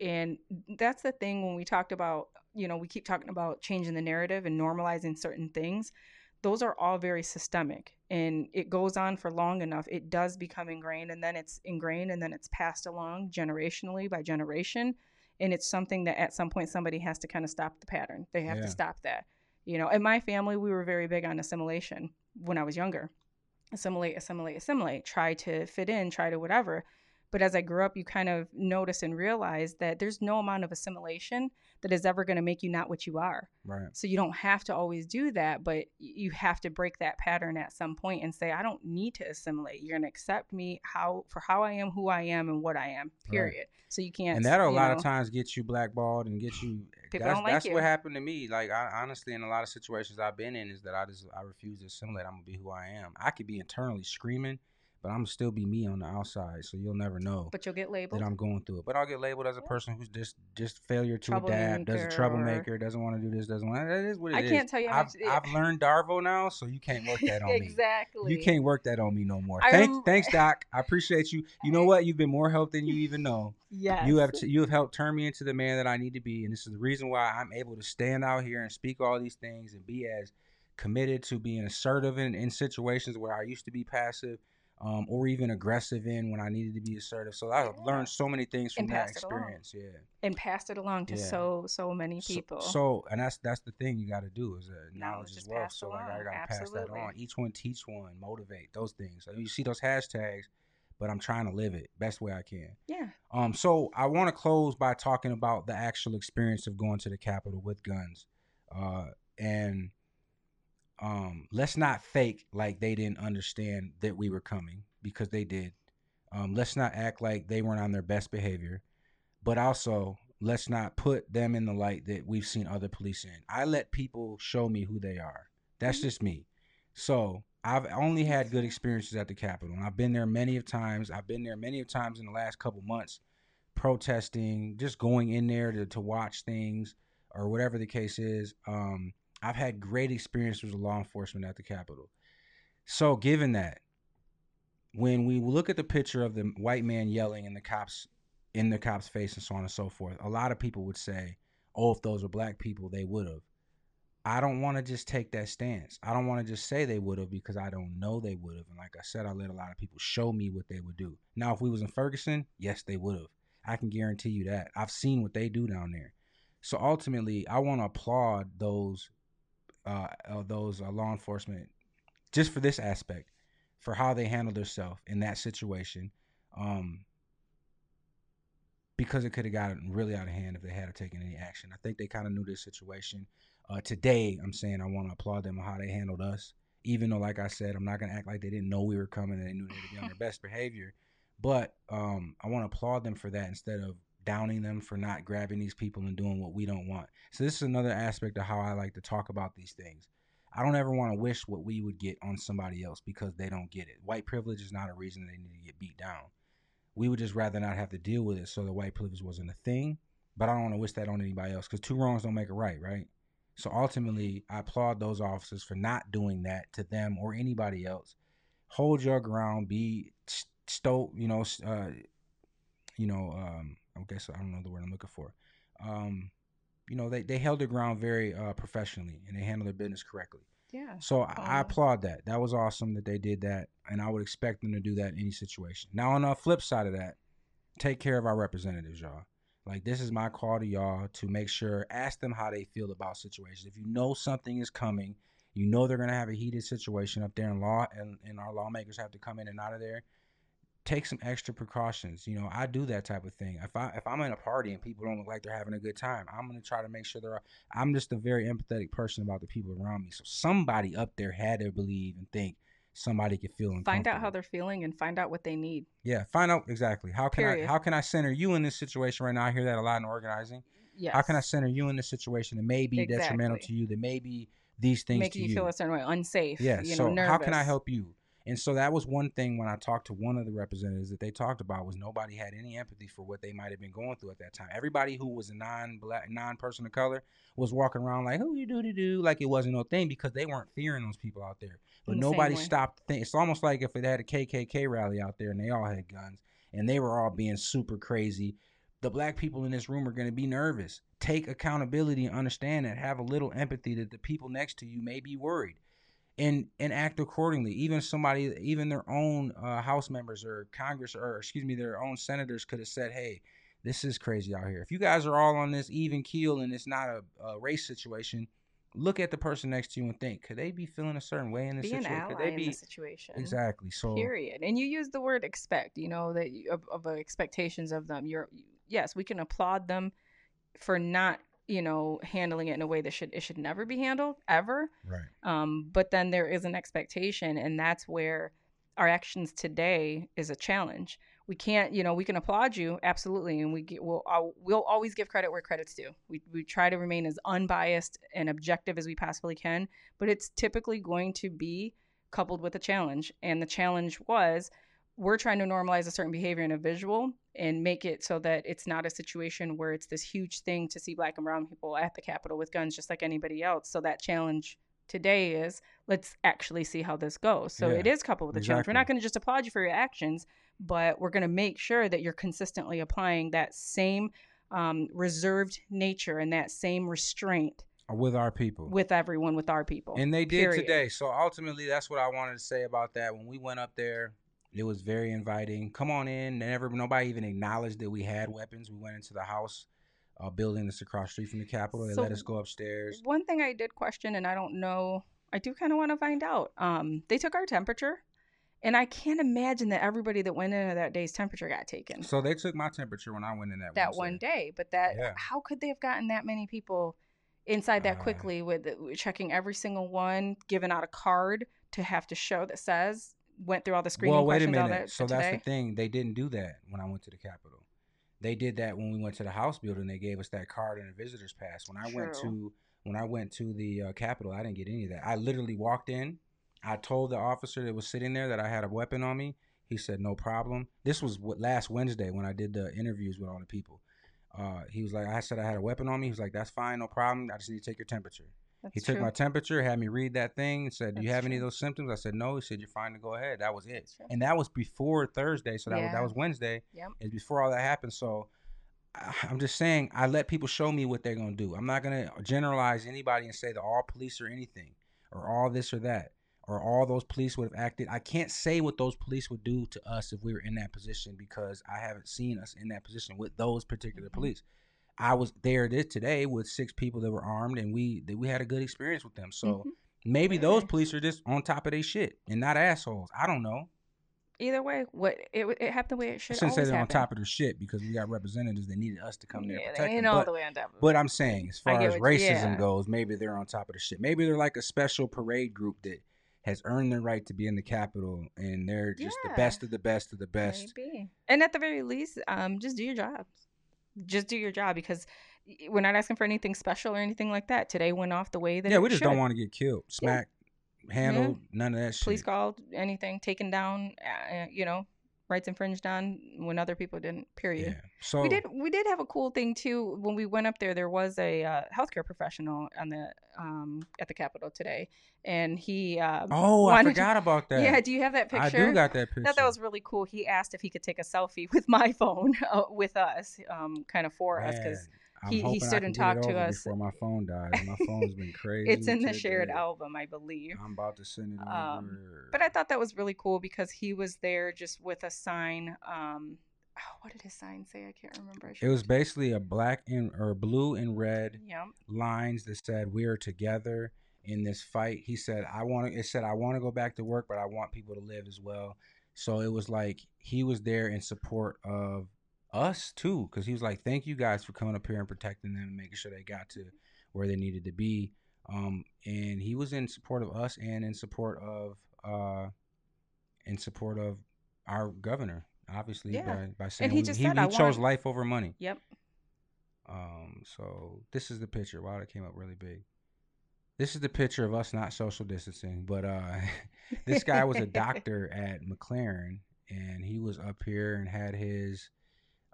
And that's the thing when we talked about, you know, we keep talking about changing the narrative and normalizing certain things. Those are all very systemic and it goes on for long enough. It does become ingrained and then it's ingrained and then it's passed along generationally by generation. And it's something that at some point somebody has to kind of stop the pattern. They have Yeah. to stop that you know in my family we were very big on assimilation when i was younger assimilate assimilate assimilate try to fit in try to whatever but as i grew up you kind of notice and realize that there's no amount of assimilation that is ever going to make you not what you are Right. so you don't have to always do that but you have to break that pattern at some point and say i don't need to assimilate you're going to accept me how for how i am who i am and what i am period so you can't And that'll a lot know, of times get you blackballed and get you. People that's don't like that's you. what happened to me. Like I, honestly, in a lot of situations I've been in, is that I just I refuse to assimilate. I'm gonna be who I am. I could be internally screaming, but I'm still be me on the outside. So you'll never know but you'll get labeled that I'm going through it. But I'll get labeled as a person who's just just failure to adapt, does a Troublemaker doesn't want to do this, doesn't want. That is what it I is. can't tell you I've, I've learned Darvo now, so you can't work that on me. exactly You can't work that on me no more. I Thanks, rem- thanks, Doc. I appreciate you. You know what? You've been more help than you even know. Yes. You have t- you have helped turn me into the man that I need to be, and this is the reason why I'm able to stand out here and speak all these things and be as committed to being assertive in, in situations where I used to be passive, um, or even aggressive in when I needed to be assertive. So I've Yeah. learned so many things from that experience. Yeah. and passed it along to Yeah. so so many people. So, and that's that's the thing you got to do is uh, knowledge Knowledge is is wealth. So like I got to pass that on. Each one teach one, motivate those things. So you see those hashtags, but I'm trying to live it best way I can. yeah, Um, so I want to close by talking about the actual experience of going to the Capitol with guns, uh, and um, let's not fake like they didn't understand that we were coming because they did. Um, let's not act like they weren't on their best behavior, but also let's not put them in the light that we've seen other police in. I let people show me who they are. That's Mhm. just me. So I've only had good experiences at the Capitol, and I've been there many of times. I've been there many of times in the last couple months, protesting, just going in there to, to watch things or whatever the case is. Um, I've had great experiences with law enforcement at the Capitol. So, given that, when we look at the picture of the white man yelling in the cops in the cops' face and so on and so forth, a lot of people would say, "Oh, if those were black people, they would have." I don't want to just take that stance. I don't want to just say they would have because I don't know they would have. And like I said, I let a lot of people show me what they would do. Now, if we was in Ferguson, yes, they would have. I can guarantee you that. I've seen what they do down there. So ultimately, I want to applaud those uh, uh, those uh, law enforcement just for this aspect, for how they handled themselves in that situation. Um, because it could have gotten really out of hand if they had taken any action. I think they kind of knew this situation. Uh, today, I'm saying I want to applaud them on how they handled us. Even though, like I said, I'm not going to act like they didn't know we were coming and they knew they to be on their best behavior. But um, I want to applaud them for that instead of downing them for not grabbing these people and doing what we don't want. So this is another aspect of how I like to talk about these things. I don't ever want to wish what we would get on somebody else because they don't get it. White privilege is not a reason they need to get beat down. We would just rather not have to deal with it so the white privilege wasn't a thing. But I don't want to wish that on anybody else because two wrongs don't make a right, right? So ultimately, I applaud those officers for not doing that to them or anybody else. Hold your ground, be stoic, you know, uh, you know, um, I guess I don't know the word I'm looking for. Um, you know, they, they held their ground very uh, professionally and they handled their business correctly. Yeah. So I, I applaud that. That was awesome that they did that, and I would expect them to do that in any situation. Now, on the flip side of that, take care of our representatives, y'all. Like this is my call to y'all to make sure, ask them how they feel about situations. If you know something is coming, you know they're gonna have a heated situation up there, in law and, and our lawmakers have to come in and out of there. Take some extra precautions. You know, I do that type of thing. If I if I'm in a party and people don't look like they're having a good time, I'm gonna try to make sure they're. I'm just a very empathetic person about the people around me. So somebody up there had to believe and think somebody could feel uncomfortable. Find out how they're feeling and find out what they need. Yeah, find out exactly how can Period. I how can I center you in this situation right now? I hear that a lot in organizing. Yes. How can I center you in this situation that may be detrimental to you? That may be these things making to you, feel a certain way, unsafe. yeah. You so know, how can I help you? And so that was one thing when I talked to one of the representatives that they talked about was nobody had any empathy for what they might have been going through at that time. Everybody who was a non-black, non-person of color was walking around like, "Who you do to do?" Like it wasn't no thing because they weren't fearing those people out there. But the nobody stopped. to think. It's almost like if it had a KKK rally out there and they all had guns and they were all being super crazy. The black people in this room are going to be nervous. Take accountability and understand that. Have a little empathy that the people next to you may be worried and and act accordingly. Even somebody, even their own uh, House members or Congress or excuse me, their own senators could have said, "Hey, this is crazy out here. If you guys are all on this even keel and it's not a, a race situation, look at the person next to you and think, could they be feeling a certain way in this Be an situation? ally Could they in the situation. exactly so? Period. And you use the word expect. You know that you, of, of expectations of them. You're yes, we can applaud them for not you know handling it in a way that should it should never be handled ever. Right. Um, but then there is an expectation, and that's where our actions today is a challenge. We can't, you know, we can applaud you absolutely, and we get, we'll we'll always give credit where credit's due. We we try to remain as unbiased and objective as we possibly can, but it's typically going to be coupled with a challenge, and the challenge was we're trying to normalize a certain behavior in a visual and make it so that it's not a situation where it's this huge thing to see black and brown people at the Capitol with guns just like anybody else. So that challenge today is let's actually see how this goes. So Yeah, it is coupled with a challenge. We're not going to just applaud you for your actions, but we're going to make sure that you're consistently applying that same um, reserved nature and that same restraint With our people. with everyone, with our people. And they did Period. today. So ultimately, that's what I wanted to say about that. When we went up there, it was very inviting. Come on in. Never, nobody even acknowledged that we had weapons. We went into the house uh, building that's across the street from the Capitol. They So- let us go upstairs. One thing I did question, and I don't know, I do kind of want to find out. Um, they took our temperature, and I can't imagine that everybody that went into that day's temperature got taken So they took my temperature when I went in that. that one day. But that, Yeah. how could they have gotten that many people inside that Uh, quickly with checking every single one, giving out a card to have to show that says went through all the screening Well, wait a minute. that So that's the thing. They didn't do that when I went to the Capitol. They did that when we went to the House building. They gave us that card and a visitor's pass. When I went to when I went to the uh, Capitol, I didn't get any of that. I literally walked in. I told the officer that was sitting there that I had a weapon on me. He said no problem. This was what, last Wednesday when I did the interviews with all the people. Uh, he was like, I said I had a weapon on me. He was like, that's fine, no problem. I just need to take your temperature. That's He took true. my temperature, had me read that thing, said, "Do you have any of those symptoms?" I said, "No." He said, "You're fine to go ahead." That was it, and that was before Thursday, so that was, that was Wednesday. Yep. It's before all that happened. So I'm just saying, I let people show me what they're gonna do. I'm not gonna generalize anybody and say that all police or anything, or all this or that, or all those police would have acted. I can't say what those police would do to us if we were in that position because I haven't seen us in that position with those particular Mhm. police. I was there this today with six people that were armed, and we that we had a good experience with them. So Mhm. maybe those police are just on top of their shit and not assholes. I don't know. Either way, what it it happened the way it I should shouldn't say they're on top of their shit because we got representatives that needed us to come there yeah, and they ain't them. all But, the way on top of but I'm saying, as far as what you- racism yeah. goes, maybe they're on top of the shit. Maybe they're like a special parade group that has earned the right to be in the Capitol, and they're just the best of the best of the best. Maybe. And at the very least, um, just do your job. Just do your job because we're not asking for anything special or anything like that. Today went off the way that Yeah, we just don't want to get killed, smacked, handled, none of that shit. police called anything taken down. Uh, you know, rights infringed on when other people didn't. Period. Yeah. So We did. We did have a cool thing too. When we went up there, there was a uh, healthcare professional on the um, at the Capitol today, and he. Uh, Oh, I forgot about that. Yeah. Do you have that picture? I do got that picture. I thought that was really cool. He asked if he could take a selfie with my phone uh, with us, um, kind of for us, because Man, he, he stood and talked to us. Before my phone dies. My phone's been crazy. It's in the shared album, I believe. I'm about to send it Um. But I thought that was really cool because he was there just with a sign. Um, oh, what did his sign say? I can't remember. I it was basically a black and or blue and red Yep. lines that said we are together in this fight. He said I want to. It said I want to go back to work, but I want people to live as well. So it was like he was there in support of us too, because he was like, "Thank you guys for coming up here and protecting them and making sure they got to where they needed to be." Um, and he was in support of us and in support of uh, in support of our governor, obviously Yeah. by, by saying he we- just he, said, he "I chose want-" life over money. Yep. Um, so this is the picture. Wow, that came up really big. This is the picture of us not social distancing, but uh, this guy was a doctor at McLaren, and he was up here and had his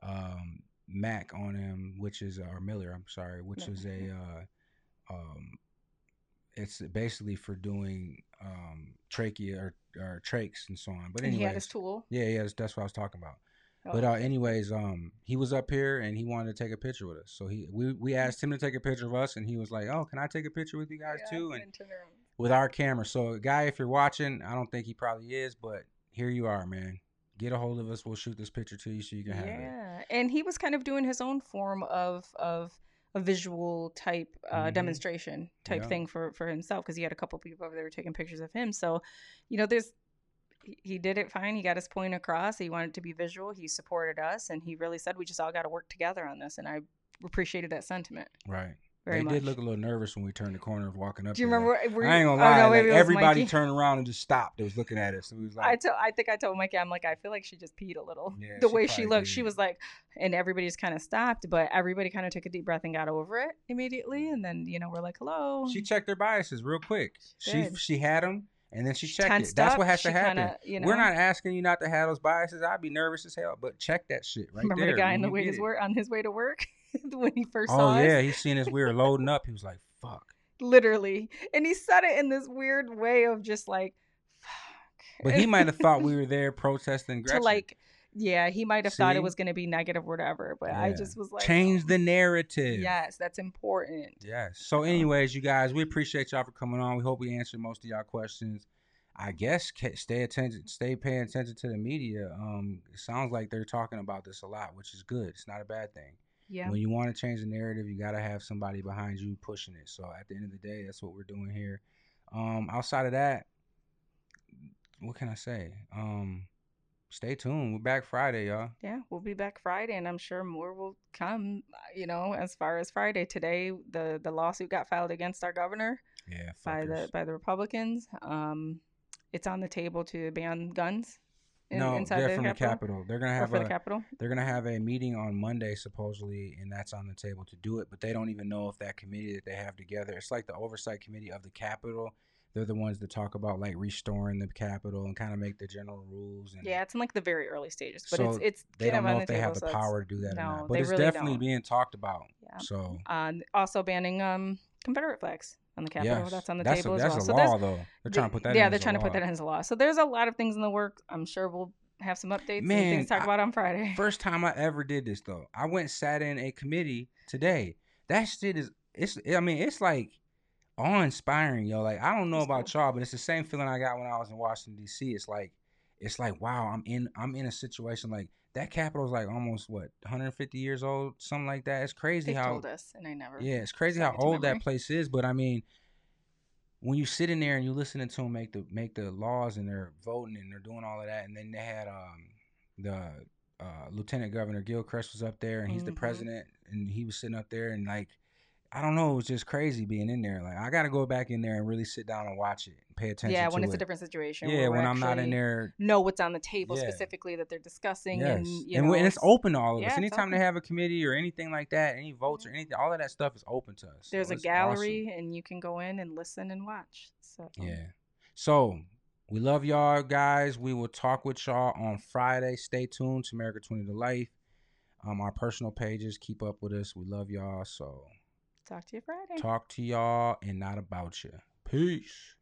um, Mac on him, which is or Miller, I'm sorry, which is a uh, um, it's basically for doing um, trachea or, or trachs and so on. But and he had his tool. yeah, yeah, that's, that's what I was talking about. Oh, But uh, anyways, um, he was up here and he wanted to take a picture with us. So he we, we asked him to take a picture of us, and he was like, "Oh, can I take a picture with you guys yeah, too?" And and turn around. with our camera. So, guy, if you're watching, I don't think he probably is, but here you are, man. Get a hold of us. We'll shoot this picture to you so you can have it. Yeah, and he was kind of doing his own form of of a visual type uh, Mhm. demonstration type Yeah. thing for for himself because he had a couple people over there taking pictures of him. So, you know, there's he- he did it fine. He got his point across. He wanted to be visual. He supported us, and he really said we just all got to work together on this. And I appreciated that sentiment Right. Very they much. did look a little nervous when we turned the corner of walking up. Do you there. remember? Were I ain't you- gonna oh, lie. no, like, maybe it was everybody Mikey. turned around and just stopped. It was looking at us. It was I like, told I think I told Mikey I'm like I feel like she just peed a little. Yeah, the she way she looked, she was like, and everybody just kind of stopped, but everybody kind of took a deep breath and got over it immediately, mm-hmm. and then you know we're like, hello. she checked her biases real quick. She did. she had them, and then she checked it. tensed That's up, what has to happen. kinda, you know, We're not asking you not to have those biases. I'd be nervous as hell, but check that shit right remember there. the guy on the way his work on his way to work when he first saw Oh us. yeah, he seen us. We were loading up. He was like, "Fuck." literally, and he said it in this weird way of just like, fuck. But he might have thought we were there protesting Gretchen. to like, yeah, he might have thought it was going to be negative, or whatever. But I just was like, change oh, the narrative. Yes, that's important. Yes. So, anyways, you guys, we appreciate y'all for coming on. We hope we answered most of y'all questions. I guess stay attention, stay paying attention to the media. Um, it sounds like they're talking about this a lot, which is good. It's not a bad thing. Yeah. When you want to change the narrative, you got to have somebody behind you pushing it. So at the end of the day, that's what we're doing here. Um, outside of that, what can I say? Um, stay tuned. We're back Friday, y'all. Yeah, we'll be back Friday, and I'm sure more will come. You know, as far as Friday today, the the lawsuit got filed against our governor Yeah. by the by the Republicans. Um, it's on the table to ban guns. In- no, inside they're the from Capitol, the Capitol. They're gonna have a the Capitol. they're gonna have a meeting on Monday supposedly, and that's on the table to do it. But they don't even know if that committee that they have together. It's like the oversight committee of the Capitol. They're the ones that talk about like restoring the Capitol and kind of make the general rules. And Yeah, it's in like the very early stages, but So it's it's they don't know the if they table, have the so power to do that or not. But they it's really definitely don't. being talked about. Yeah. So Uh, also banning um Confederate flags on the Capitol. yes, That's on the that's table a, as well. so law though. They're trying to put that. yeah, in they're trying to put law. that in as a law. So there's a lot of things in the work. I'm sure we'll have some updates Man, and things to talk I- about on Friday. First time I ever did this though. I went and sat in a committee today. That shit is it's I mean, it's like awe inspiring, yo. Like I don't know about y'all, but it's the same feeling I got when I was in Washington DC. It's like it's like wow, I'm in I'm in a situation like that Capitol's like almost what 150 years old, something like that. It's crazy They've how told us, and I never. yeah, it's crazy how old memory. that place is. But I mean, when you sit in there and you listening to them make the make the laws and they're voting and they're doing all of that, and then they had um the uh, Lieutenant Governor Gilchrist was up there and he's the Mhm. president and he was sitting up there and like I don't know, it was just crazy being in there. Like I got to go back in there and really sit down and watch it and pay attention. Yeah, when it's it. a different situation. Yeah, when I'm not in there. Know what's on the table Yeah. specifically that they're discussing, Yes, and you and, know, and it's open to all of yeah, us. Anytime they have a committee or anything like that, any votes or anything, all of that stuff is open to us. So There's a it's gallery, and you can go in and listen and watch. So. Yeah. So we love y'all guys. We will talk with y'all on Friday. Stay tuned to America 20 to Life. Um, our personal pages. Keep up with us. We love y'all. So talk to you Friday. talk to y'all and not about you. Peace.